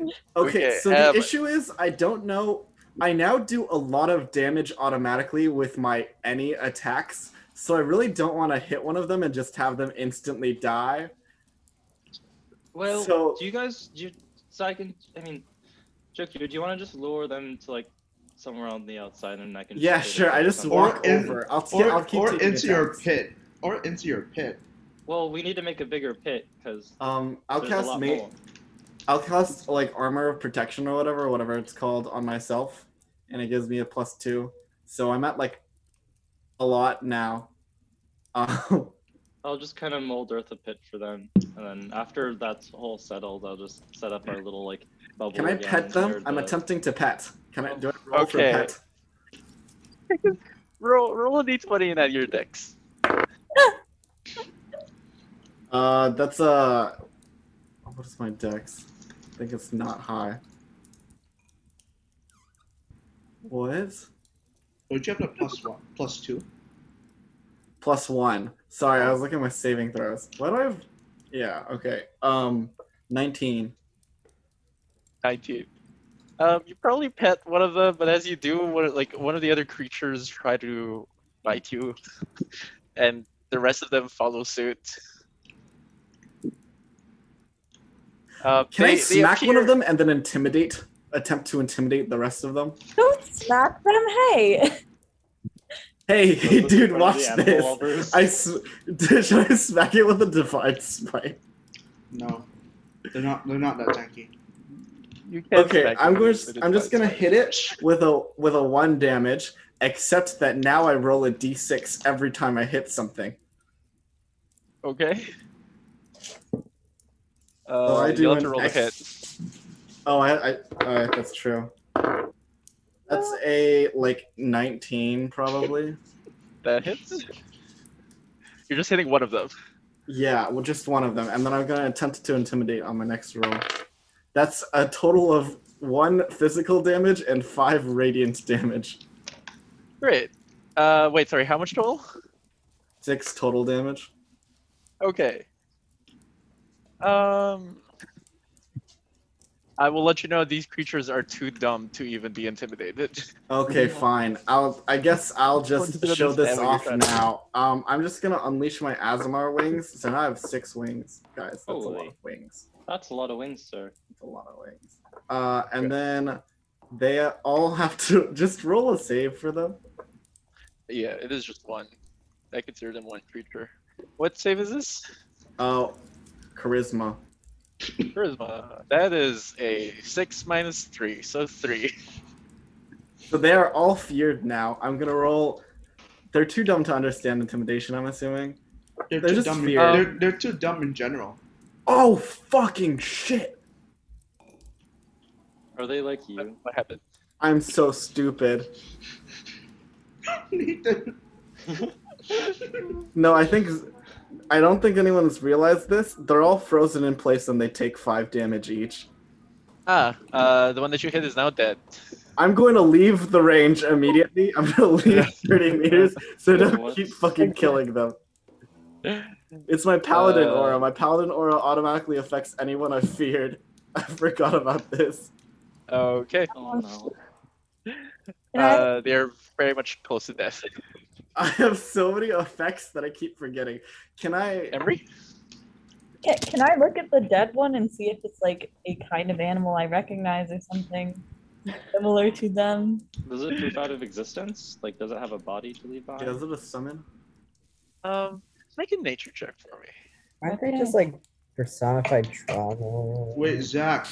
Okay, Okay, so the um, issue is I don't know. I now do a lot of damage automatically with my any attacks, so I really don't want to hit one of them and just have them instantly die. Well, So- do you guys do you, so I can I mean, Jokir, do you want to just lure them to like somewhere on the outside and I can? Yeah, just sure. I just Or walk in- over. I'll, t- Or, I'll keep or into your attacks. pit. Or into your pit. Well, we need to make a bigger pit because Um, I'll there's a cast lot ma- more. I'll cast like armor of protection or whatever, whatever it's called, on myself, and it gives me a plus two. So I'm at like a lot now. Um, I'll just kind of mold Earth a pit for them, and then after that's all settled, I'll just set up our little like bubble. can I again pet them? where I'm the- attempting to pet. Can I do it? Roll for Okay. pet. roll roll a d20 and add your dex. Uh, that's uh, what is my dex? I think it's not high. What? Would you have the plus one? Plus two? Plus one. Sorry, I was looking at my saving throws. Why do I have? Yeah. Okay. Um, nineteen. 19. Um, you probably pet one of them, but as you do, one like one of the other creatures try to bite you, and the rest of them follow suit. Uh, Can I they- they smack one of them and then intimidate? Attempt to intimidate the rest of them? Don't smack them, hey! Hey, hey, dude, watch this. lovers. I s- should I smack it with a divine spike? No. They're not they're not that tanky. You can Okay, I'm going. with I'm just gonna hit it with a with a one damage. Except that now I roll a d6 every time I hit something. Okay. Uh, Oh, I do you'll have an to roll ex- a hit. Oh, I, I alright, that's true. That's a like 19 probably. That hits. You're just hitting one of them. Yeah, well, just one of them, and then I'm gonna attempt to intimidate on my next roll. That's a total of one physical damage and five radiant damage. Great. Uh, wait, sorry. How much total? Six total damage. Okay. Um, I will let you know these creatures are too dumb to even be intimidated. Okay, fine. I'll. I guess I'll just show this this damage you're off trying to do. now. Um, I'm just gonna unleash my Aasimar wings. So now I have six wings, guys. That's a lot Holy. of wings. That's a lot of wins, sir. That's a lot of wings. Uh, and then they all have to just roll a save for them. yeah, it is just one. I consider them one creature. What save is this? Oh, charisma. Charisma. That is a six minus three, so three. So they are all feared now. I'm gonna roll. They're too dumb to understand intimidation. I'm assuming. They're, They're too just dumb. feared. They're, they're too dumb in general. Oh fucking shit! Are they like you? what happened? I'm so stupid. Nathan. No, I think I don't think anyone's realized this. They're all frozen in place and they take five damage each. Ah, uh, the one that you hit is now dead. I'm going to leave the range immediately. I'm going to leave 30 meters so don't keep fucking killing them. It's my paladin Uh, aura. My paladin aura automatically affects anyone I feared. I forgot about this. Okay. Oh no. Uh, they're very much close to death. I have so many effects that I keep forgetting. Can I? Emery? Can, can I look at the dead one and see if it's like a kind of animal I recognize or something similar to them? Does it proof out of existence? Like, does it have a body to leave Yeah, behind? is it a summon? Um, make a nature check for me. Aren't they just like personified trauma? Wait, Zach.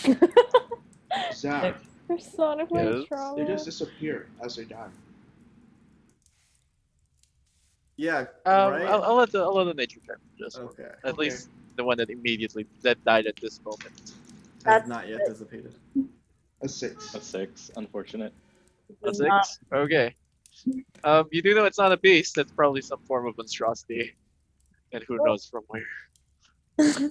Zach. Personified Yes. trauma. They just disappear as they die. Yeah. Um, right. I'll, I'll let the I'll let the nature check just one. okay. At Okay. least the one that immediately that died at this moment. Has That's not yet dissipated. A six. A six. Unfortunate. A It's not- six. Okay. Um, you do know it's not a beast. That's probably some form of monstrosity, and who knows from where.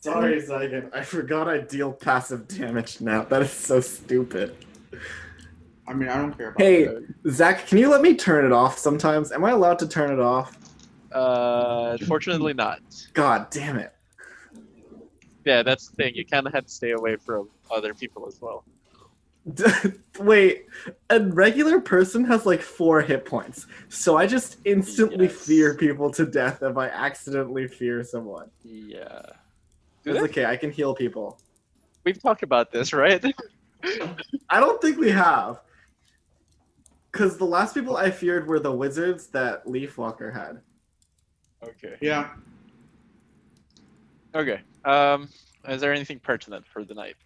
Sorry, Zygon. I forgot I deal passive damage now. That is so stupid. I mean, I don't care about Hey, that. Zach, can you let me turn it off sometimes? Am I allowed to turn it off? Uh, fortunately not. God damn it. Yeah, that's the thing. You kind of have to stay away from other people as well. Wait, a regular person has like four hit points, so I just instantly Yes. fear people to death if I accidentally fear someone. Yeah. Do It's they? okay, I can heal people. We've talked about this, right? I don't think we have. Because the last people I feared were the wizards that Leafwalker had. okay. Yeah. Okay. Um, is there anything pertinent for the night?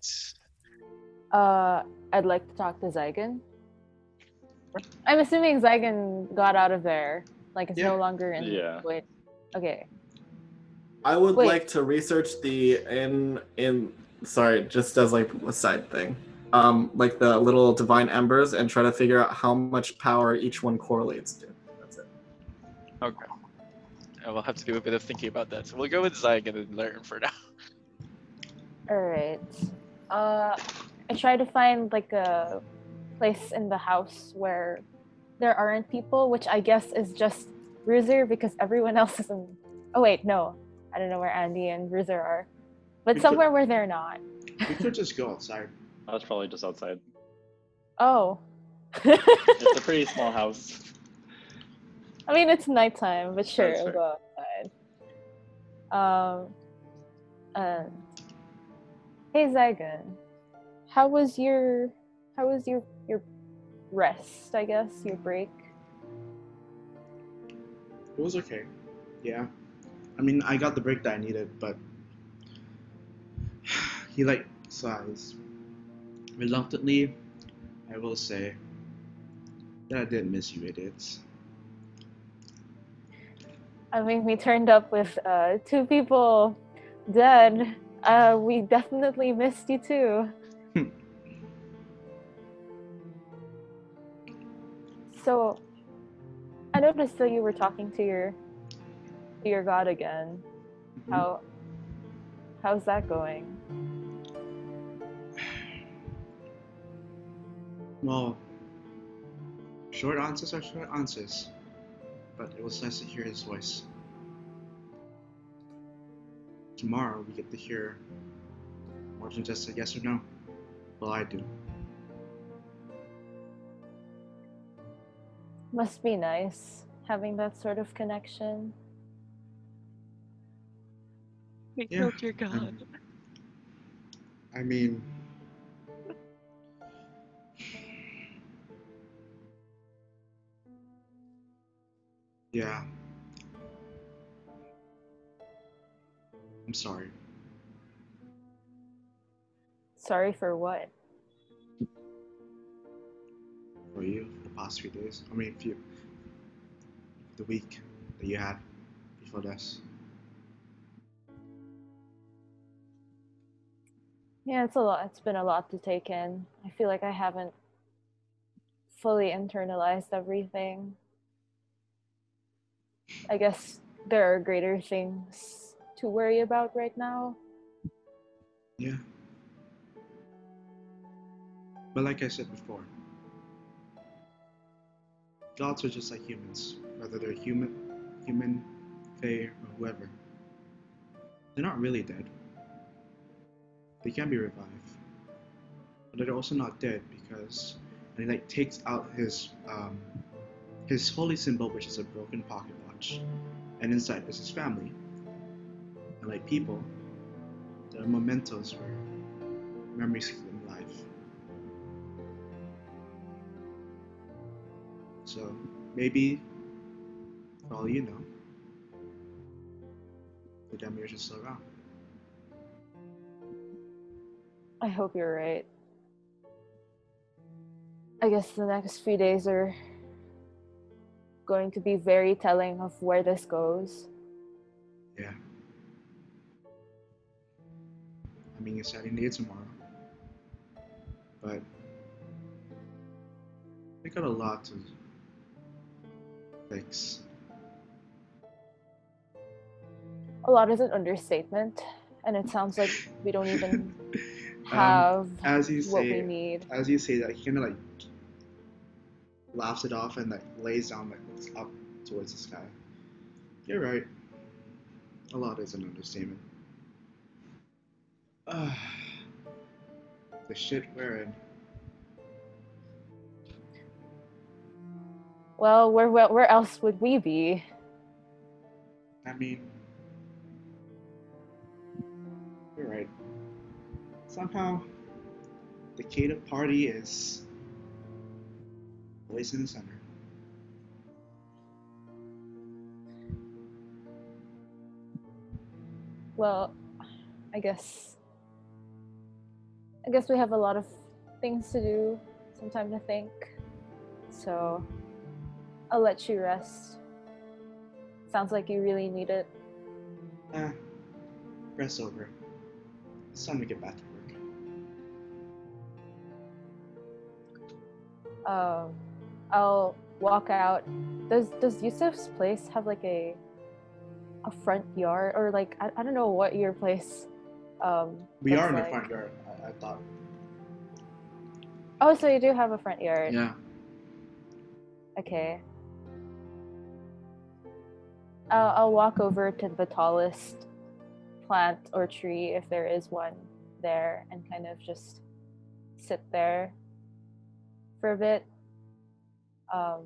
Uh, I'd like to talk to Zygon. I'm assuming Zygon got out of there. Like, it's Yeah. no longer in. Yeah. Wait. Okay. I would Wait. like to research the in in sorry, just as like a side thing. Um, like the little divine embers and try to figure out how much power each one correlates to. That's it. Okay. I will have to do a bit of thinking about that. So we'll go with Zygon and learn for now. Alright. Uh, I try to find like a place in the house where there aren't people, which I guess is just Bruiser because everyone else is in. Oh, wait, no. I don't know where Andy and Bruiser are. But You could- somewhere where they're not. We could just go outside. I was probably just outside. Oh. It's a pretty small house. I mean, it's nighttime, but sure, That's I'll go outside. Um, and hey, Zygon, how was your how was your your rest? I guess your break. It was okay. Yeah. I mean, I got the break that I needed, but he like sighs. Reluctantly, I will say that I did miss you, idiots. I mean, we turned up with uh, two people dead. Uh, we definitely missed you too. So, I noticed that you were talking to your to your god again. Mhm. How how's that going? Well, short answers are short answers, but it was nice to hear his voice. Tomorrow we get to hear more than just a yes or no. Well, I do. Must be nice having that sort of connection. We Yeah. killed your god. I mean, yeah. I'm sorry. Sorry for what? for you for the past few days. I mean, few, the week that you had before this. Yeah, it's a lot. It's been a lot to take in. I feel like I haven't fully internalized everything. I guess there are greater things to worry about right now. Yeah. But like I said before, gods are just like humans, whether they're human, human, fae, or whoever. They're not really dead. They can be revived, but they're also not dead because and he like takes out his um, his holy symbol, which is a broken pocket watch, and inside is his family. And like people, there are mementos where memories So maybe, for all you know, the Demiurge is still around. I hope you're right. I guess the next few days are going to be very telling of where this goes. Yeah. I mean, it's starting day tomorrow. But we got a lot to fix. A lot is an understatement, and it sounds like we don't even Um, have as you what we say, need. as you say that, he kind of like laughs it off and like lays down, like looks up towards the sky. You're right. A lot is an understatement. Ah, the shit we're in. Well, where, where where else would we be? I mean, you're right. Somehow, the Kata party is always in the center. Well, I guess I guess we have a lot of things to do, some time to think. So I'll let you rest. Sounds like you really need it. Ah, rest over. It's time to get back to work. Um, I'll walk out. Does Does Yusuf's place have like a a front yard or like I, I don't know what your place um We are in the front yard, I, I thought. Oh, so you do have a front yard. Yeah. Okay. I'll, I'll walk over to the tallest plant or tree, if there is one there, and kind of just sit there for a bit. Um,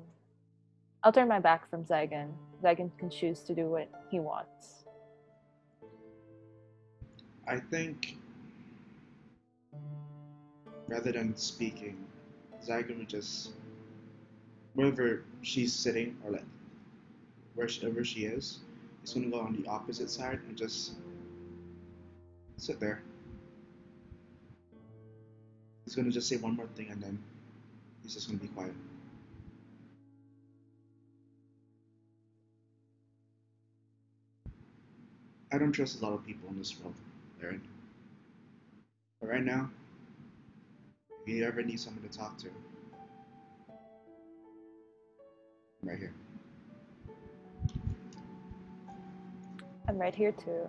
I'll turn my back from Zygon. Zygon can choose to do what he wants. I think rather than speaking, Zygon would just wherever she's sitting or like wherever she is, he's gonna go on the opposite side and just sit there. He's gonna just say one more thing and then he's just gonna be quiet. I don't trust a lot of people in this world, Aaron. But right now, if you ever need someone to talk to, I'm right here. I'm right here too.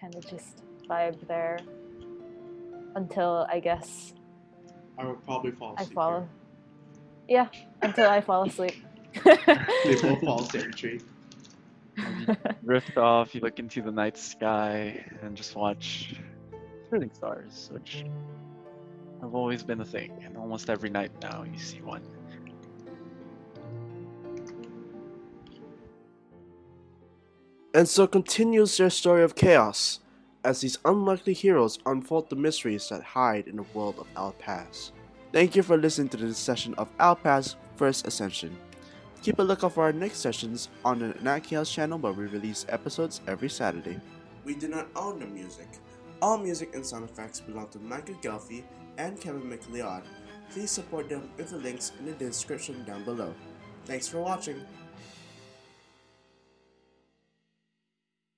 Kind of just vibe there until I guess I will probably fall I asleep. fall. Yeah, until I fall asleep. Here. They both fall asleep in tree. Drift off, you look into the night sky and just watch shooting stars, which have always been a thing. And almost every night now you see one. And so continues their story of chaos, as these unlikely heroes unfold the mysteries that hide in the world of Alpaz. Thank you for listening to this session of Alpaz First Ascension. Keep a lookout for our next sessions on the Nat Chaos channel where we release episodes every Saturday. We do not own the music. All music and sound effects belong to Michael Ghelfi and Kevin MacLeod. Please support them with the links in the description down below. Thanks for watching.